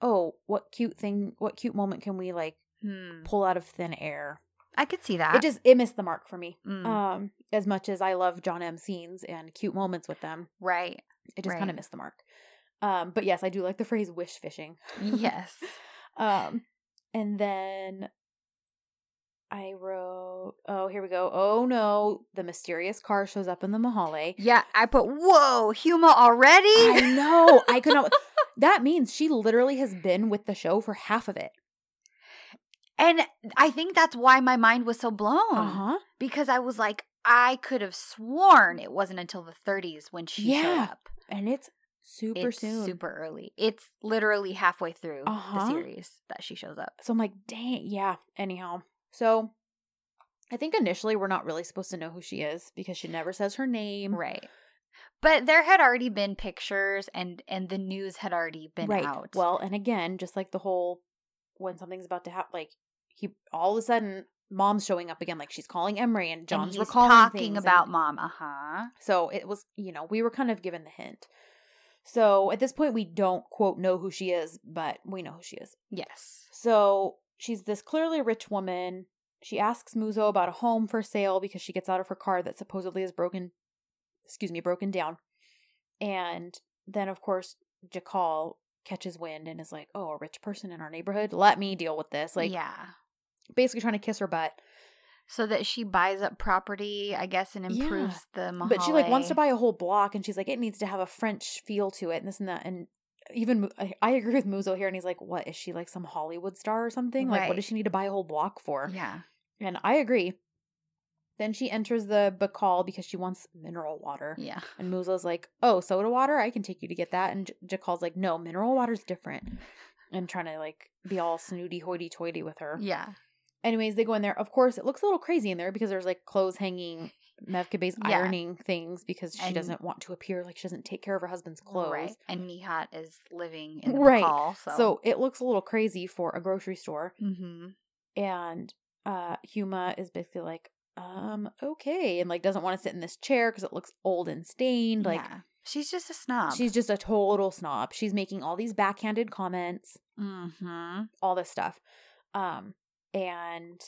Speaker 2: oh, what cute thing, what cute moment can we like
Speaker 1: Hmm.
Speaker 2: pull out of thin air?
Speaker 1: I could see that.
Speaker 2: It just, it missed the mark for me.
Speaker 1: Mm,
Speaker 2: Um, as much as I love John M scenes and cute moments with them,
Speaker 1: right.
Speaker 2: it just
Speaker 1: Right.
Speaker 2: kind of missed the mark. Um, but yes, I do like the phrase wish fishing.
Speaker 1: Yes.
Speaker 2: Um, and then I wrote, oh, here we go. Oh no, the mysterious car shows up in the Mahalle.
Speaker 1: Yeah, I put whoa, Huma already.
Speaker 2: I know. I could not. That means she literally has been with the show for half of it.
Speaker 1: and I think that's why my mind was so blown
Speaker 2: Uh huh.
Speaker 1: because I was like, I could have sworn it wasn't until the 30s when she showed
Speaker 2: Yeah.
Speaker 1: up.
Speaker 2: And it's super
Speaker 1: it's
Speaker 2: soon.
Speaker 1: super early. It's literally halfway through
Speaker 2: Uh-huh.
Speaker 1: the series that she shows up.
Speaker 2: So I'm like, dang, yeah. Anyhow, so I think initially we're not really supposed to know who she is because she never says her name.
Speaker 1: Right. But there had already been pictures and and the news had already been
Speaker 2: right.
Speaker 1: out.
Speaker 2: Well, and again, just like the whole when something's about to happen, like he all of a sudden mom's showing up again, like she's calling Emery and
Speaker 1: and
Speaker 2: John's
Speaker 1: he's
Speaker 2: recalling
Speaker 1: talking
Speaker 2: things
Speaker 1: about
Speaker 2: and-
Speaker 1: mom. Uh-huh.
Speaker 2: so it was, you know, we were kind of given the hint. So at this point, we don't quote know who she is, but we know who she is.
Speaker 1: Yes.
Speaker 2: So she's this clearly rich woman. She asks Muzo about a home for sale because she gets out of her car that supposedly is broken, excuse me, broken down. And then, of course, Jakal catches wind and is like, oh, a rich person in our neighborhood? Let me deal with this. Like,
Speaker 1: yeah.
Speaker 2: basically trying to kiss her butt.
Speaker 1: So that she buys up property, I guess, and
Speaker 2: Yeah.
Speaker 1: improves the Mahalle.
Speaker 2: But she like wants to buy a whole block, and she's like, it needs to have a French feel to it, and this and that. And even I, agree with Muzo here, and he's like, what is she like some Hollywood star or something? Like, what does she need to buy a whole block for?
Speaker 1: Yeah.
Speaker 2: And I agree. Then she enters the bakkal because she wants mineral water.
Speaker 1: Yeah.
Speaker 2: And Muzo's like, oh, soda water? I can take you to get that. And J- Jakal's like, no, mineral water's different. And trying to like be all snooty hoity toity with her.
Speaker 1: Yeah.
Speaker 2: Anyways, they go in there. Of course, it looks a little crazy in there because there's like clothes hanging, Mevkibe's
Speaker 1: Yeah.
Speaker 2: ironing things because she
Speaker 1: And-
Speaker 2: doesn't want to appear like she doesn't take care of her husband's clothes.
Speaker 1: Right. And Nihat is living in the
Speaker 2: Right.
Speaker 1: bakkal, so.
Speaker 2: So it looks a little crazy for a grocery store.
Speaker 1: hmm
Speaker 2: And uh Huma is basically like, um, okay, and like doesn't want to sit in this chair because it looks old and stained. Like
Speaker 1: yeah. She's just a snob.
Speaker 2: she's just a total snob. She's making all these backhanded comments,
Speaker 1: Mm-hmm.
Speaker 2: all this stuff. Um, and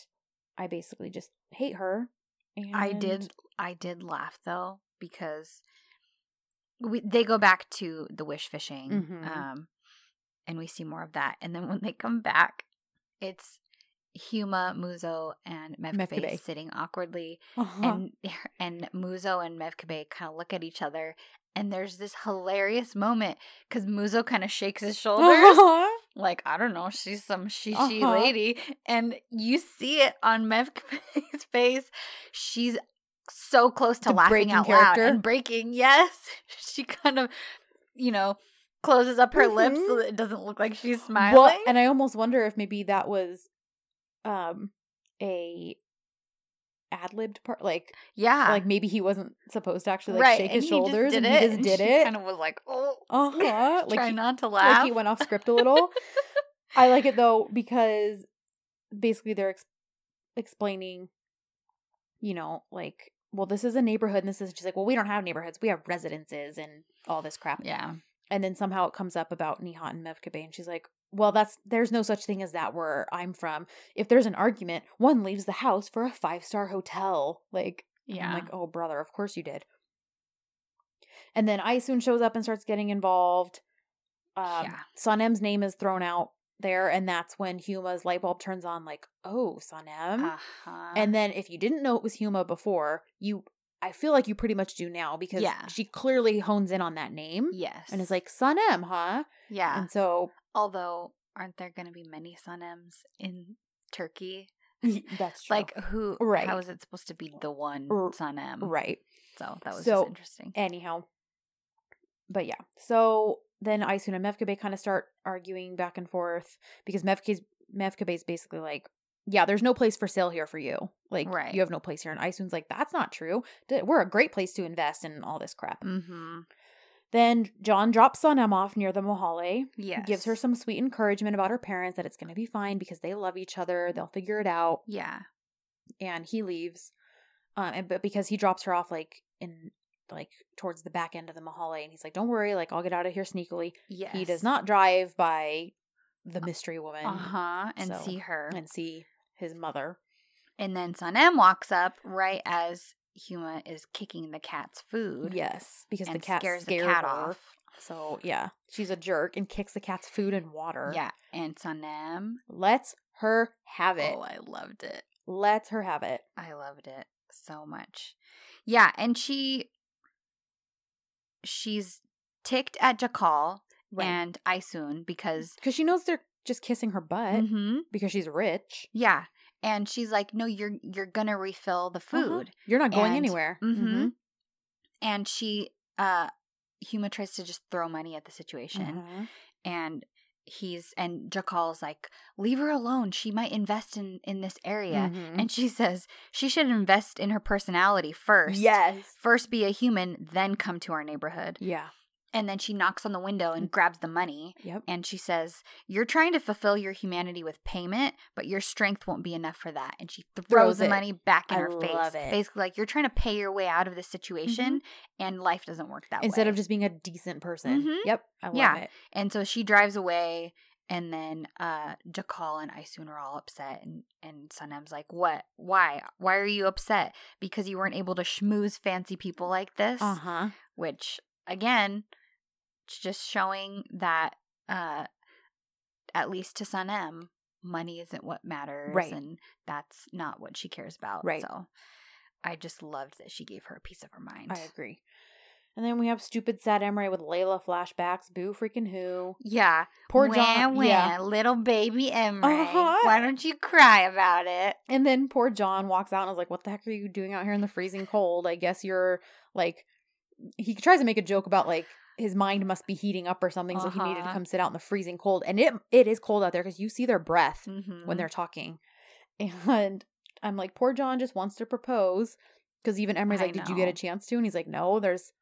Speaker 2: I basically just hate her. And
Speaker 1: I did. I did laugh though because we they go back to the wish fishing,
Speaker 2: Mhm.
Speaker 1: um, and we see more of that. And then when they come back, it's Huma, Muzo, and
Speaker 2: Mevkibe.
Speaker 1: sitting awkwardly,
Speaker 2: Uh-huh.
Speaker 1: and and Muzo and Mevkibe kind of look at each other. And there's this hilarious moment because Muzo kind of shakes his shoulders,
Speaker 2: Uh-huh.
Speaker 1: Like I don't know, she's some she she
Speaker 2: Uh-huh.
Speaker 1: lady, and you see it on Mevkibe's face. She's so close to
Speaker 2: To
Speaker 1: laughing
Speaker 2: breaking
Speaker 1: out loud
Speaker 2: character?
Speaker 1: and breaking. Yes, she kind of, you know, closes up her lips so
Speaker 2: Mhm.
Speaker 1: that it doesn't look like she's smiling.
Speaker 2: Well, and I almost wonder if maybe that was um a ad libbed part like
Speaker 1: yeah,
Speaker 2: like maybe he wasn't supposed to actually like
Speaker 1: right.
Speaker 2: shake
Speaker 1: and
Speaker 2: his shoulders
Speaker 1: did
Speaker 2: and
Speaker 1: it,
Speaker 2: he just
Speaker 1: and
Speaker 2: did
Speaker 1: she
Speaker 2: it.
Speaker 1: Kind of was like, oh,
Speaker 2: uh-huh. like
Speaker 1: try
Speaker 2: he,
Speaker 1: not to laugh.
Speaker 2: like he went off script a little. I like it though because basically they're ex- explaining, you know, like, well, this is a neighborhood, and this is just like, well, we don't have neighborhoods, we have residences and all this crap.
Speaker 1: yeah,
Speaker 2: And then somehow it comes up about Nihat and Mevkibe, and she's like, well, that's there's no such thing as that where I'm from. If there's an argument, one leaves the house for a five star hotel. Like,
Speaker 1: yeah.
Speaker 2: I'm like, oh, brother, of course you did. And then Işın shows up and starts getting involved. Um,
Speaker 1: Yeah.
Speaker 2: Name is thrown out there, and that's when Huma's light bulb turns on, like, oh, Sanem.
Speaker 1: uh-huh.
Speaker 2: And then if you didn't know it was Huma before, you, I feel like you pretty much do now because
Speaker 1: Yeah.
Speaker 2: she clearly hones in on that name
Speaker 1: yes,
Speaker 2: and is like, Sanem, huh?
Speaker 1: yeah.
Speaker 2: And so
Speaker 1: Although, aren't there going to be many Sanems in Turkey?
Speaker 2: that's true.
Speaker 1: Like, who?
Speaker 2: Right.
Speaker 1: How is it supposed to be the one Sanem?
Speaker 2: right.
Speaker 1: So that was
Speaker 2: So,
Speaker 1: just interesting.
Speaker 2: Anyhow, but yeah. So then Işın and Mevkibe kind of start arguing back and forth because Mevkibe's Mevkibe's basically like, yeah, there's no place for sale here for you. Like,
Speaker 1: Right.
Speaker 2: you have no place here. And Işın's like, that's not true. We're a great place to invest in all this crap.
Speaker 1: Mm-hmm.
Speaker 2: Then Can drops Sanem off near the Mahalle.
Speaker 1: Yes.
Speaker 2: Gives her some sweet encouragement about her parents that it's going to be fine because they love each other. They'll figure it out.
Speaker 1: Yeah.
Speaker 2: And he leaves. Um, and, but because he drops her off like in like towards the back end of the Mahalle, and he's like, "Don't worry, like I'll get out of here sneakily."
Speaker 1: Yes.
Speaker 2: He does not drive by the mystery woman
Speaker 1: Uh huh. And
Speaker 2: So-
Speaker 1: see her.
Speaker 2: and see his mother.
Speaker 1: And then Sanem walks up right as Huma is kicking the cat's food.
Speaker 2: Yes, because the cat
Speaker 1: scares the cat
Speaker 2: her.
Speaker 1: off.
Speaker 2: So yeah, she's a jerk and kicks the cat's food and water.
Speaker 1: Yeah. And Sanem.
Speaker 2: lets her have it.
Speaker 1: Oh, I loved it.
Speaker 2: Lets her have it.
Speaker 1: I loved it so much. Yeah, and she she's ticked at Jakal and Işın because
Speaker 2: because she knows they're just kissing her butt
Speaker 1: Mhm.
Speaker 2: because she's rich.
Speaker 1: yeah, and she's like, "No, you're you're gonna refill the
Speaker 2: Uh-huh.
Speaker 1: food."
Speaker 2: You're not going
Speaker 1: And-
Speaker 2: anywhere.
Speaker 1: Mhm. And she uh Huma tries to just throw money at the situation
Speaker 2: Mhm.
Speaker 1: and he's and Jakal's like, "Leave her alone. She might invest in in this area."
Speaker 2: Mhm.
Speaker 1: And she says she should invest in her personality first.
Speaker 2: Yes.
Speaker 1: First be a human, then come to our neighborhood.
Speaker 2: Yeah.
Speaker 1: And then she knocks on the window and grabs the money.
Speaker 2: Yep.
Speaker 1: And she says, You're trying to fulfill your humanity with payment, but your strength won't be enough for that. And she throws,
Speaker 2: Throws
Speaker 1: the
Speaker 2: it.
Speaker 1: money back in
Speaker 2: I
Speaker 1: her face.
Speaker 2: it.
Speaker 1: Basically, like, you're trying to pay your way out of this situation, and life doesn't work that
Speaker 2: Instead
Speaker 1: way.
Speaker 2: Instead of just being a decent person.
Speaker 1: Mhm.
Speaker 2: Yep. I love
Speaker 1: Yeah.
Speaker 2: it.
Speaker 1: And so she drives away, and then uh Jakal and Işın are all upset, and and Sanem's like, "What? Why? Why are you upset? Because you weren't able to schmooze fancy people like this?"
Speaker 2: Uh huh.
Speaker 1: Which again, just showing that uh at least to Sanem, money isn't what matters
Speaker 2: Right.
Speaker 1: and that's not what she cares about.
Speaker 2: Right.
Speaker 1: So I just loved that she gave her a piece of her mind.
Speaker 2: I agree. And then we have stupid sad Emre with Layla flashbacks. Boo freaking who.
Speaker 1: Yeah.
Speaker 2: Poor
Speaker 1: Wah,
Speaker 2: Can.
Speaker 1: wah,
Speaker 2: Yeah.
Speaker 1: little baby Emre.
Speaker 2: Uh-huh.
Speaker 1: Why don't you cry about it?
Speaker 2: And then poor Can walks out and is like, What the heck are you doing out here in the freezing cold? I guess you're like he tries to make a joke about like his mind must be heating up or something, so he needed to
Speaker 1: Uh-huh.
Speaker 2: come sit out in the freezing cold. And it it is cold out there because you see their breath
Speaker 1: Mhm.
Speaker 2: when they're talking. And I'm like, poor Can just wants to propose. Because even Emre's
Speaker 1: I
Speaker 2: like, Did you get a chance to? And he's like, No, there's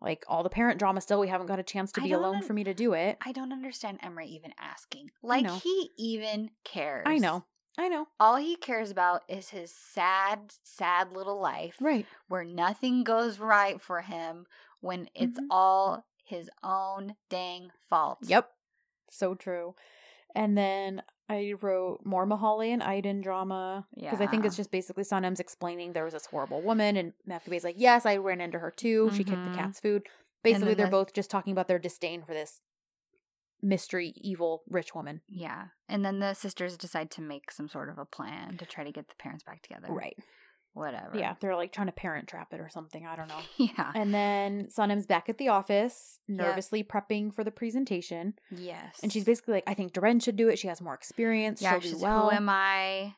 Speaker 2: like all the parent drama still. We haven't got a chance to be alone
Speaker 1: un-
Speaker 2: for me to do it.
Speaker 1: I don't understand Emre even asking. Like he even cares.
Speaker 2: I know. I know.
Speaker 1: All he cares about is his sad, sad little life
Speaker 2: Right.
Speaker 1: where nothing goes right for him when it's
Speaker 2: Mhm.
Speaker 1: all his own dang fault.
Speaker 2: Yep. So true. And then I wrote more Mahalia and Aiden drama because I think it's just basically Sanem's explaining there was this horrible woman, and Mevkibe's like, "Yes, I ran into her too. She kicked the cat's food." Basically, they're
Speaker 1: the-
Speaker 2: both just talking about their disdain for this mystery, evil, rich woman.
Speaker 1: Yeah. And then the sisters decide to make some sort of a plan to try to get the parents back together.
Speaker 2: Right.
Speaker 1: Whatever.
Speaker 2: Yeah, they're like trying to parent trap it or something. I don't know.
Speaker 1: Yeah.
Speaker 2: And then Sanem's back at the office, nervously prepping for the presentation.
Speaker 1: Yes.
Speaker 2: And she's basically like, I think Deren should do it. She has more experience.
Speaker 1: yeah,
Speaker 2: She'll
Speaker 1: she's
Speaker 2: do well.
Speaker 1: who am I?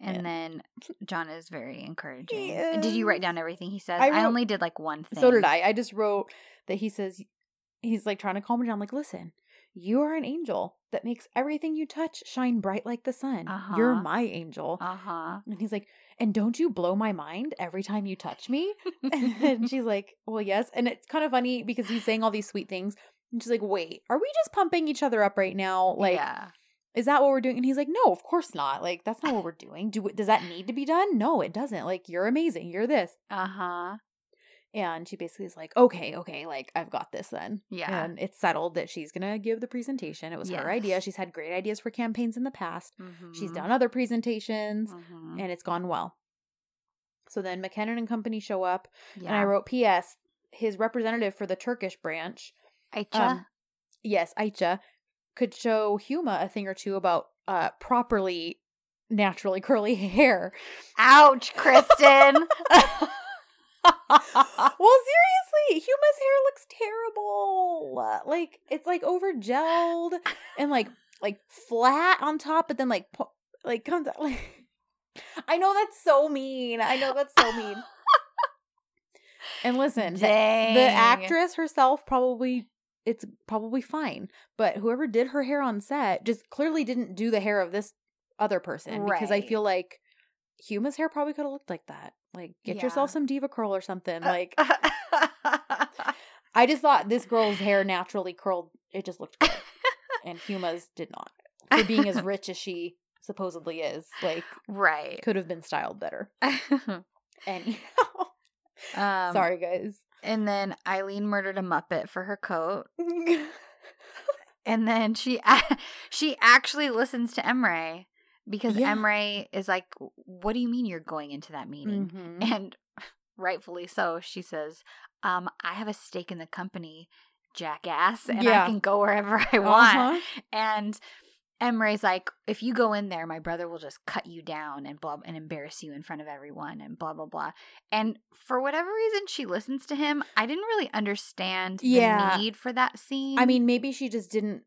Speaker 1: And
Speaker 2: Yeah.
Speaker 1: then Can is very encouraging. And Did you write down everything he says?
Speaker 2: I
Speaker 1: I, only did like one thing.
Speaker 2: So did I. I just wrote that he says he's like trying to calm her down. Like, listen, you are an angel that makes everything you touch shine bright like the sun. You're
Speaker 1: Uh-huh.
Speaker 2: my angel.
Speaker 1: Uh huh.
Speaker 2: And he's like, and don't you blow my mind every time you touch me? and she's like, well, yes. And it's kind of funny because he's saying all these sweet things. And she's like, wait, are we just pumping each other up right now? Like,
Speaker 1: yeah.
Speaker 2: is that what we're doing? And he's like, no, of course not. Like, that's not what we're doing. Do does that need to be done? No, it doesn't. Like, you're amazing. You're this.
Speaker 1: Uh huh.
Speaker 2: And she basically is like, okay, okay, like I've got this then.
Speaker 1: Yeah.
Speaker 2: And it's settled that she's going to give the presentation. It was her idea. She's had great ideas for campaigns in the past. She's
Speaker 1: Mhm.
Speaker 2: done other presentations
Speaker 1: Mhm.
Speaker 2: and it's gone well. So then McKinnon and company show up.
Speaker 1: Yeah.
Speaker 2: And I wrote, P.S. His representative for the Turkish branch,
Speaker 1: Aicha.
Speaker 2: um, yes, Aicha, could show Huma a thing or two about uh, properly naturally curly hair.
Speaker 1: Ouch, Kristen.
Speaker 2: well, seriously, Huma's hair looks terrible. Like it's like over gelled and like like flat on top, but then like po- like comes out like. I know that's so mean. I know that's so mean. and listen, the, the actress herself probably it's probably fine, but whoever did her hair on set just clearly didn't do the hair of this other person because I feel like Huma's hair probably could have looked like that. Like, get yourself some diva curl or something.
Speaker 1: Uh,
Speaker 2: Like, I just thought this girl's hair naturally curled. It just looked good, and Huma's did not. For being as rich as she supposedly is, like,
Speaker 1: right.
Speaker 2: could have been styled better. Anyhow,
Speaker 1: um,
Speaker 2: sorry guys.
Speaker 1: And then Aylin murdered a Muppet for her coat. And then she a- she actually listens to Emre because
Speaker 2: Yeah.
Speaker 1: Emre is like, "What do you mean you're going into that meeting?"
Speaker 2: Mhm.
Speaker 1: And rightfully so, she says, "Um, I have a stake in the company, jackass, and
Speaker 2: Yeah.
Speaker 1: I can go wherever I want."
Speaker 2: Uh-huh.
Speaker 1: And Emre's like, "If you go in there, my brother will just cut you down and blah and embarrass you in front of everyone and blah blah blah." And for whatever reason, she listens to him. I didn't really understand the need for that scene.
Speaker 2: I mean, maybe she just didn't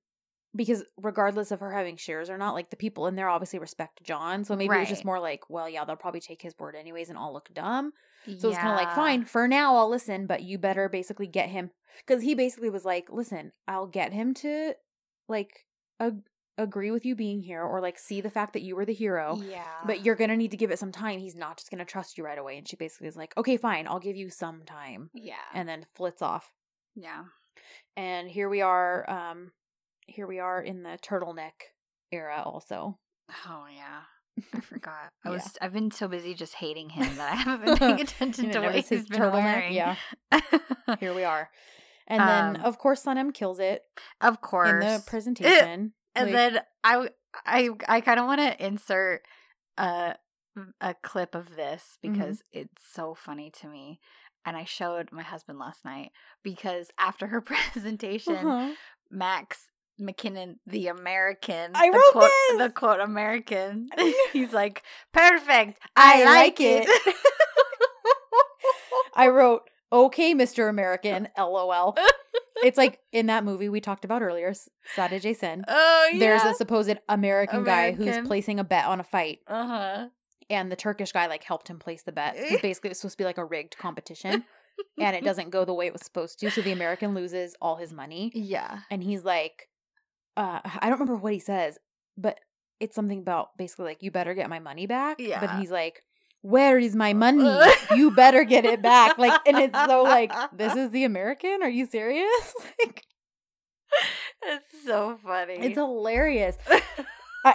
Speaker 2: because regardless of her having shares or not, like the people in there obviously respect Can. So maybe it was just more like, well, yeah, they'll probably take his word anyways and all look dumb. So it's kind of like, fine, for now I'll listen, but you better basically get him because he basically was like, listen, I'll get him to like ag- agree with you being here or like see the fact that you were the hero.
Speaker 1: Yeah.
Speaker 2: But you're gonna need to give it some time. He's not just gonna trust you right away. And she basically is like, okay, fine, I'll give you some time,
Speaker 1: yeah.
Speaker 2: and then flits off.
Speaker 1: yeah.
Speaker 2: And here we are. Um, here we are in the turtleneck era. Also,
Speaker 1: Oh yeah. I forgot. I
Speaker 2: Yeah.
Speaker 1: was I've been so busy just hating him that I haven't been paying attention to what he's
Speaker 2: his
Speaker 1: been
Speaker 2: turtleneck?
Speaker 1: wearing.
Speaker 2: Yeah. here we are. And then,
Speaker 1: Um,
Speaker 2: of course, Sanem kills it
Speaker 1: of course.
Speaker 2: in the presentation.
Speaker 1: and
Speaker 2: Like,
Speaker 1: then I I I kind of want to insert a a clip of this
Speaker 2: Mm-hmm.
Speaker 1: because it's so funny to me. And I showed my husband last night because after her presentation,
Speaker 2: uh-huh.
Speaker 1: Max McKinnon the American.
Speaker 2: I
Speaker 1: the
Speaker 2: wrote
Speaker 1: quote,
Speaker 2: this!
Speaker 1: the quote American. He's like, perfect. I,
Speaker 2: I
Speaker 1: like
Speaker 2: like
Speaker 1: it.
Speaker 2: I wrote, okay, Mr. American, lol. it's like in that movie we talked about earlier, Sadece Sen.
Speaker 1: oh yeah.
Speaker 2: There's a supposed American, guy who's placing a bet on a fight,
Speaker 1: uh huh.
Speaker 2: and the Turkish guy like helped him place the bet because basically it's supposed to be like a rigged competition, and it doesn't go the way it was supposed to. So the American loses all his money,
Speaker 1: Yeah.
Speaker 2: and he's like, uh, I don't remember what he says, but it's something about basically like you better get my money back.
Speaker 1: Yeah.
Speaker 2: But he's like, where is my money? you better get it back. Like, and it's so like, this is the American. Are you serious? like,
Speaker 1: It's so funny.
Speaker 2: it's hilarious. I,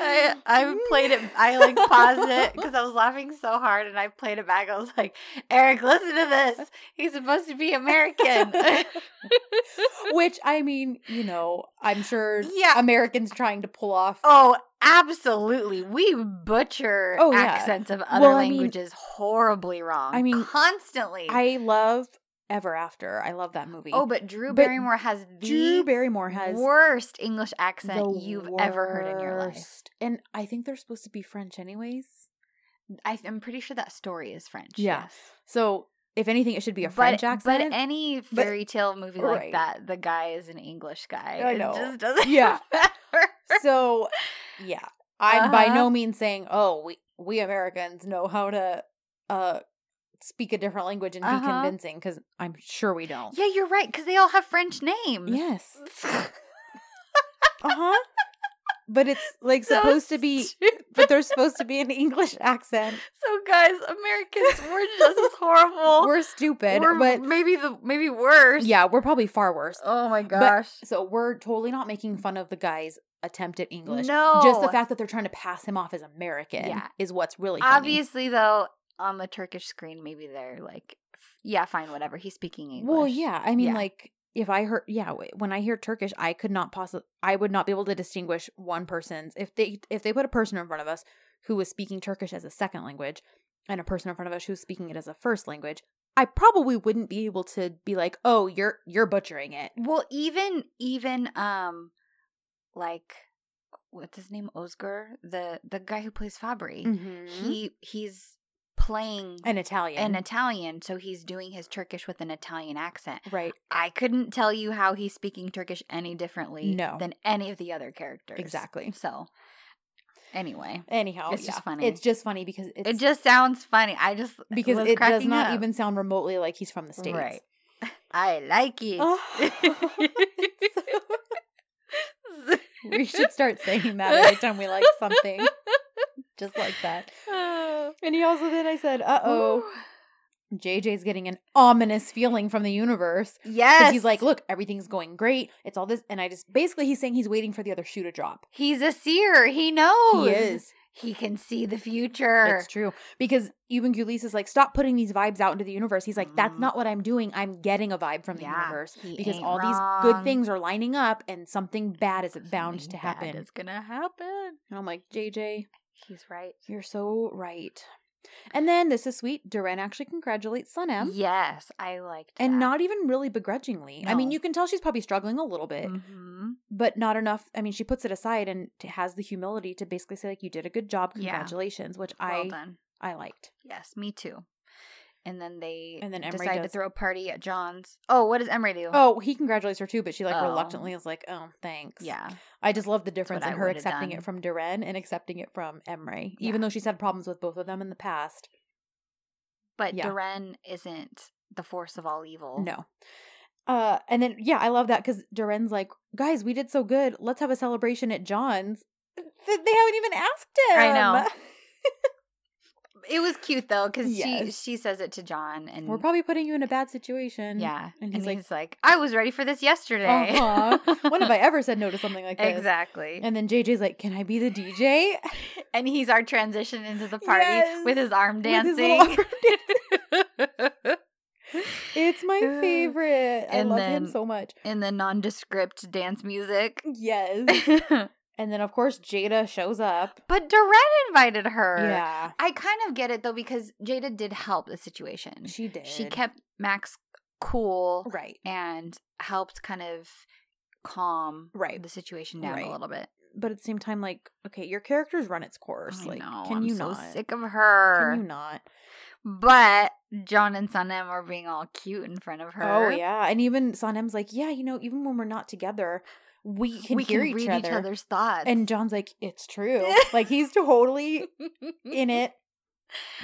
Speaker 1: I I played it. I like paused it because I was laughing so hard, and I played it back. I was like, "Eric, listen to this. He's supposed to be American."
Speaker 2: which I mean, you know, I'm sure
Speaker 1: Yeah.
Speaker 2: Americans trying to pull off.
Speaker 1: oh, absolutely. We butcher
Speaker 2: Oh, yeah.
Speaker 1: accents of other
Speaker 2: Well, I mean-
Speaker 1: languages horribly wrong.
Speaker 2: I mean,
Speaker 1: constantly.
Speaker 2: I love Ever After. I love that movie.
Speaker 1: oh, but Drew
Speaker 2: but
Speaker 1: Barrymore has the
Speaker 2: Drew Barrymore has
Speaker 1: worst English accent you've ever heard in your life.
Speaker 2: And I think they're supposed to be French anyways.
Speaker 1: I, I'm pretty sure that story is French.
Speaker 2: Yeah.
Speaker 1: Yes.
Speaker 2: So if anything, it should be a
Speaker 1: But-
Speaker 2: French accent.
Speaker 1: But any
Speaker 2: But-
Speaker 1: fairy tale movie
Speaker 2: Right.
Speaker 1: like that, the guy is an English guy.
Speaker 2: I
Speaker 1: It
Speaker 2: know.
Speaker 1: just doesn't
Speaker 2: Yeah.
Speaker 1: matter.
Speaker 2: so yeah, I'm by
Speaker 1: Uh-huh.
Speaker 2: no means saying, oh, we we Americans know how to uh speak a different language and be
Speaker 1: Uh-huh.
Speaker 2: convincing because I'm sure we don't.
Speaker 1: Yeah, you're right, because they all have French names.
Speaker 2: Yes. Uh huh. But it's like
Speaker 1: So
Speaker 2: supposed to be, but there's supposed to be an English accent.
Speaker 1: So guys, Americans, we're just as horrible.
Speaker 2: We're stupid,
Speaker 1: We're
Speaker 2: but
Speaker 1: maybe the maybe worse.
Speaker 2: yeah, we're probably far worse.
Speaker 1: Oh my gosh.
Speaker 2: So we're totally not making fun of the guy's attempt at English.
Speaker 1: no.
Speaker 2: Just the fact that they're trying to pass him off as American
Speaker 1: Yeah.
Speaker 2: is what's really funny.
Speaker 1: Obviously, though, on the Turkish screen, maybe they're like, yeah, fine, whatever. He's speaking English.
Speaker 2: Well, yeah. I mean,
Speaker 1: Yeah.
Speaker 2: like if I heard, yeah, when I hear Turkish, I could not possibly, I would not be able to distinguish one person's if they if they put a person in front of us who was speaking Turkish as a second language and a person in front of us who was speaking it as a first language. I probably wouldn't be able to be like, "Oh, you're you're butchering it."
Speaker 1: Well, even even um, like what's his name, Oscar, the the guy who plays Fabri.
Speaker 2: Mhm.
Speaker 1: He he's playing
Speaker 2: An Italian,
Speaker 1: an Italian, so he's doing his Turkish with an Italian accent.
Speaker 2: right?
Speaker 1: I couldn't tell you how he's speaking Turkish any differently
Speaker 2: No.
Speaker 1: than any of the other characters.
Speaker 2: Exactly.
Speaker 1: So, anyway,
Speaker 2: Anyhow,
Speaker 1: It's just funny.
Speaker 2: It's just funny because it's
Speaker 1: it just sounds funny. I just
Speaker 2: because it does not
Speaker 1: up.
Speaker 2: even sound remotely like he's from the states.
Speaker 1: Right. I like it.
Speaker 2: Oh. we should start saying that every time we like something, just like that. Uh, And he also then I said, "Uh oh, JJ's getting an ominous feeling from the universe."
Speaker 1: Yes.
Speaker 2: He's like, look, everything's going great. It's all this. And I just basically, he's saying he's waiting for the other shoe to drop.
Speaker 1: he's a seer. He knows.
Speaker 2: He is.
Speaker 1: He can see the future.
Speaker 2: It's true. Because even Güliz is like, stop putting these vibes out into the universe. He's like, that's
Speaker 1: Mhm.
Speaker 2: not what I'm doing. I'm getting a vibe from the
Speaker 1: Yeah,
Speaker 2: universe. Because all these good things are lining up and something bad is bound
Speaker 1: Something
Speaker 2: to happen.
Speaker 1: It's gonna happen.
Speaker 2: And I'm like, JJ,
Speaker 1: He's right.
Speaker 2: you're so right. And then this is sweet. Deren actually congratulates Sanem.
Speaker 1: Yes, I liked
Speaker 2: And
Speaker 1: that.
Speaker 2: not even really begrudgingly. I mean, you can tell she's probably struggling a little bit.
Speaker 1: Mhm.
Speaker 2: but not enough. I mean, she puts it aside and has the humility to basically say like, "You did a good job,
Speaker 1: Yeah.
Speaker 2: congratulations," which
Speaker 1: Well
Speaker 2: I
Speaker 1: done.
Speaker 2: I liked.
Speaker 1: Yes, me too. And then they
Speaker 2: And then Emre
Speaker 1: decide to throw a party at Can's. Oh, what does Emre do?
Speaker 2: Oh, he congratulates her too, but she like
Speaker 1: Oh.
Speaker 2: reluctantly is like, "Oh, thanks."
Speaker 1: yeah.
Speaker 2: I just love the difference in
Speaker 1: I
Speaker 2: her accepting
Speaker 1: done.
Speaker 2: it from Deren and accepting it from Emre,
Speaker 1: Yeah.
Speaker 2: even though she's had problems with both of them in the past.
Speaker 1: But
Speaker 2: Yeah.
Speaker 1: Deren isn't the force of all evil.
Speaker 2: No. Uh, and then yeah, I love that because Deren's like, "Guys, we did so good. Let's have a celebration at Can's." They haven't even asked him.
Speaker 1: I know. It was cute though because she
Speaker 2: Yes.
Speaker 1: she says it to Can and
Speaker 2: We're probably putting you in a bad situation.
Speaker 1: yeah,
Speaker 2: And
Speaker 1: and
Speaker 2: he's
Speaker 1: he's,
Speaker 2: like-
Speaker 1: like, "I was ready for this yesterday."
Speaker 2: Uh-huh. when have I ever said no to something like this?
Speaker 1: exactly.
Speaker 2: And then JJ's like, "Can I be the DJ?"
Speaker 1: And he's our transition into the party
Speaker 2: Yes.
Speaker 1: with his arm
Speaker 2: With his
Speaker 1: dancing.
Speaker 2: It's my favorite. I
Speaker 1: And
Speaker 2: love him so much.
Speaker 1: in the nondescript dance music.
Speaker 2: Yes. And then of course Jada shows up.
Speaker 1: but Deren invited her.
Speaker 2: Yeah,
Speaker 1: I kind of get it though because Jada did help the situation.
Speaker 2: she did.
Speaker 1: She kept Max cool
Speaker 2: Right.
Speaker 1: and helped kind of calm
Speaker 2: Right.
Speaker 1: the situation down
Speaker 2: Right.
Speaker 1: a little bit.
Speaker 2: But at the same time, like, okay, your character's run its course.
Speaker 1: I
Speaker 2: like,
Speaker 1: know,
Speaker 2: can
Speaker 1: I'm
Speaker 2: you
Speaker 1: so
Speaker 2: not?
Speaker 1: sick of her.
Speaker 2: Can you not?
Speaker 1: But Can and Sanem are being all cute in front of oh, her.
Speaker 2: Oh yeah, and even Sanem's like, yeah, you know, even when we're not together, we can
Speaker 1: we
Speaker 2: hear
Speaker 1: can
Speaker 2: each
Speaker 1: read
Speaker 2: other.
Speaker 1: each other's thoughts.
Speaker 2: And Can's like, it's true. like he's totally in it.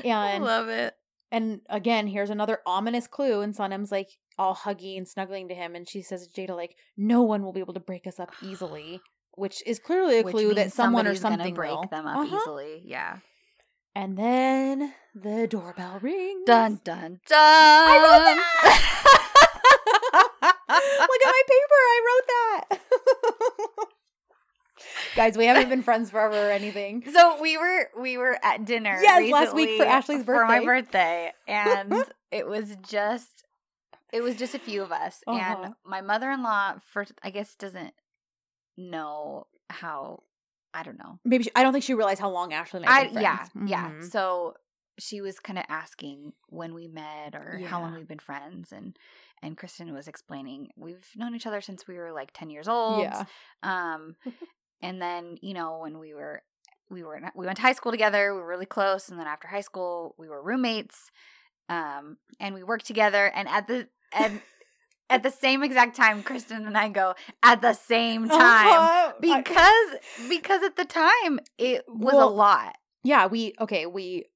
Speaker 1: I love it.
Speaker 2: and again, here's another ominous clue. And Sanem's like all huggy and snuggling to him, and she says to Jada like, no one will be able to break us up easily. Which is clearly a
Speaker 1: Which
Speaker 2: clue that someone or something
Speaker 1: break
Speaker 2: will.
Speaker 1: them up
Speaker 2: Uh-huh.
Speaker 1: easily. Yeah.
Speaker 2: And then the doorbell rings.
Speaker 1: Dun dun dun.
Speaker 2: I Look at my paper. I wrote that. Guys, we haven't been friends forever or anything.
Speaker 1: So we were we were at dinner.
Speaker 2: Yes, last week for Ashley's
Speaker 1: for my
Speaker 2: birthday.
Speaker 1: birthday, and it was just it was just a few of us,
Speaker 2: Uh-huh.
Speaker 1: and my mother in law first I guess doesn't know how I don't know.
Speaker 2: Maybe she, I don't think she realized how long Ashley and I
Speaker 1: I yeah
Speaker 2: friends.
Speaker 1: yeah. So she was kind of asking when we met or how long we've been friends, and and Kristen was explaining we've known each other since we were like ten years old.
Speaker 2: Yeah.
Speaker 1: Um, and then you know when we were we were we went to high school together. We were really close, and then after high school we were roommates. Um, and we worked together. And at the and at the same exact time, Kristen and I go at the same time
Speaker 2: Uh-huh.
Speaker 1: Because because at the time it was a lot.
Speaker 2: yeah, we okay, we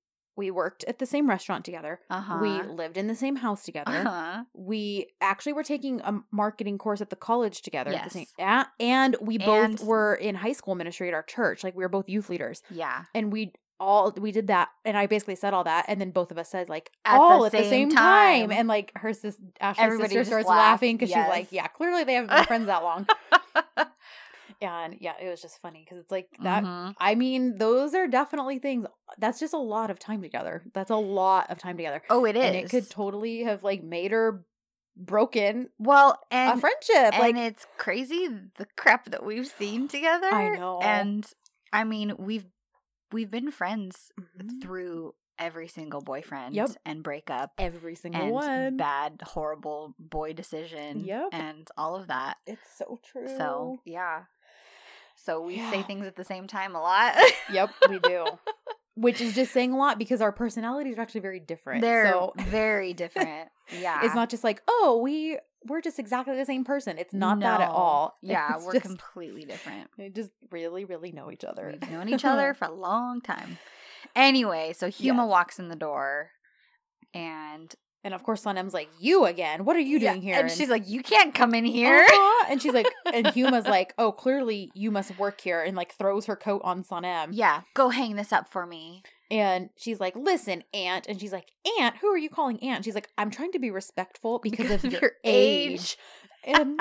Speaker 2: we worked at the same restaurant together.
Speaker 1: Uh huh.
Speaker 2: We lived in the same house together.
Speaker 1: uh-huh.
Speaker 2: We actually were taking a marketing course at the college together. The same,
Speaker 1: Yes.
Speaker 2: a- and we both
Speaker 1: And-
Speaker 2: were in high school ministry at our church. Like we were both youth leaders.
Speaker 1: yeah.
Speaker 2: and we all we did that and i basically said all that and then both of us said like
Speaker 1: At the
Speaker 2: all at the
Speaker 1: same
Speaker 2: time.
Speaker 1: time.
Speaker 2: and like her sis Ashley's
Speaker 1: Everybody
Speaker 2: sister starts
Speaker 1: laughed,
Speaker 2: laughing because
Speaker 1: yes.
Speaker 2: she's like yeah clearly they haven't been friends that long and yeah it was just funny because it's like that
Speaker 1: Mhm.
Speaker 2: i mean those are definitely things that's just a lot of time together that's a lot of time together
Speaker 1: Oh, it is.
Speaker 2: and it could totally have like made her broken
Speaker 1: well, and
Speaker 2: a friendship
Speaker 1: and
Speaker 2: like
Speaker 1: it's crazy the crap that we've seen together.
Speaker 2: I know.
Speaker 1: And I mean, we've we've been friends
Speaker 2: Mhm.
Speaker 1: through every single boyfriend
Speaker 2: Yep.
Speaker 1: and breakup
Speaker 2: every single one
Speaker 1: bad horrible boy decision
Speaker 2: Yep.
Speaker 1: and all of that.
Speaker 2: it's so true
Speaker 1: So, yeah. So we say things at the same time a lot.
Speaker 2: Yep, we do. Which is just saying a lot because our personalities are actually very different.
Speaker 1: They're
Speaker 2: so
Speaker 1: very different. Yeah.
Speaker 2: it's not just like, oh, we we're just exactly the same person. It's not that at all.
Speaker 1: Yeah,
Speaker 2: It's
Speaker 1: we're
Speaker 2: just,
Speaker 1: completely different.
Speaker 2: we just really, really know each other.
Speaker 1: We've known each other for a long time. Anyway, so Huma
Speaker 2: Yes.
Speaker 1: walks in the door and
Speaker 2: and of course Sanem's like, You again, what are you
Speaker 1: Yeah,
Speaker 2: doing here?
Speaker 1: And she's like, You can't come in here.
Speaker 2: "Uh-huh." and she's like and Huma's like, Oh, clearly you must work here and like throws her coat on Sanem.
Speaker 1: yeah, go hang this up for me.
Speaker 2: And she's like, Listen, Aunt. And she's like, Aunt, who are you calling Aunt? She's like, I'm trying to be respectful because, of your, age. And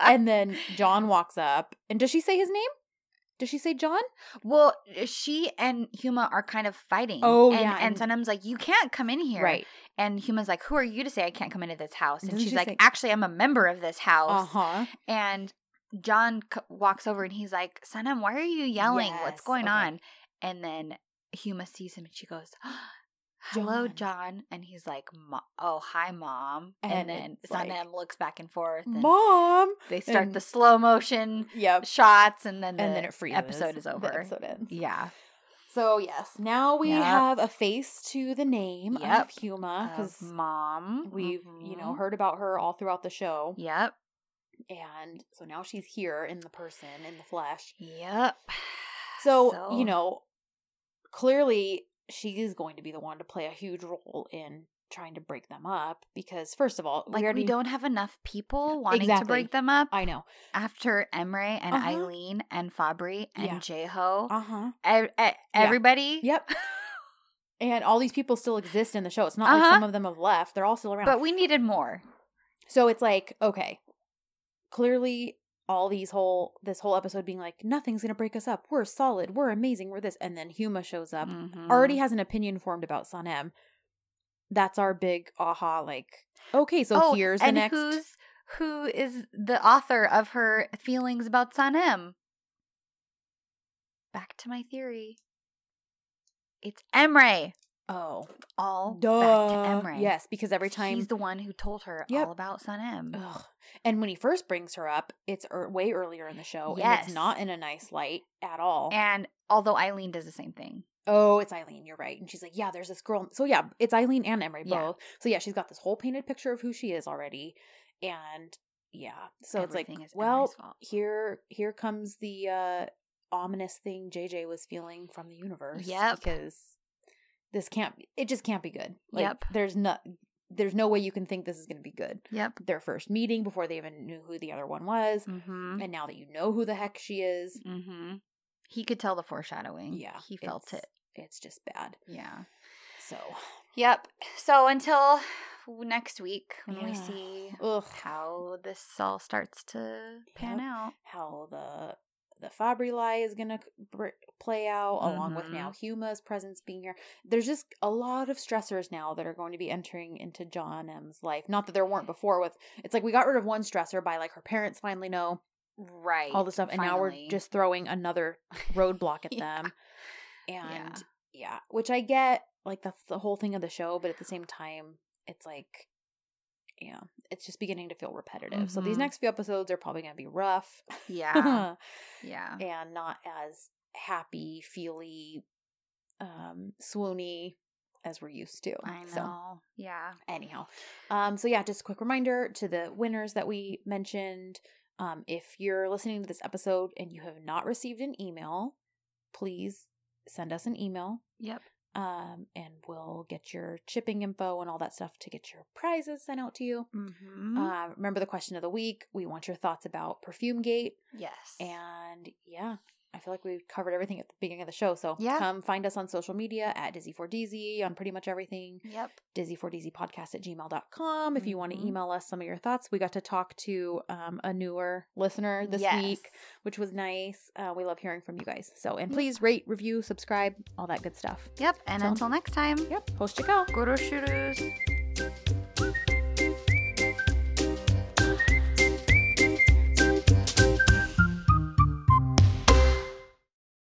Speaker 2: and then Can walks up. And does she say his name? Does she say Can?
Speaker 1: well, she and Huma are kind of fighting.
Speaker 2: Oh,
Speaker 1: and,
Speaker 2: yeah,
Speaker 1: And
Speaker 2: and-
Speaker 1: Sanem's like, You can't come in here.
Speaker 2: Right.
Speaker 1: And Huma's like, Who are you to say I can't come into this house? And she's like,
Speaker 2: say-
Speaker 1: Actually, I'm a member of this house.
Speaker 2: Uh-huh.
Speaker 1: And Can c- walks over and he's like, Sanem, why are you yelling? What's going
Speaker 2: okay.
Speaker 1: on? And then Huma sees him and she goes, Hello,
Speaker 2: Can.
Speaker 1: Can. And he's like, Oh, hi, mom. And,
Speaker 2: And
Speaker 1: then
Speaker 2: it's like,
Speaker 1: looks back and forth. And
Speaker 2: Mom.
Speaker 1: they start
Speaker 2: and-
Speaker 1: the slow motion
Speaker 2: Yep.
Speaker 1: shots, and then the
Speaker 2: And then it freezes.
Speaker 1: episode is
Speaker 2: The
Speaker 1: over.
Speaker 2: episode ends.
Speaker 1: Yeah.
Speaker 2: So yes, now we
Speaker 1: Yep.
Speaker 2: have a face to the name
Speaker 1: Yep.
Speaker 2: of Huma because
Speaker 1: mom.
Speaker 2: we've you know
Speaker 1: Mhm.
Speaker 2: heard about her all throughout the show,
Speaker 1: Yep.
Speaker 2: and so now she's here in the person in the flesh.
Speaker 1: Yep.
Speaker 2: So, you know, clearly she is going to be the one to play a huge role in trying to break them up because first of all,
Speaker 1: like
Speaker 2: we already
Speaker 1: we don't have enough people wanting to break them up.
Speaker 2: I know.
Speaker 1: after Emre and
Speaker 2: Uh-huh.
Speaker 1: Aylin and Fabri and
Speaker 2: Yeah.
Speaker 1: Jeho,
Speaker 2: Uh huh.
Speaker 1: e- e- everybody.
Speaker 2: Yep. and all these people still exist in the show. It's not like
Speaker 1: Uh-huh.
Speaker 2: some of them have left; they're all still around.
Speaker 1: But we needed more.
Speaker 2: So it's like, okay, clearly all these whole this whole episode being like, nothing's gonna break us up. We're solid. We're amazing. We're this. And then Huma shows up,
Speaker 1: Mhm.
Speaker 2: already has an opinion formed about Sanem. That's our big aha. Like, okay, so
Speaker 1: oh,
Speaker 2: here's the next.
Speaker 1: who's who is the author of her feelings about Sanem? Back to my theory. It's Emre.
Speaker 2: Oh,
Speaker 1: all
Speaker 2: duh.
Speaker 1: back to Emre.
Speaker 2: Yes, because every time
Speaker 1: he's the one who told her
Speaker 2: Yep.
Speaker 1: all about Sanem.
Speaker 2: Ugh. And when he first brings her up, it's er- way earlier in the show, and it's not in a nice light at all.
Speaker 1: And although Aylin does the same thing,
Speaker 2: oh, it's Aylin. You're right. And she's like, "Yeah, there's this girl." So yeah, it's Aylin and Emre
Speaker 1: Yeah.
Speaker 2: both. So yeah, she's got this whole painted picture of who she is already, and yeah, so
Speaker 1: Everything
Speaker 2: it's like, well, here, here comes the uh ominous thing JJ was feeling from the universe.
Speaker 1: Yep.
Speaker 2: because this can't. It just can't be good. Like,
Speaker 1: Yep.
Speaker 2: There's no. There's no way you can think this is going to be good.
Speaker 1: Yep.
Speaker 2: Their first meeting before they even knew who the other one was.
Speaker 1: Mm-hmm.
Speaker 2: And now that you know who the heck she is,
Speaker 1: Mm-hmm. He could tell the foreshadowing.
Speaker 2: yeah,
Speaker 1: He felt
Speaker 2: it's-
Speaker 1: it.
Speaker 2: It's just bad.
Speaker 1: Yeah.
Speaker 2: So,
Speaker 1: Yep. So until next week when we see
Speaker 2: ugh,
Speaker 1: how this all starts to pan
Speaker 2: Yep.
Speaker 1: out.
Speaker 2: how the the Fabri lie is gonna br- play out, along with now mm-hmm. Huma's presence being here. There's just a lot of stressors now that are going to be entering into John M's life. Not that there weren't before. With it's like we got rid of one stressor by like her parents finally know
Speaker 1: Right.
Speaker 2: all the stuff, and now we're just throwing another roadblock at
Speaker 1: Yeah.
Speaker 2: them. And yeah. which I get, like that's the whole thing of the show, but at the same time, it's like, yeah, it's just beginning to feel repetitive. So these
Speaker 1: Mhm.
Speaker 2: next few episodes are probably going to be rough
Speaker 1: Yeah. yeah.
Speaker 2: and not as happy, feely, um, swoony as we're used to.
Speaker 1: I know.
Speaker 2: So
Speaker 1: Yeah.
Speaker 2: anyhow um so yeah just a quick reminder to the winners that we mentioned um if you're listening to this episode and you have not received an email please send us an email
Speaker 1: Yep.
Speaker 2: Um and we'll get your shipping info and all that stuff to get your prizes sent out to you
Speaker 1: Mm-hmm.
Speaker 2: uh, remember the question of the week we want your thoughts about perfume gate
Speaker 1: yes.
Speaker 2: and yeah I feel like we covered everything at the beginning of the show. So
Speaker 1: Yeah.
Speaker 2: come find us on social media at Dizzy4DZ on pretty much everything
Speaker 1: Yep.
Speaker 2: dizzy4dz podcast at gmail.com if you want to email us some of your thoughts we got to talk to um, a newer listener this
Speaker 1: Yes.
Speaker 2: week which was nice uh, we love hearing from you guys so and please rate review subscribe all that good stuff
Speaker 1: Yep. And
Speaker 2: So-
Speaker 1: until next time.
Speaker 2: yep post your call
Speaker 1: Guru shurus.